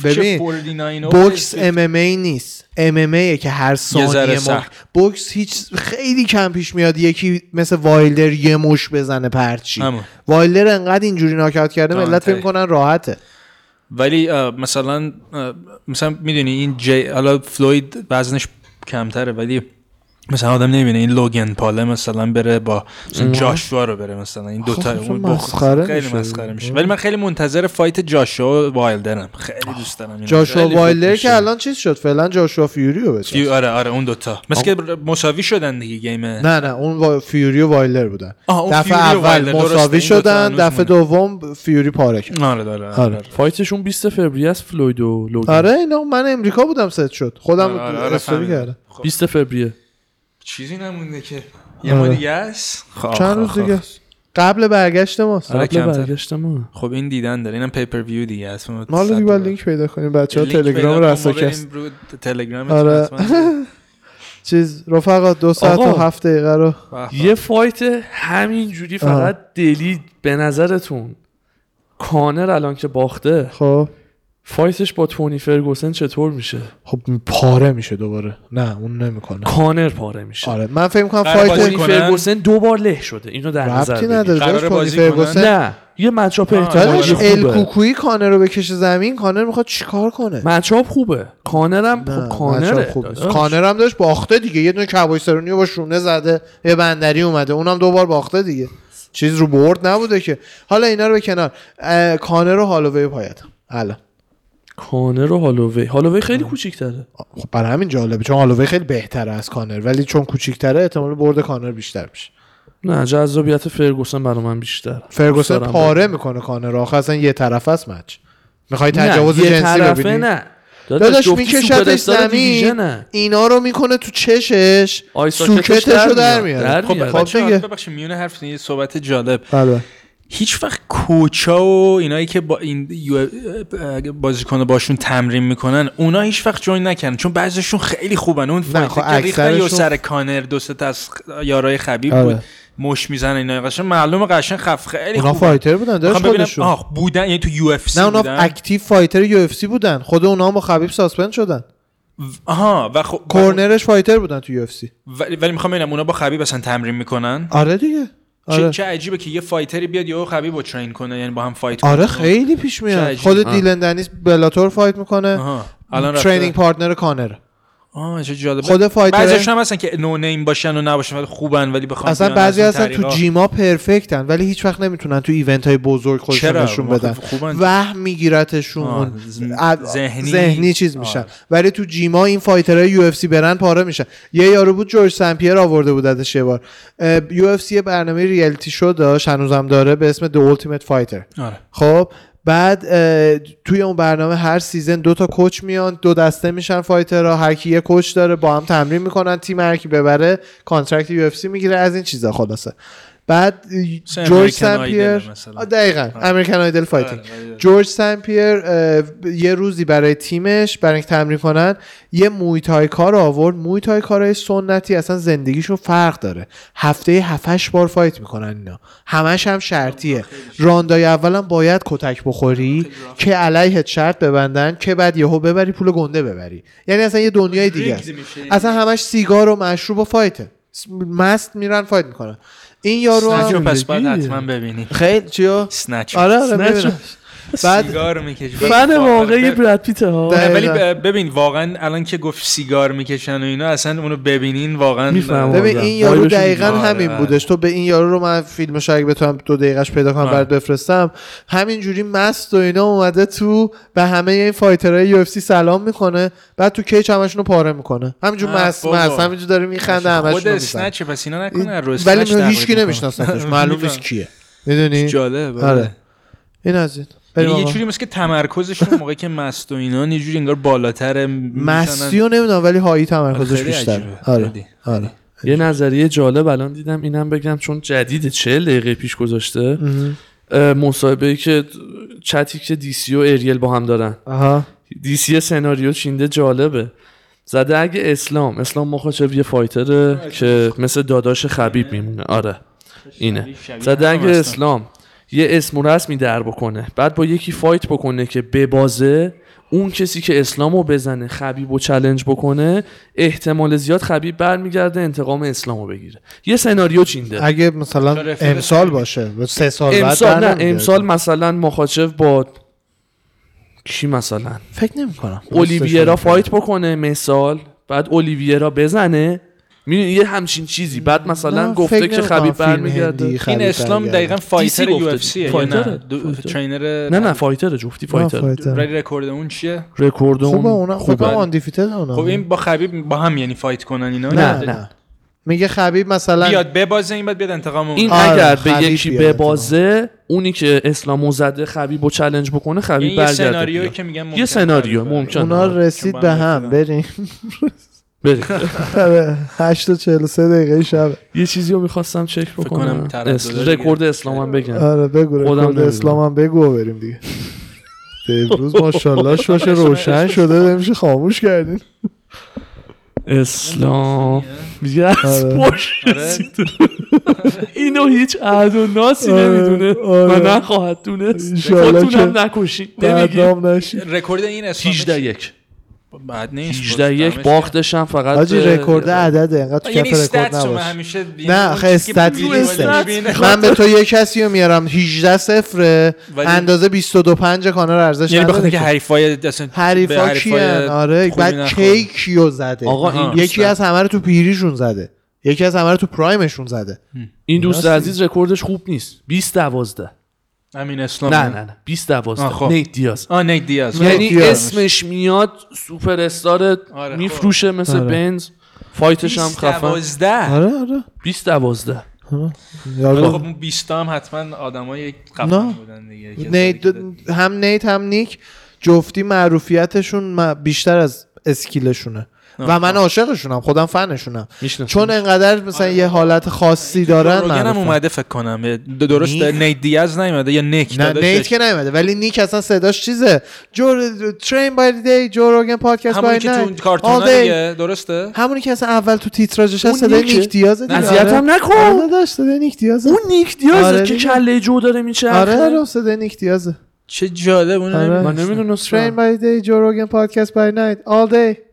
Speaker 2: ببین،
Speaker 3: 49
Speaker 2: بوکس ام ام ای نیست. ام ام ای که هر ثانیه. بوکس هیچ خیلی کم پیش میاد. یکی مثل وایلدر یه مشت بزنه پرچی.
Speaker 3: همون.
Speaker 2: وایلدر انقدر اینجوری ناک‌اوت کرده ملت. فکر کنن راحته.
Speaker 3: ولی مثلا مثلا می‌دونی این جی حالا فلوید وزنش کمتره ولی مثلا آدم نمی‌بینه این لوگن پاله مثلا بره با مثلا جاشوا رو بره مثلا. این دوتا
Speaker 2: خب،
Speaker 3: اون
Speaker 2: مسخره
Speaker 3: خیلی. مسخره میشه. ولی من خیلی منتظر fight جاشوا و وایلدرم. خیلی دوست دارم اینو.
Speaker 2: جاشوا وایلدر. که الان چیز شد؟ فعلا جاشوا فیوریو بچه
Speaker 3: فیو آره آره اون دوتا. مثل که مساوی شدن دیگه game.
Speaker 2: نه نه اون. فیوری و وایلدر بودن. دفعه اول مساوی شدن دفعه. دوم فیوری پاره کرد.
Speaker 3: آره آره
Speaker 2: آره.
Speaker 3: آره.
Speaker 1: fight شون 20 فوریه است فلوید و لوگن.
Speaker 2: آره اینا من امریکا بودم ست شد. خودم
Speaker 3: آره، آره، آره،
Speaker 2: استوری. کردم.
Speaker 1: 20 فوریه.
Speaker 3: چیزی نمونده که. یه
Speaker 2: آره.
Speaker 3: ما دیگه است خب،
Speaker 2: چند
Speaker 3: خب،
Speaker 2: روز
Speaker 3: خب.
Speaker 2: دیگه است. قبل برگشت ماست
Speaker 3: آره،
Speaker 1: قبل
Speaker 3: کمتر.
Speaker 1: برگشت ما.
Speaker 3: خب این دیدن داره. اینم pay-per-view دیگه است. ما
Speaker 2: دیگه باید. لینک پیدا کنیم. بچه ها تلگرام
Speaker 3: رو تلگرام
Speaker 2: آره. <laughs> چیز رفقا دو ساعت و. هفت دقیقه رو.
Speaker 1: یه fight همین جوری فقط دلی به نظرتون کانر الان که باخته.
Speaker 2: خب.
Speaker 1: فایتش با تونی فرگوسن چطور میشه؟
Speaker 2: خب پاره میشه دوباره. نه اون نمی‌کنه.
Speaker 1: کانر پاره میشه.
Speaker 2: آره من فکر می‌کنم
Speaker 3: قرار
Speaker 2: فایت
Speaker 1: تونی
Speaker 3: کنن؟
Speaker 1: فرگوسن دو بار له شده اینو در نظر.
Speaker 2: نداره داشت تونی؟ فرگوسن؟
Speaker 1: نه یه مچاپ احتمالی
Speaker 2: ال
Speaker 1: خوبه.
Speaker 2: کوکویی کانر رو بکشه زمین کانر می‌خواد چیکار کنه؟
Speaker 1: مچاپ خوبه. کانرم خب کانره.
Speaker 2: بچه‌ها خوب. کانر هم داشت باخته دیگه یه دونه کبایسرونی رو با شونه زده یه بندری اومده اونم دو بار باخته دیگه. چیز رو برد نبوده که. حالا اینا رو به کنار. کانر و هالووی پایتم الان
Speaker 1: کانر و هالووی هالووی خیلی کوچیک‌تره
Speaker 2: خب برای همین جالبه چون هالووی خیلی بهتره از کانر ولی چون کوچیک‌تره احتمال برد کانر بیشتر میشه
Speaker 1: نه جذابیت فرگوسن برای من بیشتر
Speaker 2: فرگوسن پاره
Speaker 1: ببینم.
Speaker 2: می‌کنه کانر رو. آخه اصلا یه طرف است مچ می‌خوای
Speaker 1: نه،
Speaker 2: تجاوز
Speaker 1: یه
Speaker 2: جنسی
Speaker 1: طرفه
Speaker 2: ببینی
Speaker 1: نه
Speaker 2: داداش میکشتش زمین. اینا رو می‌کنه تو چشش سوکتش رو در
Speaker 1: در
Speaker 2: میاره.
Speaker 3: خب.
Speaker 2: خب.
Speaker 3: ببخشید میونه حرف یه صحبت جالب
Speaker 2: بله
Speaker 3: هیچ وقت coach ا و اینایی که با این بازیکن باشون تمرین می‌کنن اونا هیچ وقت join نکردن. چون بعضیشون خیلی خوبن. اون fight
Speaker 2: خب
Speaker 3: که سر کانر دو سه تا از یارای خبیب
Speaker 2: آره.
Speaker 3: بود مشت می‌زنه اینا. قشنگ معلومه قشنگ خف خیلی
Speaker 2: اونا
Speaker 3: خوبن.
Speaker 2: fighter بودن داشت
Speaker 3: ببینم
Speaker 2: خودشون.
Speaker 3: آه بودن یعنی تو UFC
Speaker 2: نه اونا
Speaker 3: بودن.
Speaker 2: active fighter UFC بودن. خود اونا هم با خبیب suspend شدن.
Speaker 3: آها و خب
Speaker 2: corner ش fighter بودن تو UFC.
Speaker 3: ولی, ولی می‌خوام ببینم اونا با خبیب اصلا تمرین می‌کنن؟
Speaker 2: آره دیگه. آره.
Speaker 3: چه عجیبه که یه fighter ی بیاد یا خبیب رو train کنه یعنی با هم fight کنه.
Speaker 2: آره خیلی پیش میاد. خود. دیلن دنیس بلاتور fight می‌کنه.
Speaker 3: الان
Speaker 2: training partner کانر.
Speaker 3: آه چه جالب
Speaker 2: خود fighter
Speaker 3: بعضیشون هم هستن که no name باشن و نباشن ولی خوبن ولی بخوام
Speaker 2: اصلا بعضی هستن تو.
Speaker 3: gym
Speaker 2: ا perfect ن ولی هیچ وقت نمی‌تونن تو event های بزرگ خودشون؟ نشون بدن
Speaker 3: خوبن.
Speaker 2: وهم میگیرتشون
Speaker 3: ذهنی.
Speaker 2: ذهنی چیز میشن
Speaker 3: آه.
Speaker 2: ولی تو gym ا این fighter های UFC برن پاره میشن یه یارو بود جورج سمپیر آورده بود ازش یه بار UFC برنامه reality show داشت هنوزم داره به اسم The Ultimate Fighter
Speaker 3: آره
Speaker 2: خب بعد توی اون برنامه هر season دو تا coach میان دو دسته میشن fighter ها هر کی یه coach داره با هم تمرین می‌کنن تیم هر کی ببره contract UFC می‌گیره از این چیزا خلاصه. بعد جورج سمپیر دقیقا. American Idol fighting.
Speaker 3: آره، آره.
Speaker 2: جورج سمپیر یه روزی برای تیمش برای اینکه تمرین کنن یه مویتای کار آورد. مویتای کارهای سنتی اصلا زندگیشون فرق داره. هفته هفتش بار fight می‌کنن اینا. همش هم شرطیه. راندای اولم باید کتک بخوری که علیهت شرط ببندن که بعد یهو ببری پول گنده ببری. یعنی اصلا یه دنیای دیگه است. اصلا همش سیگار و مشروب و fight ه. مست میرن fight می‌کنن. این یارو هم
Speaker 3: پس باید. حتما ببینی
Speaker 2: خیلی چیو
Speaker 3: سنچ
Speaker 2: آره آره. بعد
Speaker 3: سیگار می‌کشه
Speaker 1: فن واقعی براد پیت ها
Speaker 3: ولی. ب- ببین واقعا الان که گفت سیگار می‌کشن و اینا اصلا اونو ببینین واقعا
Speaker 1: می‌فهمم.
Speaker 2: ببین. این یارو
Speaker 1: vibe
Speaker 2: شون
Speaker 3: دقیقا.
Speaker 2: همین
Speaker 3: آره،
Speaker 2: بودش تو به این یارو رو من فیلمش اگه بتونم دو دقیقش پیدا کنم
Speaker 3: آره.
Speaker 2: برات بفرستم همینجوری مست و اینا اومده تو به همه این fighter های UFC سلام می‌کنه بعد تو کیچ همشون رو پاره می‌کنه همینجور مست. مست همینجور داره میخنده همشون
Speaker 3: خود اسنچ پس اینا نکنه
Speaker 2: ولی هیچکی نمیشناسنش. <laughs> معلوم نیست. کیه می‌دونی
Speaker 3: جالب
Speaker 2: آره این از این
Speaker 3: یه
Speaker 2: آقا.
Speaker 3: جوری مثل که تمرکزشون موقعی که مست و اینا یه جوری انگار بالاتره
Speaker 2: مستی رو نمی‌دونم ولی هایی تمرکزش بیشتر. آره
Speaker 3: خیلی.
Speaker 2: آره
Speaker 1: یه نظریه جالب الان دیدم اینم بگم چون جدید 40 دقیقه پیش گذاشته. مصاحبه ای که چتی که DC و اریل با هم دارن.
Speaker 2: آها.
Speaker 1: DC سناریو چینده جالبه. زده اگه اسلام. اسلام مخاچف یه fighter ه که مثل داداش خبیب میمونه. آره اینه. زده اگه اسلام. یه اسم و رسمی در بکنه. بعد با یکی fight بکنه که ببازه اون کسی که اسلامو بزنه خبیب و challenge بکنه احتمال زیاد خبیب برمیگرده انتقام اسلامو بگیره. یه سناریو چینده.
Speaker 2: اگه مثلا امسال؟ باشه سه سال بعد
Speaker 1: امسال
Speaker 2: در
Speaker 1: نه. امسال مثلا مخاچف با کی مثلا؟
Speaker 2: فکر نمی کنم
Speaker 1: اولیویرا fight بکنه مثال بعد اولیویرا بزنه می‌دونی یه همچین چیزی بعد مثلا گفته که خبیب برمیگرده
Speaker 3: این اسلام دقیقا fighter. UFC fighter
Speaker 1: ه.
Speaker 3: نه. trainer
Speaker 1: نه نه fighter ه جفتی fighter
Speaker 3: ولی رکورد اون چیه
Speaker 1: رکورد
Speaker 2: خوبه
Speaker 1: اون
Speaker 2: اونا
Speaker 1: خوبه.
Speaker 2: خوبه undefeated اونا
Speaker 3: خب این با خبیب با هم یعنی fight کنن اینا
Speaker 2: نه نه میگه خبیب مثلا
Speaker 3: بیاد ببازه این بعد بیاد انتقام اون
Speaker 1: این
Speaker 2: آره،
Speaker 1: اگر به یکی ببازه اونی که اسلامو زده خبیب و challenge بکنه خبیب
Speaker 3: یعنی یه
Speaker 1: برگرده
Speaker 3: سناریویی
Speaker 1: بیاد.
Speaker 3: که میگن
Speaker 1: یه سناریو ممکنه
Speaker 2: اونا
Speaker 1: آره.
Speaker 2: رسید به
Speaker 3: هم.
Speaker 2: بریم
Speaker 1: بریم. <laughs>
Speaker 2: آره 8 تا 43 دقیقه شب.
Speaker 1: یه چیزی رو می‌خواستم چک
Speaker 3: کنم
Speaker 1: بکنم. رکورد اسلامم بگم.
Speaker 2: آره بگو رکورد
Speaker 1: نمی‌دونم.
Speaker 2: اسلام هم بگو و بریم دیگه. <laughs> امروز ماشاءالله باشه روشن شده نمیشه خاموش کردین.
Speaker 1: اسلام. یس
Speaker 2: آره.
Speaker 1: رسید. اینو هیچ عهد و ناسی
Speaker 2: آره،
Speaker 1: نمی‌دونه
Speaker 2: آره.
Speaker 1: و نخواهد دونست خودتونم
Speaker 2: که
Speaker 1: نکشین. نمیگی.
Speaker 2: بدنام نشی
Speaker 3: رکورد این اسلام
Speaker 1: 18 یک.
Speaker 3: بعد نیست
Speaker 1: 18 یک باختش هم فقط
Speaker 2: حاجی رکورد عدده انقدر تو
Speaker 3: یعنی
Speaker 2: کف رکورد نباش.
Speaker 3: همیشه
Speaker 2: نه آخه استات نیست من به تو یه کسی رو میارم 18 صفره
Speaker 3: ولی-
Speaker 2: اندازه 22 5 کانر ارزش
Speaker 3: یعنی بخاطر که. حریفای اصلا
Speaker 2: حریفا کیان آره بعد
Speaker 3: نخورن.
Speaker 2: کی کیو زده؟
Speaker 1: آقا.
Speaker 2: یکی از همه رو تو پیریشون زده. یکی از همه رو تو prime شون زده.
Speaker 1: این دوست. عزیز رکوردش خوب نیست. 20 12
Speaker 3: همین اسلام
Speaker 1: نه نه نه. 20
Speaker 3: آه،
Speaker 1: 12
Speaker 3: خب.
Speaker 1: نیت دیاز.
Speaker 3: آ نیت دیاز.
Speaker 1: یعنی
Speaker 2: دیاز.
Speaker 1: اسمش میاد سوپر استار
Speaker 3: آره،
Speaker 1: میفروشه مثل
Speaker 2: آره.
Speaker 1: بنز. fight ش هم خفن.
Speaker 3: 12
Speaker 2: آره آره.
Speaker 1: 20 12
Speaker 3: ولی
Speaker 2: یارو
Speaker 3: خب اون 20 هم حتما آدمای. خفن بودن دیگه.
Speaker 2: نیت هم نیت هم نیک. جفتی معروفیتشون بیشتر از اسکیلشونه. و من عاشقشونم خودم فنشونم. چون انقدر مثلا یه حالت خاصی دارن
Speaker 3: روگن هم
Speaker 2: معروفن.
Speaker 3: اومده فکر کنم درست
Speaker 2: نیک؟
Speaker 3: نیت دیاز نیومده یا نیک
Speaker 2: نه. نیت که نیومده ولی نیک اصلا صداش چیزه جو ترین بای دی جو روگن پادکست
Speaker 3: همونی
Speaker 2: بای
Speaker 3: که تو
Speaker 2: نایت
Speaker 3: دیگه درسته
Speaker 2: همونی که اصلا اول تو تیتراژش هست صدای
Speaker 1: نیکه؟
Speaker 2: نیک دیگه.
Speaker 1: اذیتم
Speaker 2: آره.
Speaker 1: نکن.
Speaker 2: آره داشت صدای نیک دیازه
Speaker 1: اون نیک دیازه
Speaker 2: آره
Speaker 1: که. کله جو داره میچرخه
Speaker 2: آره آره صدای نیک دیازه
Speaker 3: چه جالب اون
Speaker 2: آره.
Speaker 1: من نمی‌دونستم
Speaker 2: train by day Joe Rogan podcast by night day
Speaker 3: چه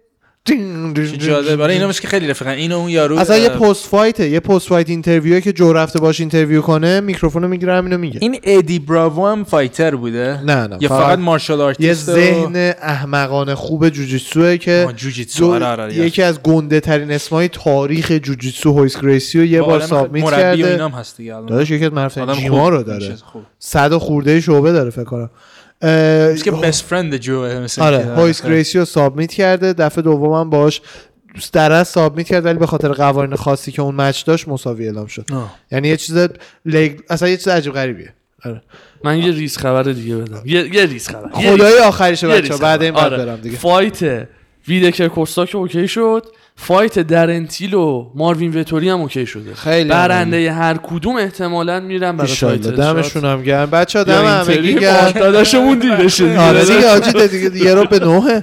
Speaker 3: جالب برای اینا که خیلی رفیقن اینو اون یارو
Speaker 2: اصلا یه پست fight ه یه post fight interview که جو رفته باش interview کنه میکروفونو می‌گیره همینو میگه
Speaker 3: این ادی براوو هم fighter بوده
Speaker 2: نه نه
Speaker 3: یا فقط
Speaker 2: martial
Speaker 3: artist
Speaker 2: ذهن احمقانه خوب جوجیتسوه که
Speaker 3: جوجیتسو آره آره
Speaker 2: یکی از گنده ترین اسمای تاریخ جوجیتسو هویس گریسیو یه
Speaker 3: با
Speaker 2: بار submit
Speaker 3: مربی
Speaker 2: کرده
Speaker 3: اینام هست دیگه الان.
Speaker 2: داداش یکی از
Speaker 3: خوب.
Speaker 2: رو داره
Speaker 3: چیز خوب.
Speaker 2: صد و خورده شعبه داره فکر کنم
Speaker 3: که بست فرند مثل
Speaker 2: آره هویس گریسیو سابمیت کرده دفعه دومم باش در از سابمیت کرد ولی به خاطر قوانین خاصی که اون مچ داشت مساوی اعلام شد
Speaker 3: آه.
Speaker 2: یعنی یه چیز لگ... اصلا یه چیز عجیب غریبیه آره.
Speaker 1: من یه ریز خبر دیگه بدم یه, یه ریز خبر
Speaker 2: خدای آخرشه
Speaker 1: یه
Speaker 2: بچه بعد. این بعد
Speaker 1: آره.
Speaker 2: برم دیگه
Speaker 1: فایت ویدکر کوستا که اوکی شد فایت درنتیل و ماروین وتوری هم اوکی شده.
Speaker 2: خیلی
Speaker 1: برنده هر کدوم احتمالا میرن برای تایتل
Speaker 2: دمشون هم گرم. بچه دم همگی
Speaker 1: اینتری؟
Speaker 2: گرم.
Speaker 1: داداشمون دیدشه دیگه.
Speaker 2: آره دیگه آجی دیگه دیگه رو به نوه.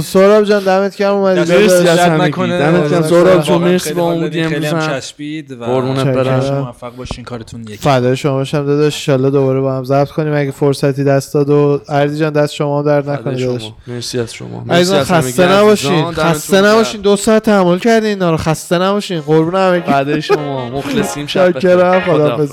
Speaker 2: سوراب جان دمت گرم اومدی
Speaker 1: مرسی. از همگی.
Speaker 3: نکنه.
Speaker 1: دمت گرم. جون
Speaker 3: خیلی
Speaker 1: مرسی با. اومدی امروز هم.
Speaker 3: چسبید و
Speaker 1: قربونت
Speaker 2: چکرم.
Speaker 1: برم
Speaker 3: شما موفق باشین کارتون یکی
Speaker 2: فدای شما باشم داداش ان دوباره با هم ضبط کنیم اگه فرصتی دست داد و اردی جان دست شما درد
Speaker 1: فدای
Speaker 2: نکنه داداش
Speaker 1: شما. مرسی از شما مرسی از همگی
Speaker 2: خسته. نباشین خسته
Speaker 1: گرم.
Speaker 2: نباشین دو ساعت تحمل کردین اینا رو خسته نباشین قربون همگی
Speaker 1: بعد شما مخلصیم شب بخیر.
Speaker 2: خدا